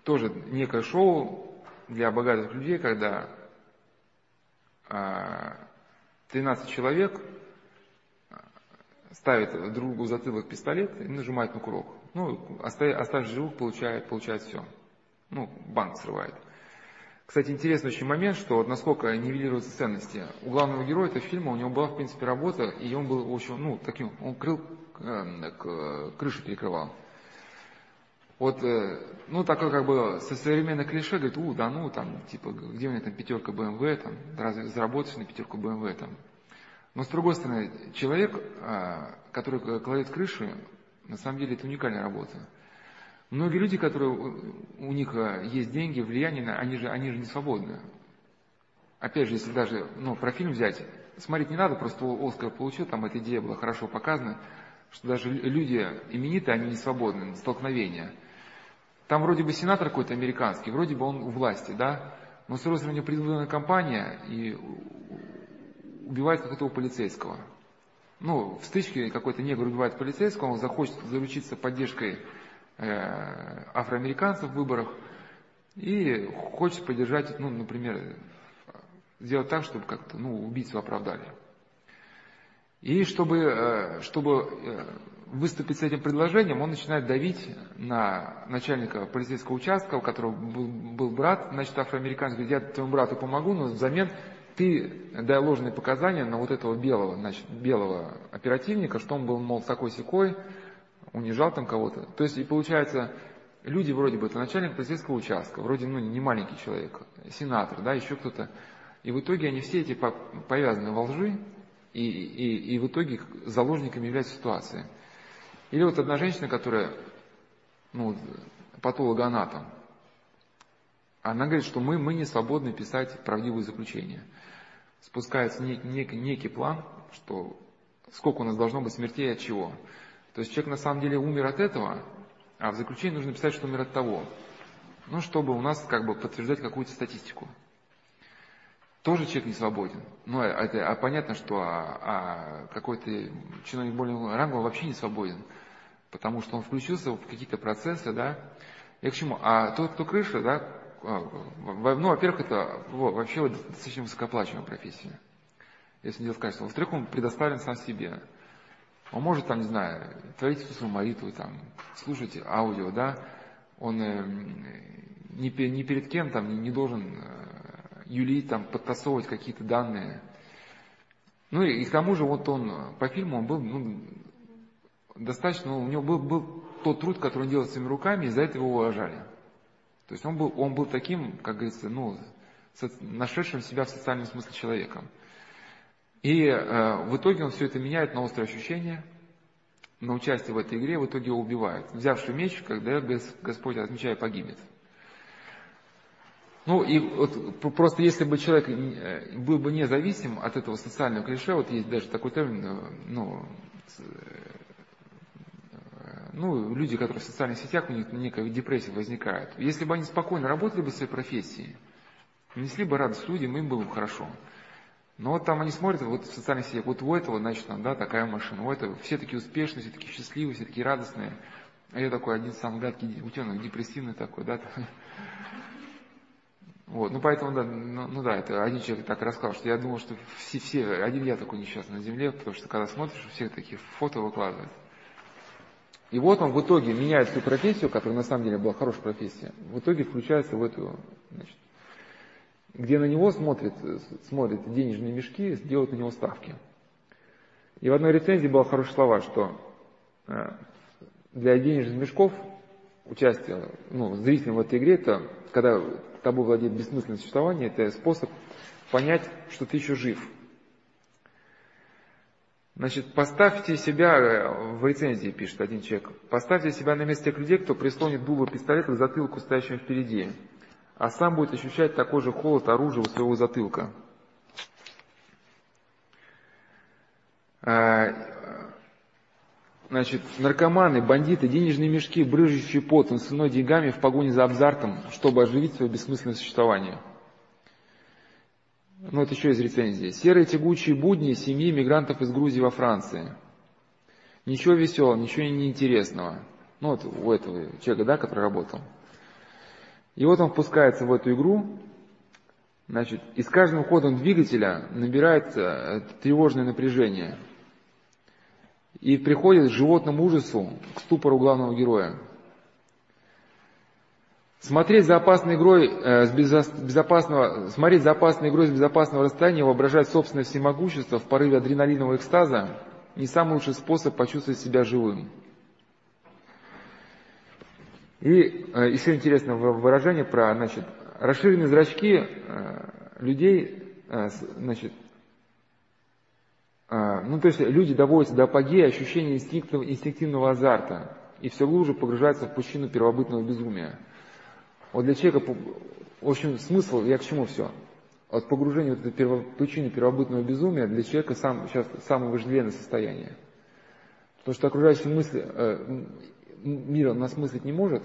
тоже некое шоу для богатых людей, когда 13 а, человек ставит друг другу в затылок пистолет и нажимает на курок. Ну, оставшись живых, получает, получает все. Ну, банк срывает. Кстати, интересный очень момент, что вот насколько нивелируются ценности. У главного героя этого фильма, у него была, в принципе, работа, и он был, общем, ну, таким, он крыл, э, крышу перекрывал. Вот, э, ну, такое как бы со современных клише, говорит, у, да ну, там, типа, где у меня там пятерка BMW, там, разве заработаешь на пятерку BMW, там. Но с другой стороны, человек, а, который кладет крыши, на самом деле это уникальная работа. Многие люди, которые у них а, есть деньги, влияние, они же, они же не свободны. Опять же, если даже, ну, про фильм взять, смотреть не надо, просто Оскар получил, там эта идея была хорошо показана, что даже люди именитые, они не свободны, столкновения – там вроде бы сенатор какой-то американский, вроде бы он у власти, да, но же у него предвыборная кампания и убивает какого-то полицейского. Ну, в стычке какой-то негр убивает полицейского, он захочет заручиться поддержкой э, афроамериканцев в выборах и хочет поддержать, ну, например, сделать так, чтобы как-то, ну, убийцу оправдали. И чтобы, э, чтобы э, выступить с этим предложением, он начинает давить на начальника полицейского участка, у которого был, был брат, значит, афроамериканец, говорит, я твоему брату помогу, но взамен ты дай ложные показания на вот этого белого, значит, белого оперативника, что он был, мол, такой секой, унижал там кого-то. То есть, и получается, люди вроде бы, это начальник полицейского участка, вроде, ну, не маленький человек, сенатор, да, еще кто-то. И в итоге они все эти повязаны во лжи, и, и, и в итоге заложниками являются ситуации. Или вот одна женщина, которая, ну, патологоанатом, она говорит, что мы, мы не свободны писать правдивые заключения. Спускается нек, нек, некий план, что сколько у нас должно быть смертей от чего. То есть человек на самом деле умер от этого, а в заключении нужно писать, что умер от того. Ну, чтобы у нас как бы подтверждать какую-то статистику тоже человек не свободен. Ну, а, это, а понятно, что а, а какой-то чиновник более ранга вообще не свободен, потому что он включился в какие-то процессы, да. И к чему? А тот, кто крыша, да, а, ну, во-первых, это вообще достаточно высокооплачиваемая профессия, если не сказать. Во-вторых, он предоставлен сам себе. Он может, там, не знаю, творить эту свою молитву, там, слушать аудио, да, он э, ни, ни перед кем там не, не должен э, юлить, там, подтасовывать какие-то данные. Ну и, и к тому же вот он по фильму он был ну, достаточно, ну, у него был, был тот труд, который он делал своими руками, и за это его уважали. То есть он был, он был таким, как говорится, ну, нашедшим себя в социальном смысле человеком. И э, в итоге он все это меняет на острое ощущение, на участие в этой игре, в итоге его убивают. Взявший меч, когда Господь, отмечая, погибнет. Ну и вот просто если бы человек э, был бы независим от этого социального клише, вот есть даже такой термин, э, ну, э, ну, люди, которые в социальных сетях, у них некая депрессия возникает. Если бы они спокойно работали бы в своей профессии, несли бы радость людям, им было бы хорошо. Но вот там они смотрят, вот в социальных сетях, вот у этого, значит, да, такая машина, у этого все такие успешные, все такие счастливые, все такие радостные. А я такой один самый гадкий утенок, депрессивный такой, да. Вот, ну поэтому, да, ну, ну да, это один человек так рассказал, что я думал, что все, все, один я такой несчастный на земле, потому что когда смотришь, все такие фото выкладывают. И вот он в итоге меняет свою профессию, которая на самом деле была хорошая профессия, в итоге включается в эту, значит, где на него смотрят, смотрят денежные мешки, делают на него ставки. И в одной рецензии было хорошие слова, что э, для денежных мешков участие ну, зрителям в этой игре, это когда тобой владеет бессмысленное существование, это способ понять, что ты еще жив. Значит, поставьте себя, в рецензии пишет один человек, поставьте себя на место тех людей, кто прислонит дуло пистолета к затылку стоящему впереди а сам будет ощущать такой же холод оружия у своего затылка. Значит, наркоманы, бандиты, денежные мешки, брыжущие потом, ценой деньгами в погоне за абзартом, чтобы оживить свое бессмысленное существование. Ну, это еще из рецензии. Серые тягучие будни семьи мигрантов из Грузии во Франции. Ничего веселого, ничего неинтересного. Ну, вот у этого человека, да, который работал. И вот он впускается в эту игру, значит, и с каждым ходом двигателя набирается э, тревожное напряжение. И приходит к животному ужасу, к ступору главного героя. Смотреть за опасной игрой э, с безопасного, смотреть за опасной игрой с безопасного расстояния, воображать собственное всемогущество в порыве адреналинового экстаза не самый лучший способ почувствовать себя живым. И э, еще интересное выражение про, значит, расширенные зрачки э, людей, э, значит, ну, то есть люди доводятся до апогея ощущения инстинктивного, инстинктивного азарта и все глубже погружаются в пучину первобытного безумия. Вот для человека, в общем, смысл, я к чему все? От погружения в эту перво, пучину первобытного безумия для человека сам, сейчас самое вожделенное состояние. Потому что окружающие мысли, мир он осмыслить не может,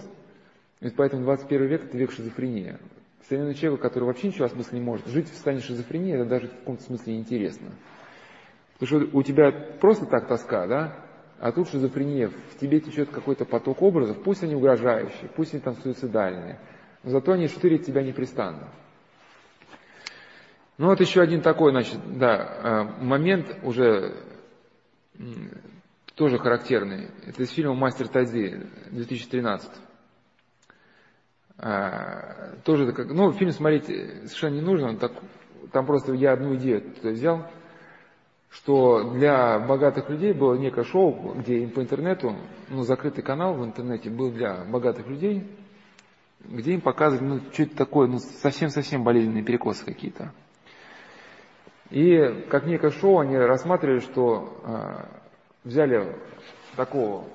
и поэтому 21 век – это век шизофрения. Современный человек, который вообще ничего осмыслить не может, жить в состоянии шизофрении – это даже в каком-то смысле неинтересно. Потому что у тебя просто так тоска, да, а тут шизофрения, в тебе течет какой-то поток образов, пусть они угрожающие, пусть они там суицидальные, но зато они штырят тебя непрестанно. Ну вот еще один такой, значит, да, э, момент уже тоже характерный. Это из фильма «Мастер Тайзи» 2013. А, тоже, ну, фильм смотреть совершенно не нужно, так, там просто я одну идею взял, что для богатых людей было некое шоу, где им по интернету, ну, закрытый канал в интернете был для богатых людей, где им показывали, ну, что-то такое, ну, совсем-совсем болезненные перекосы какие-то. И как некое шоу они рассматривали, что а, взяли такого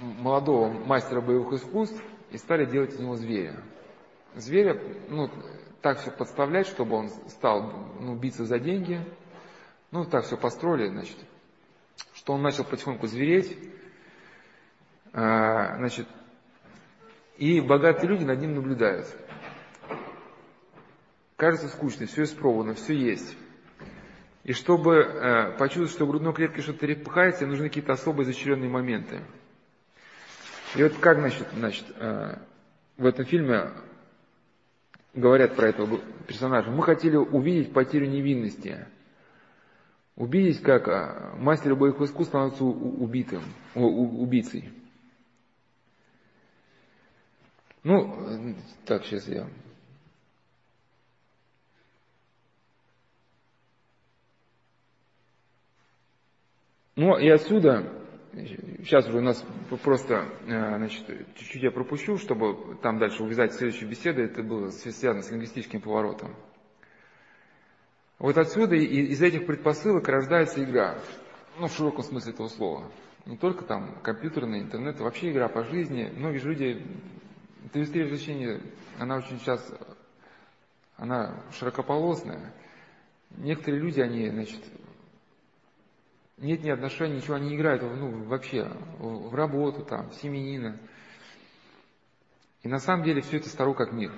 молодого мастера боевых искусств и стали делать из него зверя. Зверя, ну, так все подставлять, чтобы он стал ну, биться за деньги. Ну, так все построили, значит, что он начал потихоньку звереть. А, значит, и богатые люди над ним наблюдают. Кажется скучно, все испробовано, все есть. И чтобы э, почувствовать, что в грудной клетке что-то репыхается, нужны какие-то особые изощренные моменты. И вот как, значит, значит э, в этом фильме говорят про этого персонажа. Мы хотели увидеть потерю невинности. Убедись, как а, мастер боевых искусств становится убитым, убийцей. Ну, так, сейчас я Ну и отсюда, сейчас уже у нас просто, э, значит, чуть-чуть я пропущу, чтобы там дальше увязать следующую беседу, это было связано с лингвистическим поворотом. Вот отсюда из этих предпосылок рождается игра, ну в широком смысле этого слова. Не только там компьютерный, интернет, вообще игра по жизни. Многие же люди, индустрия развлечения, она очень сейчас, она широкополосная. Некоторые люди, они, значит, нет ни отношений, ничего, они играют ну, вообще в работу, там, в семенина. И на самом деле все это старо как мир.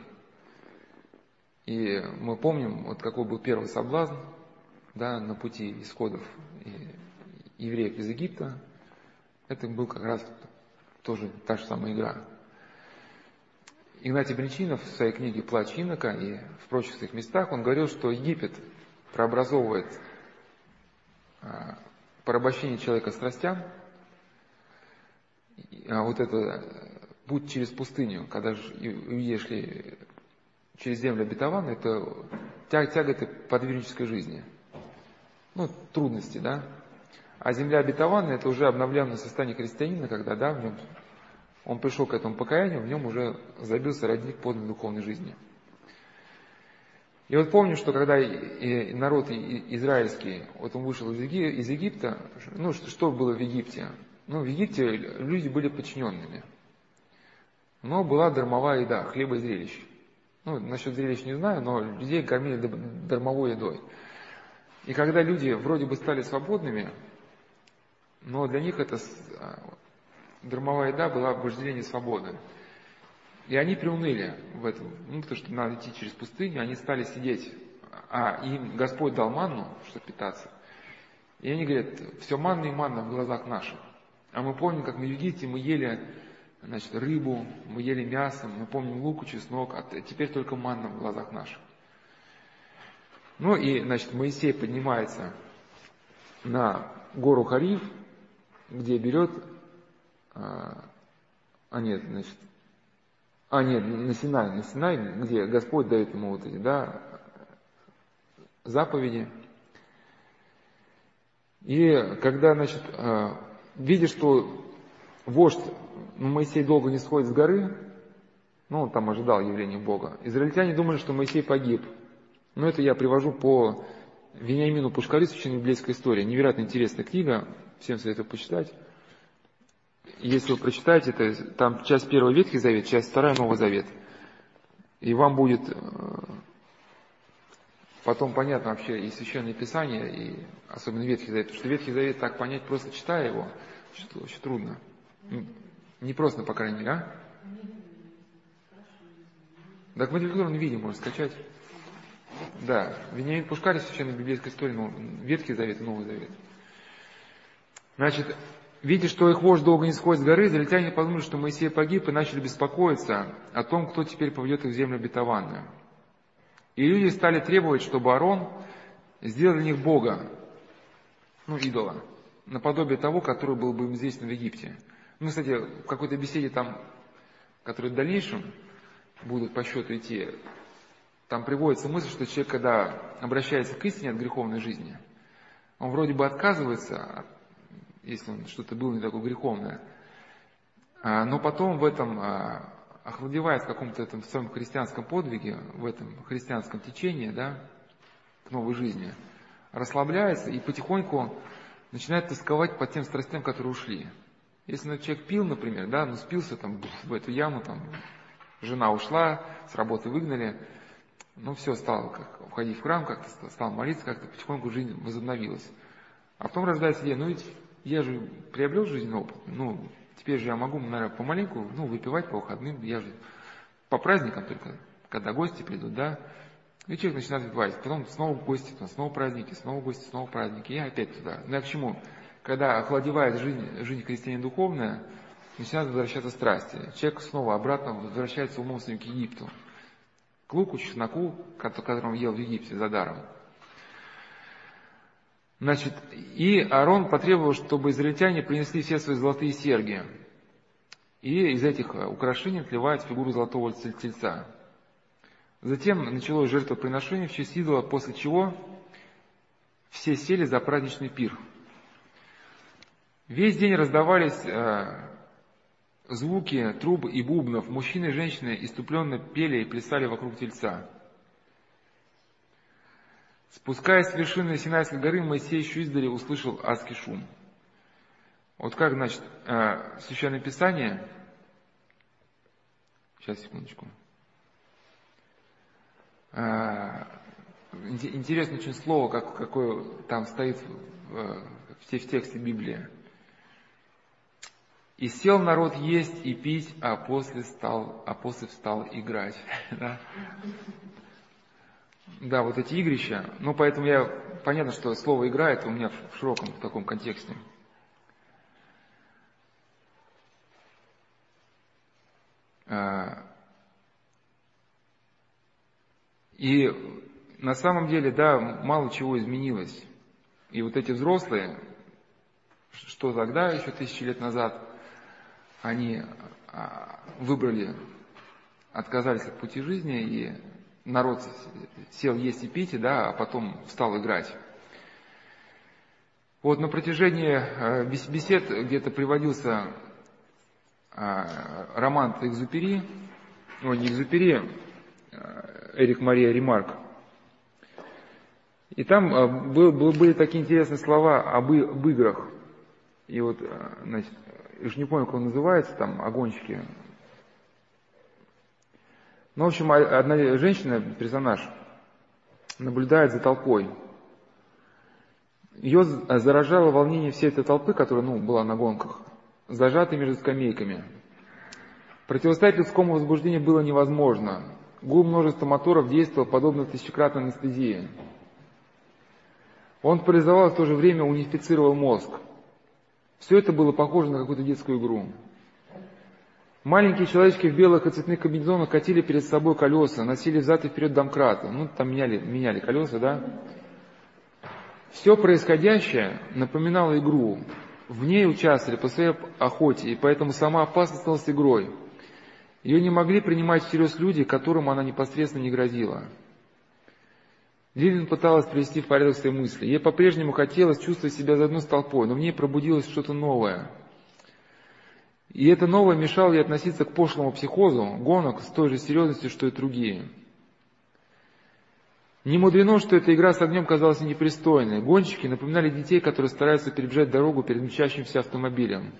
И мы помним, вот какой был первый соблазн да, на пути исходов евреев из Египта. Это был как раз тоже та же самая игра. Игнатий Бринчинов в своей книге «Плач инока» и в прочих своих местах, он говорил, что Египет прообразовывает а, порабощение человека страстям, а вот это путь через пустыню, когда уедешь ли через землю обетованную, это тяга этой подвижнической жизни. Ну, трудности, да. А земля обетованная, это уже обновленное состояние христианина, когда, да, в нем он пришел к этому покаянию, в нем уже забился родник подлинной духовной жизни. И вот помню, что когда народ израильский, вот он вышел из Египта, ну что было в Египте? Ну, в Египте люди были подчиненными. Но была дармовая еда, хлеба и зрелищ. Ну, насчет зрелищ не знаю, но людей кормили дармовой едой. И когда люди вроде бы стали свободными, но для них это а, дармовая еда была вожделение свободы. И они приуныли в этом, ну, потому что надо идти через пустыню, они стали сидеть, а им Господь дал манну, чтобы питаться. И они говорят, все манна и манна в глазах наших. А мы помним, как мы в Египте мы ели значит, рыбу, мы ели мясо, мы помним лук, чеснок, а теперь только манна в глазах наших. Ну и, значит, Моисей поднимается на гору Хариф, где берет, а, а нет, значит, а, нет, на Синай, на Синай, где Господь дает ему вот эти, да, заповеди. И когда, значит, а, видя, что вождь ну, Моисей долго не сходит с горы, ну, он там ожидал явления Бога, израильтяне думали, что Моисей погиб. Но это я привожу по Вениамину Пушкарису, очень библейская история. Невероятно интересная книга, всем советую почитать если вы прочитаете, это там часть первого Ветхий Завет, часть вторая Новый Завет. И вам будет э, потом понятно вообще и Священное Писание, и особенно Ветхий Завет. Потому что Ветхий Завет так понять, просто читая его, что очень трудно. Не просто, по крайней мере, а? Так мы на видео можно скачать. Да, Вениамин Пушкарь, священная библейская история, ну, Ветхий Завет Новый Завет. Значит, Видя, что их вождь долго не сходит с горы, израильтяне подумали, что Моисей погиб, и начали беспокоиться о том, кто теперь поведет их в землю обетованную. И люди стали требовать, чтобы Арон сделал для них Бога, ну, идола, наподобие того, который был бы им известен в Египте. Ну, кстати, в какой-то беседе там, которая в дальнейшем будут по счету идти, там приводится мысль, что человек, когда обращается к истине от греховной жизни, он вроде бы отказывается если он что-то было не такое греховное. А, но потом в этом, а, охладевает в каком-то этом своем христианском подвиге, в этом христианском течении, да, к новой жизни, расслабляется и потихоньку начинает тосковать по тем страстям, которые ушли. Если ну, человек пил, например, да, ну спился там в эту яму, там, жена ушла, с работы выгнали, ну все, стал как, входить в храм, как-то стал молиться, как-то потихоньку жизнь возобновилась. А потом рождается идея, ну ведь я же приобрел жизненный опыт, ну, теперь же я могу, наверное, помаленьку, ну, выпивать по выходным, я же по праздникам только, когда гости придут, да, и человек начинает выпивать, потом снова гости, снова праздники, снова гости, снова праздники, и опять туда. Ну, а к чему? Когда охладевает жизнь, жизнь христианина духовная, начинают возвращаться страсти. Человек снова обратно возвращается умом своим к Египту, к луку, чесноку, которым ел в Египте за даром. Значит, и Аарон потребовал, чтобы израильтяне принесли все свои золотые серьги. И из этих украшений отливают фигуру золотого тельца. Затем началось жертвоприношение в честь идола, после чего все сели за праздничный пир. Весь день раздавались э, звуки труб и бубнов. Мужчины и женщины иступленно пели и плясали вокруг тельца. Спускаясь с вершины Синайской горы, Моисей еще издали услышал адский шум. Вот как, значит, э, Священное Писание, сейчас, секундочку, э, интересное очень слово, как, какое там стоит в, в тексте Библии. И сел народ есть и пить, а после, стал, а после встал играть. Да? да, вот эти игрища. Ну, поэтому я, понятно, что слово «играет» у меня в широком в таком контексте. А, и на самом деле, да, мало чего изменилось. И вот эти взрослые, что тогда, еще тысячи лет назад, они а, выбрали, отказались от пути жизни, и народ сел есть и пить, да, а потом стал играть. Вот на протяжении а, бесед где-то приводился а, роман Экзупери, ну не Экзупери, Эрик Мария Ремарк. И там были такие интересные слова об играх. И вот, значит, я уж не помню, как он называется, там, огончики. Ну, в общем, одна женщина, персонаж, наблюдает за толпой. Ее заражало волнение всей этой толпы, которая, ну, была на гонках, зажатой между скамейками. Противостоять людскому возбуждению было невозможно. Гул множества моторов действовал подобно тысячекратной анестезии. Он парализовал в то же время унифицировал мозг – все это было похоже на какую-то детскую игру. Маленькие человечки в белых и цветных комбинезонах катили перед собой колеса, носили взад и вперед домкраты. Ну, там меняли, меняли колеса, да? Все происходящее напоминало игру. В ней участвовали по своей охоте, и поэтому сама опасность стала игрой. Ее не могли принимать всерьез люди, которым она непосредственно не грозила. Лилин пыталась привести в порядок свои мысли. Ей по-прежнему хотелось чувствовать себя заодно с толпой, но в ней пробудилось что-то новое. И это новое мешало ей относиться к пошлому психозу, гонок с той же серьезностью, что и другие. Не мудрено, что эта игра с огнем казалась непристойной. Гонщики напоминали детей, которые стараются перебежать дорогу перед мчащимся автомобилем.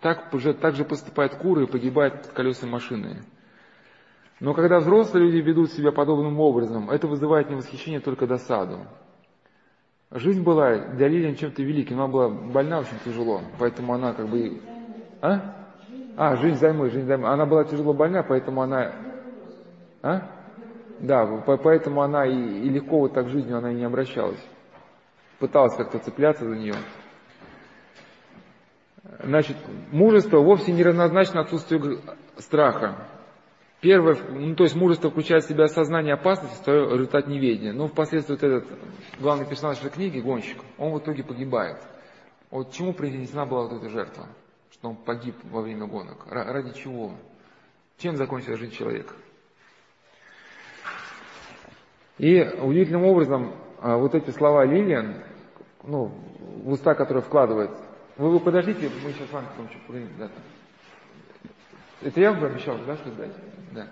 Так, так же поступают куры и погибают под колесами машины. Но когда взрослые люди ведут себя подобным образом, это вызывает не восхищение, только досаду. Жизнь была для Лилиан чем-то великим, она была больна очень тяжело, поэтому она как бы... А? А, жизнь займой, жизнь займой. Она была тяжело больна, поэтому она... А? Да, поэтому она и, и легко вот так жизнью она и не обращалась. Пыталась как-то цепляться за нее. Значит, мужество вовсе не равнозначно отсутствию страха. Первое, ну, то есть мужество включает в себя осознание опасности, второе результат неведения. Но впоследствии вот этот главный персонаж этой книги, гонщик, он в итоге погибает. Вот чему принесена была вот эта жертва? Что он погиб во время гонок. Ради чего? Чем закончилась жизнь человека? И удивительным образом а, вот эти слова Лилиан, ну, в уста, которые вкладывает, вы, вы подождите, мы сейчас с вами поговорим, да, это я вам обещал, да, что дать? Да.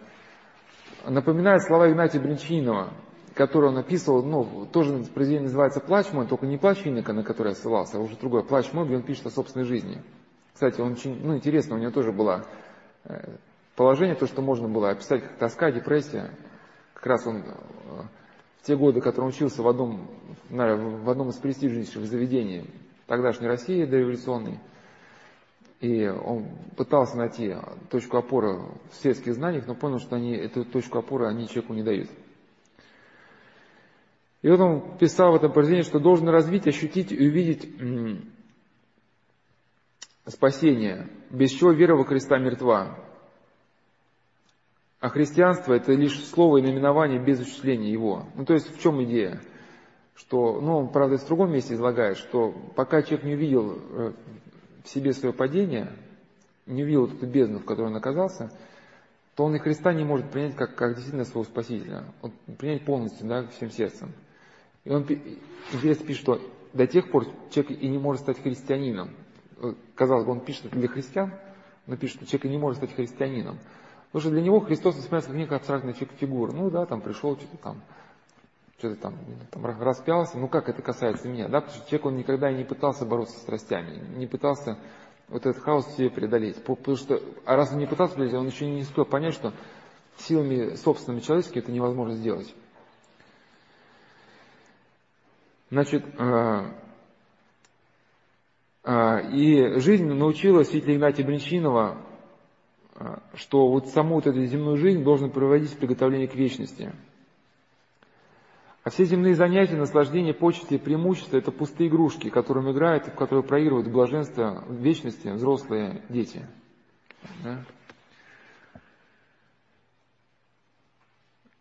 Напоминает слова Игнатия Бринчинова, который он написывал, ну, тоже произведение называется «Плач мой», только не «Плач Финика», на который я ссылался, а уже другое «Плач мой», где он пишет о собственной жизни. Кстати, он очень, ну, интересно, у него тоже было э, положение, то, что можно было описать как тоска, депрессия. Как раз он э, в те годы, когда он учился в одном, в одном из престижнейших заведений тогдашней России дореволюционной, и он пытался найти точку опоры в светских знаниях, но понял, что они, эту точку опоры они человеку не дают. И вот он писал в этом произведении, что должен развить, ощутить и увидеть спасение, без чего вера во Христа мертва. А христианство – это лишь слово и наименование без осуществления его. Ну, то есть, в чем идея? что, ну, он, правда, в другом месте излагает, что пока человек не увидел э, в себе свое падение, не увидел эту бездну, в которой он оказался, то он и Христа не может принять как, как действительно своего Спасителя. Он принять полностью, да, всем сердцем. И он, интересно, пишет, что до тех пор человек и не может стать христианином. Казалось бы, он пишет это для христиан, но пишет, что человек и не может стать христианином. Потому что для него Христос воспринимается как некая абстрактная фигура. Ну да, там пришел, что-то там, что-то там, там распялся. Ну как это касается меня? Да? Потому что человек, он никогда не пытался бороться с страстями, не пытался вот этот хаос себе преодолеть. Потому что, а раз он не пытался преодолеть, он еще не успел понять, что силами собственными человеческими это невозможно сделать. Значит, э, э, и жизнь научила святителя Игнатия Бринчинова, э, что вот саму вот эту земную жизнь должен проводить в приготовлении к вечности. А все земные занятия, наслаждения, почести и преимущества – это пустые игрушки, которыми играют и в которые проигрывают блаженство вечности взрослые дети. Да?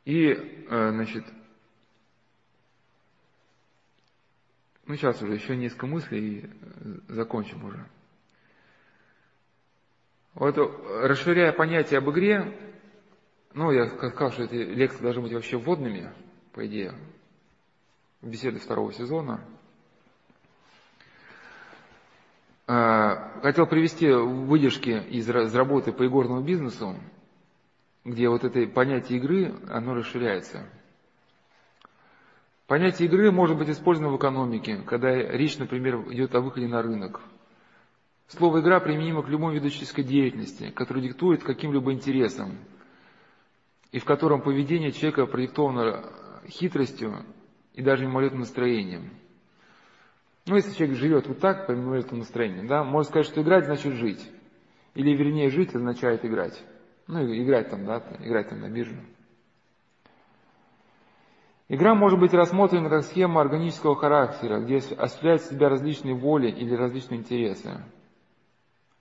И, значит, Ну, сейчас уже еще несколько мыслей и э, закончим уже. Вот э, расширяя понятие об игре, ну, я сказал, что эти лекции должны быть вообще вводными, по идее, беседы второго сезона. А, хотел привести выдержки из работы по игорному бизнесу, где вот это понятие игры, оно расширяется – Понятие игры может быть использовано в экономике, когда речь, например, идет о выходе на рынок. Слово «игра» применимо к любой виду деятельности, который диктует каким-либо интересом, и в котором поведение человека продиктовано хитростью и даже мимолетным настроением. Ну, если человек живет вот так, по мимолетному настроению, да, можно сказать, что играть значит жить. Или, вернее, жить означает играть. Ну, играть там, да, играть там на бирже. Игра может быть рассмотрена как схема органического характера, где осуществляют себя различные воли или различные интересы.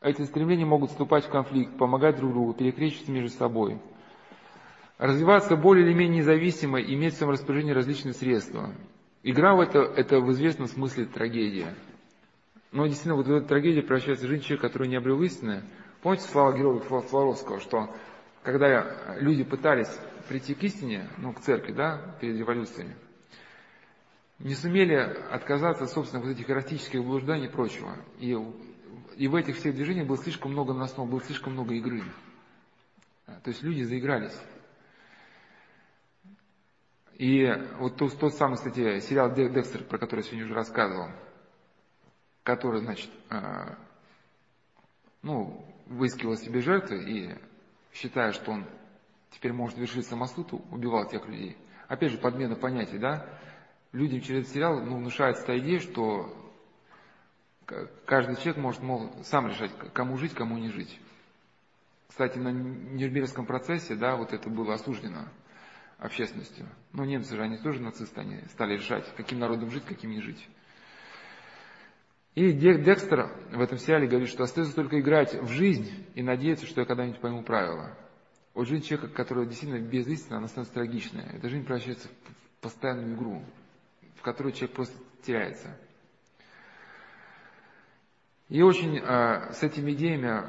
Эти стремления могут вступать в конфликт, помогать друг другу, перекрещиваться между собой. Развиваться более или менее независимо, иметь в своем распоряжении различные средства. Игра в это, это в известном смысле трагедия. Но действительно, вот в эту трагедию превращается жизнь человека, который не обрел истины. Помните слова героя Флоровского, что когда люди пытались прийти к истине, ну, к церкви, да, перед революцией, не сумели отказаться от вот этих эротических блужданий и прочего. И, и в этих всех движениях было слишком много на основу, было слишком много игры. То есть люди заигрались. И вот тот, тот самый, кстати, сериал Декстер, про который я сегодня уже рассказывал, который, значит, э, ну, выискивал себе жертвы и считая, что он теперь может вершить самосуд, убивал тех людей. Опять же, подмена понятий, да? Людям через этот сериал ну, внушается та идея, что каждый человек может мол, сам решать, кому жить, кому не жить. Кстати, на Нюрнбергском процессе, да, вот это было осуждено общественностью. Но немцы же, они тоже нацисты, они стали решать, каким народом жить, каким не жить. И Декстер в этом сериале говорит, что остается только играть в жизнь и надеяться, что я когда-нибудь пойму правила. Вот жизнь человека, который действительно без истины, она становится трагичная. Эта жизнь превращается в постоянную игру, в которой человек просто теряется. И очень э, с этими идеями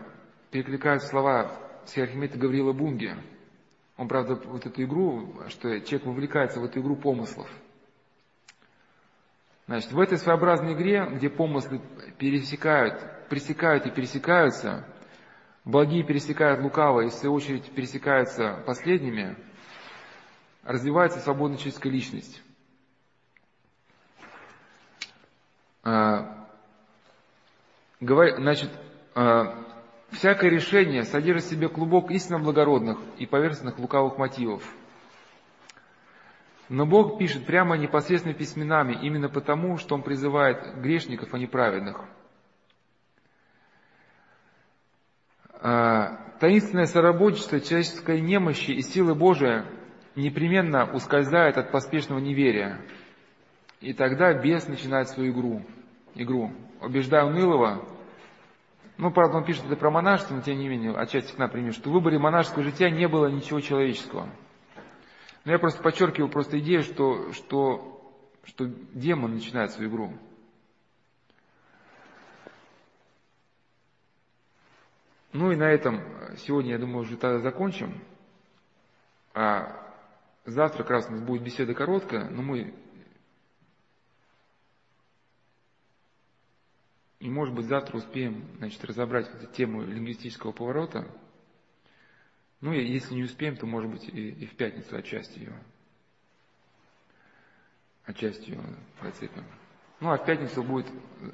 перекликаются слова Схиархимета Гаврила Бунги. Он, правда, вот эту игру, что человек вовлекается в эту игру помыслов – Значит, в этой своеобразной игре, где помыслы пересекают, пресекают и пересекаются, благие пересекают лукаво и в свою очередь пересекаются последними, развивается свободная человеческая личность. А, значит, а, всякое решение содержит в себе клубок истинно благородных и поверхностных лукавых мотивов – но Бог пишет прямо непосредственно письменами, именно потому, что Он призывает грешников, а не праведных. А, таинственное соработничество человеческой немощи и силы Божия непременно ускользает от поспешного неверия. И тогда бес начинает свою игру. игру. Убеждая унылого, ну, правда, он пишет это про монашество, но тем не менее, отчасти к нам пример, что в выборе монашеского жития не было ничего человеческого – но я просто подчеркиваю просто идею, что, что, что демон начинает свою игру. Ну и на этом сегодня, я думаю, уже тогда закончим. А завтра как раз у нас будет беседа короткая, но мы И, может быть, завтра успеем значит, разобрать эту тему лингвистического поворота. Ну, и если не успеем, то, может быть, и, и в пятницу отчасти ее. Отчасти ее процепим. Ну, а в пятницу будет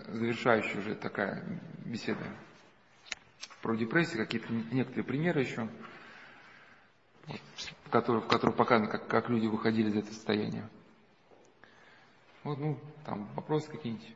завершающая уже такая беседа про депрессию, какие-то некоторые примеры еще, вот, в, которых, в которых показано, как, как люди выходили из этого состояния. Вот, ну, там вопросы какие-нибудь.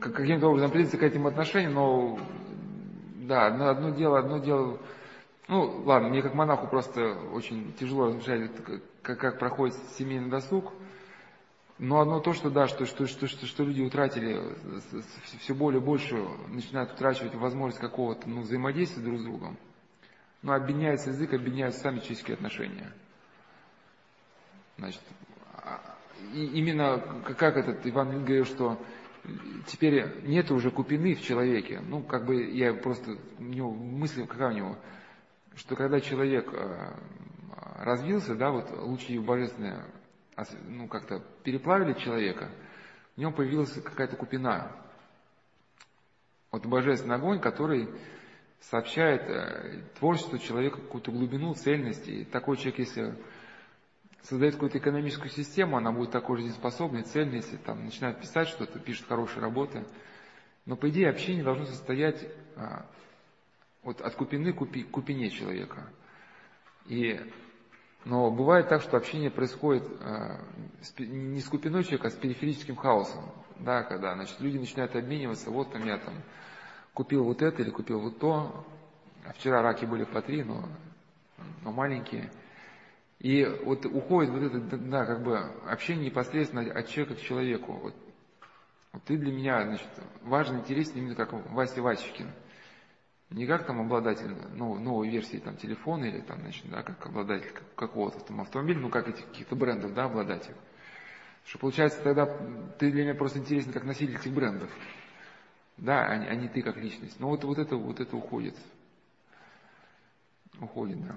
каким-то образом определиться к этим отношениям, но да, одно, одно дело, одно дело, ну ладно, мне как монаху просто очень тяжело размышлять, как, как проходит семейный досуг, но одно то, что да, что, что, что, что, что люди утратили, все более больше начинают утрачивать возможность какого-то ну, взаимодействия друг с другом. Но объединяется язык, объединяются сами человеческие отношения. Значит, а, и именно как этот Иван говорил, что теперь нет уже купины в человеке. Ну, как бы я просто, у него мысль какая у него, что когда человек э, развился, да, вот лучи божественные, ну, как-то переплавили человека, в нем появилась какая-то купина. Вот божественный огонь, который сообщает э, творчеству человека какую-то глубину, цельность. И такой человек, если создает какую-то экономическую систему, она будет такой жизнеспособной, цельной, если там начинает писать что-то, пишет хорошие работы. Но по идее общение должно состоять а, вот от купины купи, купине человека. И, но бывает так, что общение происходит а, с, не с купиной человека, а с периферическим хаосом. Да, когда значит, люди начинают обмениваться, вот там я там купил вот это или купил вот то. Вчера раки были по три, но, но маленькие. И вот уходит вот это, да, как бы общение непосредственно от человека к человеку. Вот, вот ты для меня, значит, важен, интересен именно как Вася Васечкин. Не как там обладатель новой, новой версии там, телефона или там, значит, да, как обладатель какого-то там автомобиля, ну как этих каких-то брендов, да, обладатель. Что получается тогда ты для меня просто интересен как носитель этих брендов. Да, а, а не ты как личность. Но вот, вот это вот это уходит. Уходит, да.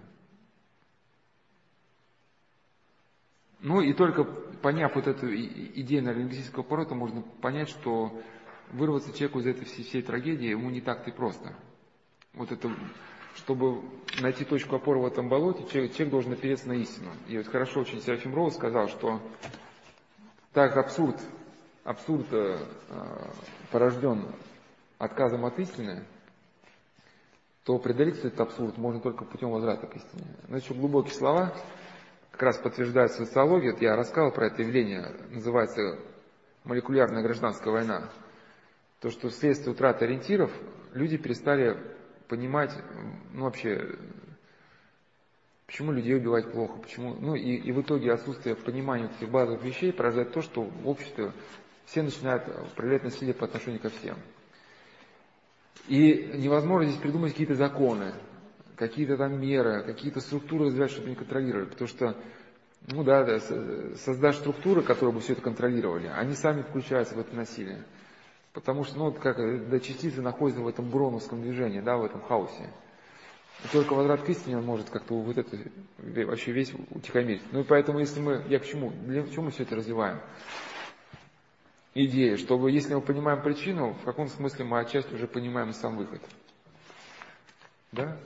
Ну и только поняв вот эту идею лингвистического поворота, можно понять, что вырваться человеку из этой всей, всей трагедии ему не так-то и просто. Вот это, чтобы найти точку опоры в этом болоте, человек, человек должен опереться на истину. И вот хорошо очень Серафим Роуз сказал, что так абсурд, абсурд э, порожден отказом от истины, то преодолеть этот абсурд можно только путем возврата к истине. Но еще глубокие слова, как раз подтверждает социологию, я рассказывал про это явление, называется молекулярная гражданская война. То, что вследствие утраты ориентиров люди перестали понимать, ну вообще, почему людей убивать плохо, почему, ну и, и в итоге отсутствие понимания этих базовых вещей порождает то, что в обществе все начинают проявлять насилие по отношению ко всем. И невозможно здесь придумать какие-то законы, какие-то там меры, какие-то структуры развивать, чтобы не контролировали. Потому что, ну да, да создать структуры, которые бы все это контролировали, они сами включаются в это насилие. Потому что, ну, вот как до частицы находятся в этом броновском движении, да, в этом хаосе. И только возврат к истине он может как-то вот это вообще весь утихомирить. Ну и поэтому, если мы, я к чему, для чего мы все это развиваем? Идея, чтобы, если мы понимаем причину, в каком смысле мы отчасти уже понимаем сам выход. Да?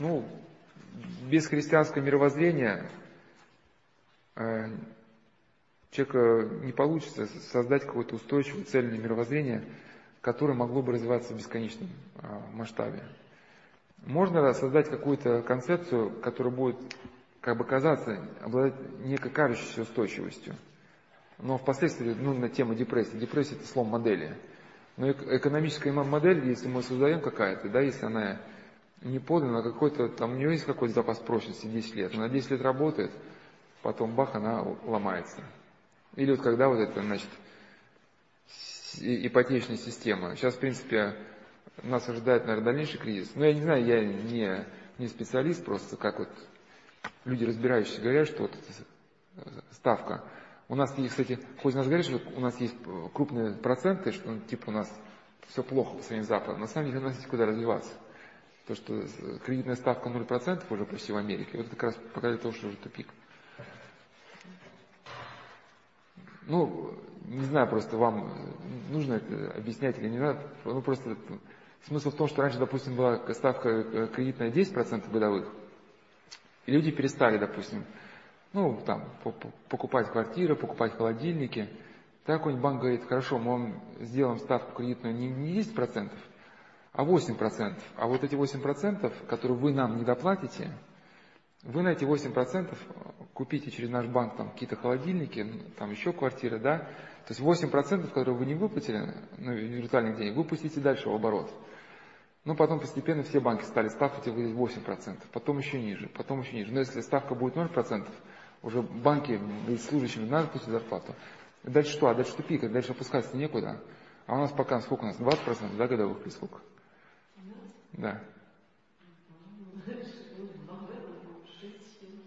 Ну, без христианского мировоззрения э, человека не получится создать какое-то устойчивое, цельное мировоззрение, которое могло бы развиваться в бесконечном э, масштабе. можно создать какую-то концепцию, которая будет как бы казаться, обладать некой кажущейся устойчивостью. Но впоследствии, ну, на тему депрессии. Депрессия – это слом модели. Но экономическая модель, если мы создаем какая-то, да, если она не подлинна, какой-то, там у нее есть какой-то запас прочности 10 лет, она 10 лет работает, потом бах, она ломается. Или вот когда вот это, значит, ипотечная система. Сейчас, в принципе, нас ожидает, наверное, дальнейший кризис. Но я не знаю, я не, не специалист, просто как вот люди, разбирающиеся, говорят, что вот ставка. У нас есть, кстати, хоть нас говорят, что у нас есть крупные проценты, что ну, типа у нас все плохо по сравнению с Западом. На самом деле у нас есть куда развиваться. То, что кредитная ставка 0% уже почти в Америке, вот это как раз показывает то, что уже тупик. Ну, не знаю, просто вам нужно это объяснять или не надо. Ну, просто смысл в том, что раньше, допустим, была ставка э, кредитная 10% годовых, и люди перестали, допустим, ну, там, покупать квартиры, покупать холодильники. Так какой-нибудь банк говорит, хорошо, мы вам сделаем ставку кредитную не 10%, а 8%. А вот эти 8%, которые вы нам не доплатите, вы на эти 8% купите через наш банк там какие-то холодильники, там еще квартиры, да, то есть 8%, которые вы не выплатили, ну, виртуальных денег, вы пустите дальше в оборот. Ну, потом постепенно все банки стали ставкать 8%, потом еще ниже, потом еще ниже. Но если ставка будет 0%, уже банки будут служащими, надо платить зарплату. Дальше что? А дальше тупик, дальше опускаться некуда. А у нас пока сколько у нас? 20% да, годовых или сколько? Да.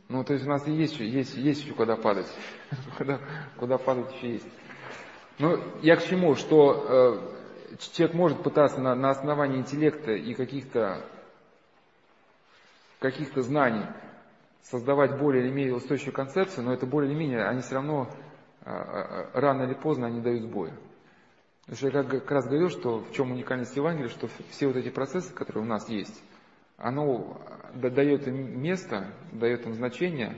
Ну, то есть у нас есть, есть, есть еще куда падать. куда, куда падать еще есть. Ну, я к чему? Что э, человек может пытаться на, на основании интеллекта и каких-то каких-то знаний создавать более или менее устойчивую концепцию, но это более или менее, они все равно э, э, рано или поздно они дают сбои. Потому что я как, как раз говорил, что в чем уникальность Евангелия, что все вот эти процессы, которые у нас есть, оно дает им место, дает им значение,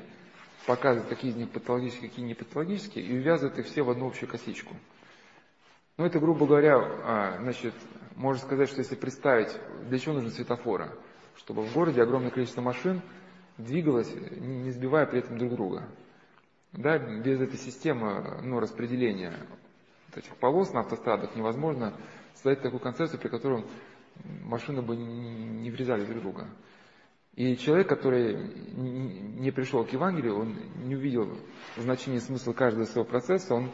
показывает, какие из них патологические, какие не патологические, и увязывает их все в одну общую косичку. Ну, это, грубо говоря, а, значит, можно сказать, что если представить, для чего нужны светофоры, чтобы в городе огромное количество машин двигалось, не сбивая при этом друг друга. Да, без этой системы ну, распределения вот этих полос на автострадах невозможно создать такую концепцию, при которой машины бы не врезали друг друга. И человек, который не пришел к Евангелию, он не увидел значение и смысла каждого своего процесса, он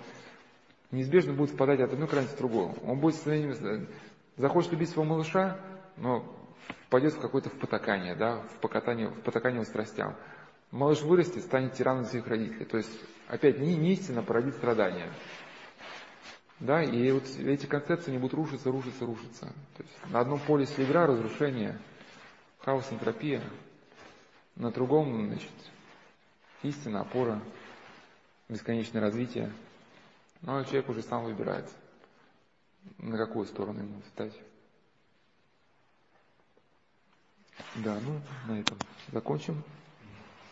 неизбежно будет впадать от одной крайности в другую. Он будет захочет любить своего малыша, но впадет в какое-то впотакание, да, в покатание, в потакание страстям. Малыш вырастет, станет тираном своих родителей. То есть, опять, не, не истина породит страдания. Да, и вот эти концепции не будут рушиться, рушиться, рушиться. То есть на одном поле игра, разрушение, хаос, энтропия, на другом, значит, истина, опора, бесконечное развитие. А человек уже сам выбирает, на какую сторону ему встать. Да, ну, на этом закончим.